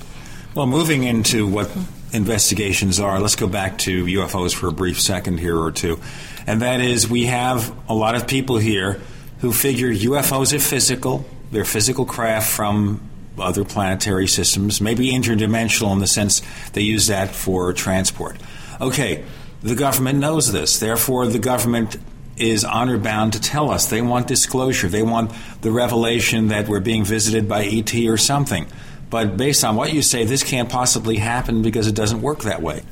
Well, moving into what investigations are, let's go back to UFOs for a brief second here or two and that is we have a lot of people here who figure UFOs are physical, they're physical craft from other planetary systems, maybe interdimensional in the sense they use that for transport. Okay, the government knows this, therefore, the government is honor bound to tell us. They want disclosure, they want the revelation that we're being visited by ET or something. But based on what you say, this can't possibly happen because it doesn't work that way.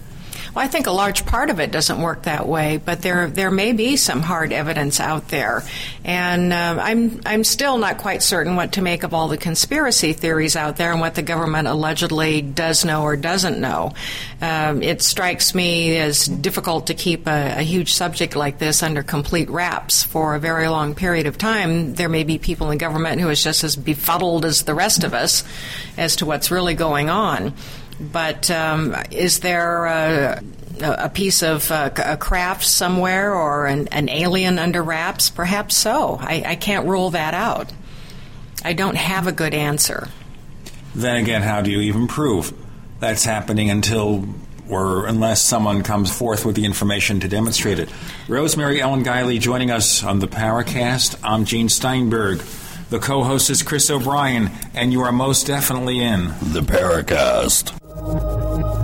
Well, I think a large part of it doesn't work that way, but there there may be some hard evidence out there, and uh, I'm I'm still not quite certain what to make of all the conspiracy theories out there and what the government allegedly does know or doesn't know. Um, it strikes me as difficult to keep a, a huge subject like this under complete wraps for a very long period of time. There may be people in government who is just as befuddled as the rest of us as to what's really going on. But um, is there a, a piece of uh, a craft somewhere or an, an, alien under wraps? Perhaps so. I, I can't rule that out. I don't have a good answer. Then again, how do you even prove that's happening until or unless someone comes forth with the information to demonstrate it? Rosemary Ellen Guiley joining us on the Paracast. I'm Gene Steinberg. The co host is Chris O'Brien, and you are most definitely in the Paracast. Thank you.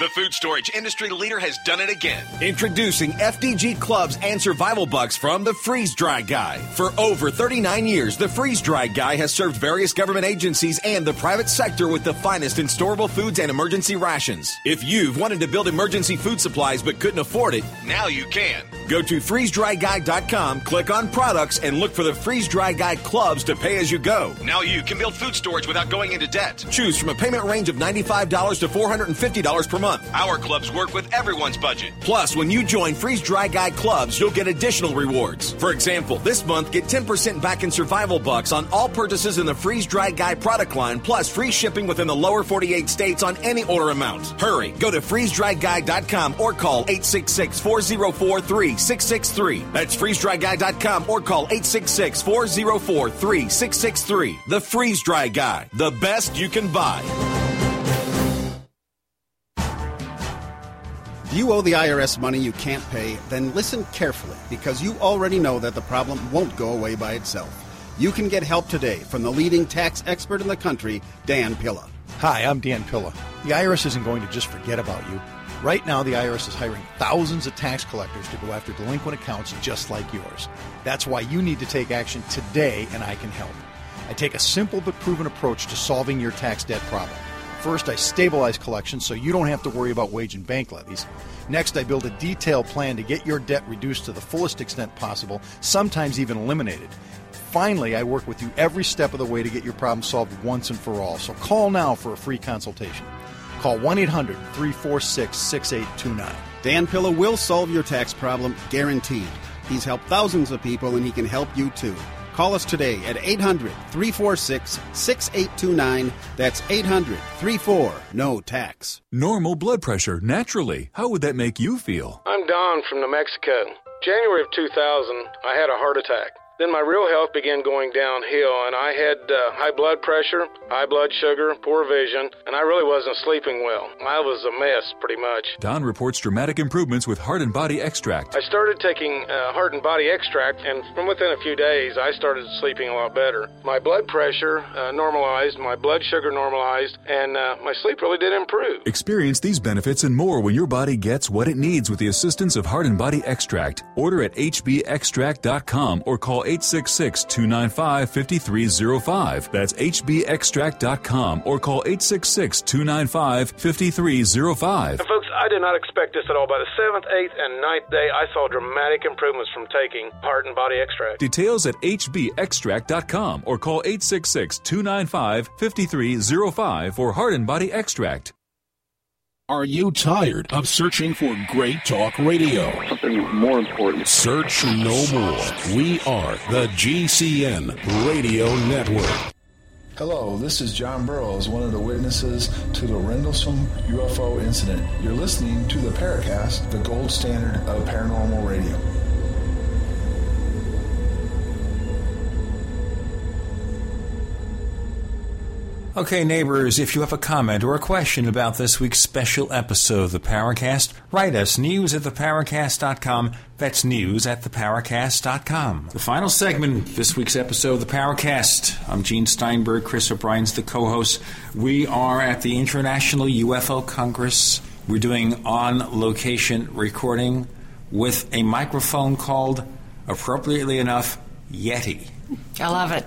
The food storage industry leader has done it again. Introducing FDG Clubs and Survival Bucks from the Freeze Dry Guy. For over 39 years, the Freeze Dry Guy has served various government agencies and the private sector with the finest in storable foods and emergency rations. If you've wanted to build emergency food supplies but couldn't afford it, now you can. Go to freezedryguy.com, click on products, and look for the Freeze Dry Guy clubs to pay as you go. Now you can build food storage without going into debt. Choose from a payment range of $95 to $450 per month. Our clubs work with everyone's budget. Plus, when you join Freeze Dry Guy clubs, you'll get additional rewards. For example, this month, get 10% back in survival bucks on all purchases in the Freeze Dry Guy product line, plus free shipping within the lower 48 states on any order amount. Hurry, go to freezedryguy.com or call 866 404 3663. That's freezedryguy.com or call 866 404 3663. The Freeze Dry Guy, the best you can buy. If you owe the IRS money you can't pay, then listen carefully because you already know that the problem won't go away by itself. You can get help today from the leading tax expert in the country, Dan Pilla. Hi, I'm Dan Pilla. The IRS isn't going to just forget about you. Right now, the IRS is hiring thousands of tax collectors to go after delinquent accounts just like yours. That's why you need to take action today, and I can help. I take a simple but proven approach to solving your tax debt problem. First, I stabilize collections so you don't have to worry about wage and bank levies. Next, I build a detailed plan to get your debt reduced to the fullest extent possible, sometimes even eliminated. Finally, I work with you every step of the way to get your problem solved once and for all. So call now for a free consultation. Call 1 800 346 6829. Dan Pilla will solve your tax problem, guaranteed. He's helped thousands of people and he can help you too. Call us today at 800 346 6829. That's 800 34 No Tax. Normal blood pressure, naturally. How would that make you feel? I'm Don from New Mexico. January of 2000, I had a heart attack. Then my real health began going downhill, and I had uh, high blood pressure, high blood sugar, poor vision, and I really wasn't sleeping well. I was a mess, pretty much. Don reports dramatic improvements with Heart and Body Extract. I started taking uh, Heart and Body Extract, and from within a few days, I started sleeping a lot better. My blood pressure uh, normalized, my blood sugar normalized, and uh, my sleep really did improve. Experience these benefits and more when your body gets what it needs with the assistance of Heart and Body Extract. Order at hbextract.com or call 866 295 5305. That's hbextract.com or call 866 295 5305. And folks, I did not expect this at all. By the seventh, eighth, and ninth day, I saw dramatic improvements from taking Heart and Body Extract. Details at hbextract.com or call 866 295 5305 for Heart and Body Extract. Are you tired of searching for great talk radio? Something more important. Search no more. We are the GCN Radio Network. Hello, this is John Burroughs, one of the witnesses to the Rendlesham UFO incident. You're listening to the Paracast, the gold standard of paranormal radio. Okay, neighbors, if you have a comment or a question about this week's special episode of the Paracast, write us news at theparacast.com. That's news at theparacast.com. The final segment this week's episode of the Paracast. I'm Gene Steinberg. Chris O'Brien's the co host. We are at the International UFO Congress. We're doing on location recording with a microphone called, appropriately enough, Yeti. I love it.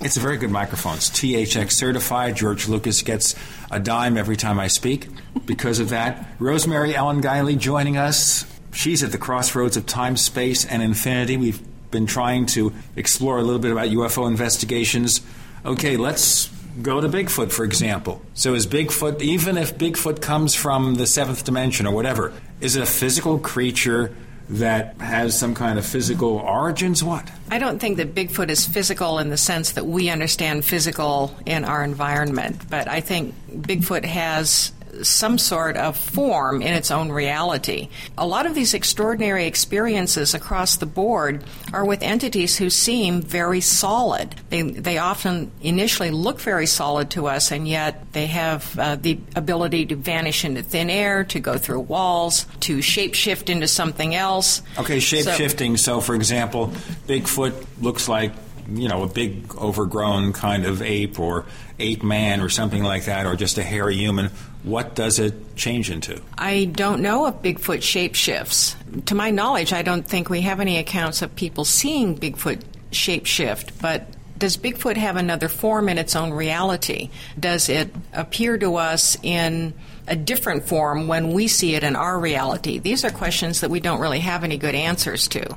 It's a very good microphone. It's THX certified. George Lucas gets a dime every time I speak because of that. Rosemary Ellen Guiley joining us. She's at the crossroads of time, space, and infinity. We've been trying to explore a little bit about UFO investigations. Okay, let's go to Bigfoot, for example. So, is Bigfoot, even if Bigfoot comes from the seventh dimension or whatever, is it a physical creature that has some kind of physical origins? What? I don't think that Bigfoot is physical in the sense that we understand physical in our environment, but I think Bigfoot has some sort of form in its own reality. A lot of these extraordinary experiences across the board are with entities who seem very solid. They, they often initially look very solid to us, and yet they have uh, the ability to vanish into thin air, to go through walls, to shapeshift into something else. Okay, shape shifting. So, so, for example, Bigfoot looks like you know, a big overgrown kind of ape or ape man or something like that, or just a hairy human, what does it change into? I don't know if Bigfoot shape shifts. To my knowledge, I don't think we have any accounts of people seeing Bigfoot shape shift, but does Bigfoot have another form in its own reality? Does it appear to us in a different form when we see it in our reality? These are questions that we don't really have any good answers to.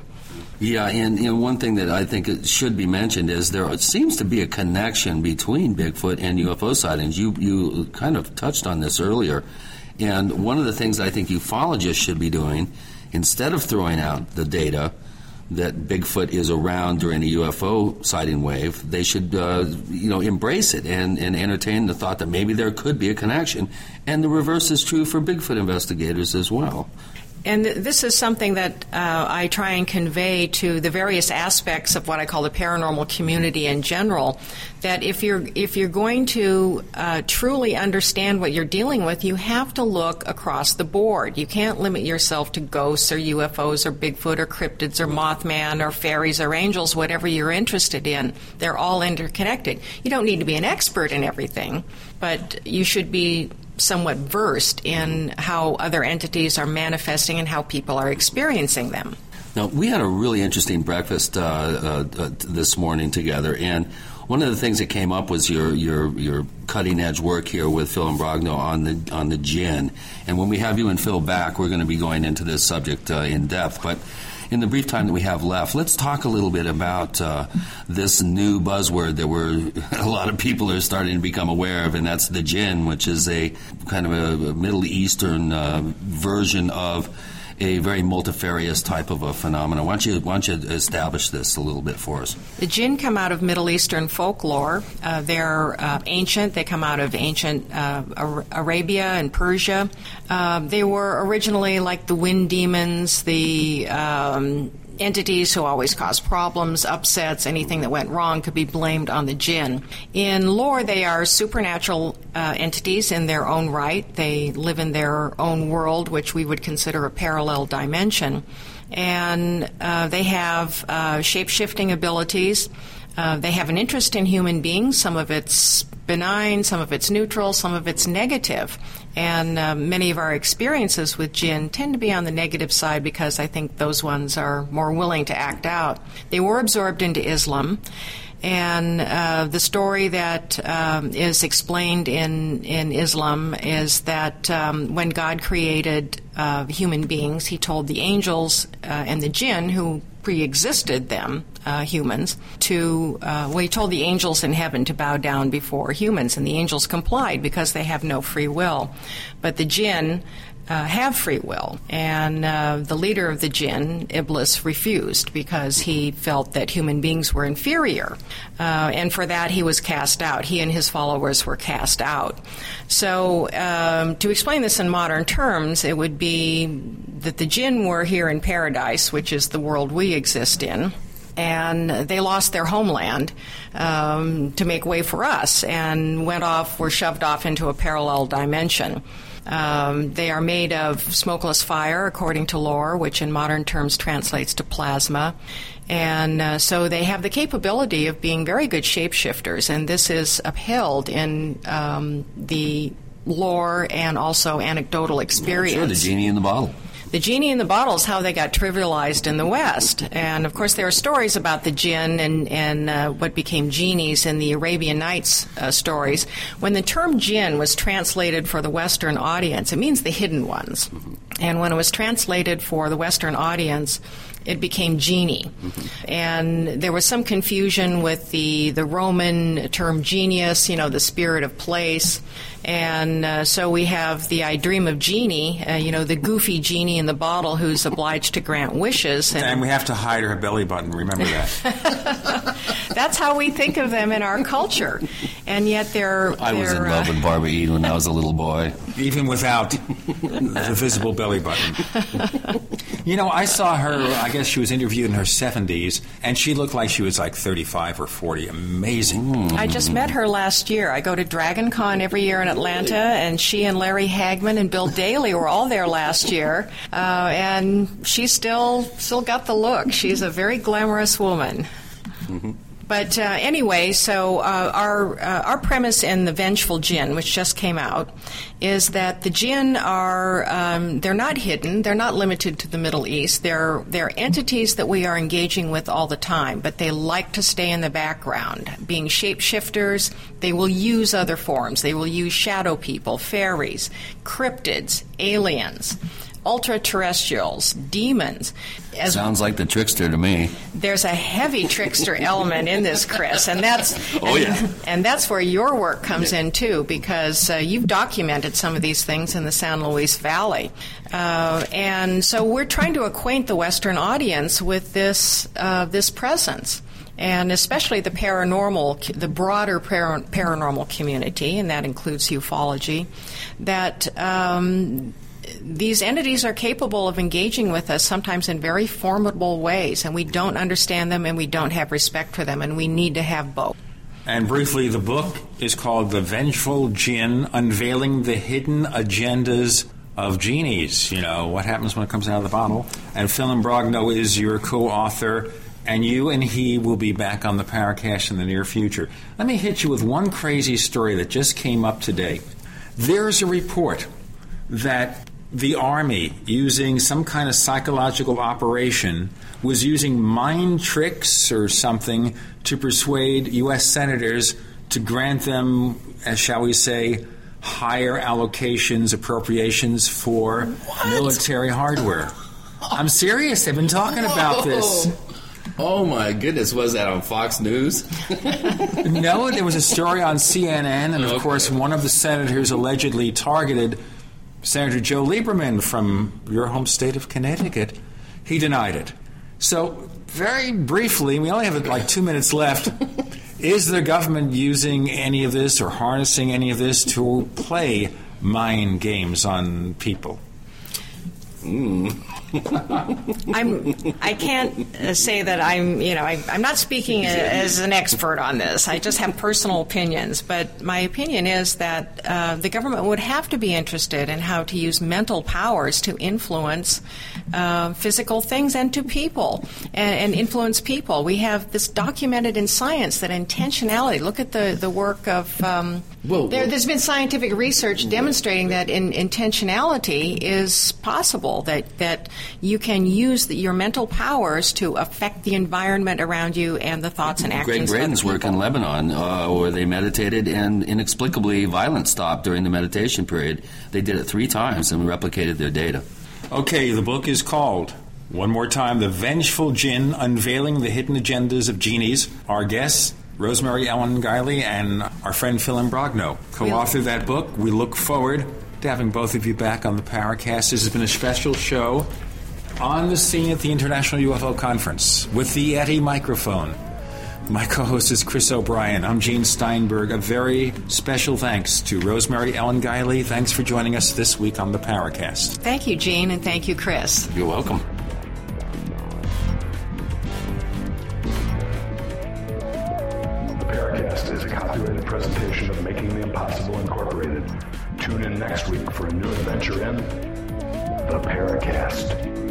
Yeah, and you know, one thing that I think should be mentioned is there seems to be a connection between Bigfoot and UFO sightings. You you kind of touched on this earlier, and one of the things I think ufologists should be doing instead of throwing out the data that Bigfoot is around during a UFO sighting wave, they should uh, you know embrace it and, and entertain the thought that maybe there could be a connection. And the reverse is true for Bigfoot investigators as well. And this is something that uh, I try and convey to the various aspects of what I call the paranormal community in general. That if you're if you're going to uh, truly understand what you're dealing with, you have to look across the board. You can't limit yourself to ghosts or UFOs or Bigfoot or cryptids or Mothman or fairies or angels, whatever you're interested in. They're all interconnected. You don't need to be an expert in everything, but you should be somewhat versed in how other entities are manifesting and how people are experiencing them. Now, we had a really interesting breakfast uh, uh, uh, this morning together, and one of the things that came up was your your your cutting edge work here with Phil Imbrogno on the on the jinn. And when we have you and Phil back, we're going to be going into this subject uh, in depth, but in the brief time that we have left, let's talk a little bit about uh, this new buzzword that we're a lot of people are starting to become aware of, and that's the jinn, which is a kind of a, Middle Eastern uh, version of a very multifarious type of a phenomenon. Why don't, you, why don't you establish this a little bit for us? The jinn come out of Middle Eastern folklore. Uh, they're uh, ancient. They come out of ancient uh, Arabia and Persia. Uh, they were originally like the wind demons, the um, entities who always cause problems, upsets, anything that went wrong could be blamed on the jinn. In lore, they are supernatural uh, entities in their own right. They live in their own world, which we would consider a parallel dimension. And uh, they have uh, shape shifting abilities. Uh, they have an interest in human beings. Some of it's benign, some of it's neutral, some of it's negative. And uh, many of our experiences with jinn tend to be on the negative side because I think those ones are more willing to act out. They were absorbed into Islam. And uh, the story that um, is explained in, in Islam is that um, when God created uh, human beings, He told the angels uh, and the jinn, who pre existed them, uh, humans, to, uh, well, he told the angels in heaven to bow down before humans, and the angels complied because they have no free will. But the jinn uh, have free will. And uh, the leader of the jinn, Iblis, refused because he felt that human beings were inferior. Uh, and for that, he was cast out. He and his followers were cast out. So, um, to explain this in modern terms, it would be that the jinn were here in paradise, which is the world we exist in and they lost their homeland um, to make way for us and went off, were shoved off into a parallel dimension. Um, they are made of smokeless fire, according to lore, which in modern terms translates to plasma. And uh, so they have the capability of being very good shapeshifters, and this is upheld in um, the lore and also anecdotal experience. Sure, the genie in the bottle. The genie in the bottle is how they got trivialized in the West. And of course, there are stories about the jinn and, and uh, what became genies in the Arabian Nights uh, stories. When the term jinn was translated for the Western audience, it means the hidden ones. And when it was translated for the Western audience, it became genie. Mm-hmm. And there was some confusion with the, the Roman term genius, you know, the spirit of place. And uh, so we have the I Dream of Jeannie, uh, you know, the goofy genie in the bottle who's obliged to grant wishes. And, and we have to hide her belly button, remember that. That's how we think of them in our culture. And yet they're. I they're, was in love uh, with Barbara Eden when I was a little boy. Even without the visible belly button. you know, I saw her, I guess she was interviewed in her 70s, and she looked like she was like 35 or 40. Amazing. I just met her last year. I go to Dragon Con every year in Atlanta, and she and Larry Hagman and Bill Daily were all there last year. Uh, and she's still still got the look. She's a very glamorous woman. Mm-hmm. But uh, anyway, so uh, our uh, our premise in the Vengeful Jinn, which just came out, is that the jinn are um, they're not hidden, they're not limited to the Middle East. They're they're entities that we are engaging with all the time, but they like to stay in the background, being shapeshifters. They will use other forms. They will use shadow people, fairies, cryptids, aliens ultra terrestrials, demons. As Sounds like the trickster to me. There's a heavy trickster element in this, Chris, and that's oh and, yeah, and that's where your work comes in too, because uh, you've documented some of these things in the San Luis Valley, uh, and so we're trying to acquaint the Western audience with this uh, this presence and especially the paranormal, the broader par- paranormal community, and that includes ufology, that um, these entities are capable of engaging with us sometimes in very formidable ways, and we don't understand them and we don't have respect for them, and we need to have both. And briefly, the book is called The Vengeful Jinn Unveiling the Hidden Agendas of Genies. You know, what happens when it comes out of the bottle. And Phil Imbrogno is your co author, and you and he will be back on the Paracast in the near future. Let me hit you with one crazy story that just came up today. There's a report that the Army, using some kind of psychological operation, was using mind tricks or something to persuade U.S. senators to grant them, as shall we say, higher allocations, appropriations for what? military hardware. I'm serious. They've been talking about this. Oh my goodness, was that on Fox News? no, there was a story on CNN, and of okay. course, one of the senators allegedly targeted Senator Joe Lieberman from your home state of Connecticut. He denied it. So, very briefly, we only have like two minutes left. Is the government using any of this or harnessing any of this to play mind games on people? Mm. I'm. I can't uh, say that I'm. You know, I, am not speaking as an expert on this. I just have personal opinions. But my opinion is that uh, the government would have to be interested in how to use mental powers to influence uh, physical things and to people and, and, influence people. We have this documented in science that intentionality. Look at the the work of. Um, whoa, there, has been scientific research demonstrating that in, intentionality is possible. That that you can use the, your mental powers to affect the environment around you and the thoughts and actions. Gregg Braden's work in Lebanon, uh, where they meditated and inexplicably violence stopped during the meditation period. They did it three times and replicated their data. Okay, the book is called one more time The Vengeful Jinn Unveiling the Hidden Agendas of Genies. Our guests, Rosemary Ellen Guiley and our friend Phil Imbrogno, co authored that book. We look forward to having both of you back on the Paracast. This has been a special show on the scene at the International UFO Conference with the Yeti microphone. My co host is Chris O'Brien. I'm Gene Steinberg. A very special thanks to Rosemary Ellen Guiley. Thanks for joining us this week on the Paracast. Thank you, Gene, and thank you, Chris. You're welcome. The Paracast is a copyrighted presentation of Making the Impossible Incorporated. Tune in next week for a new adventure in The Paracast.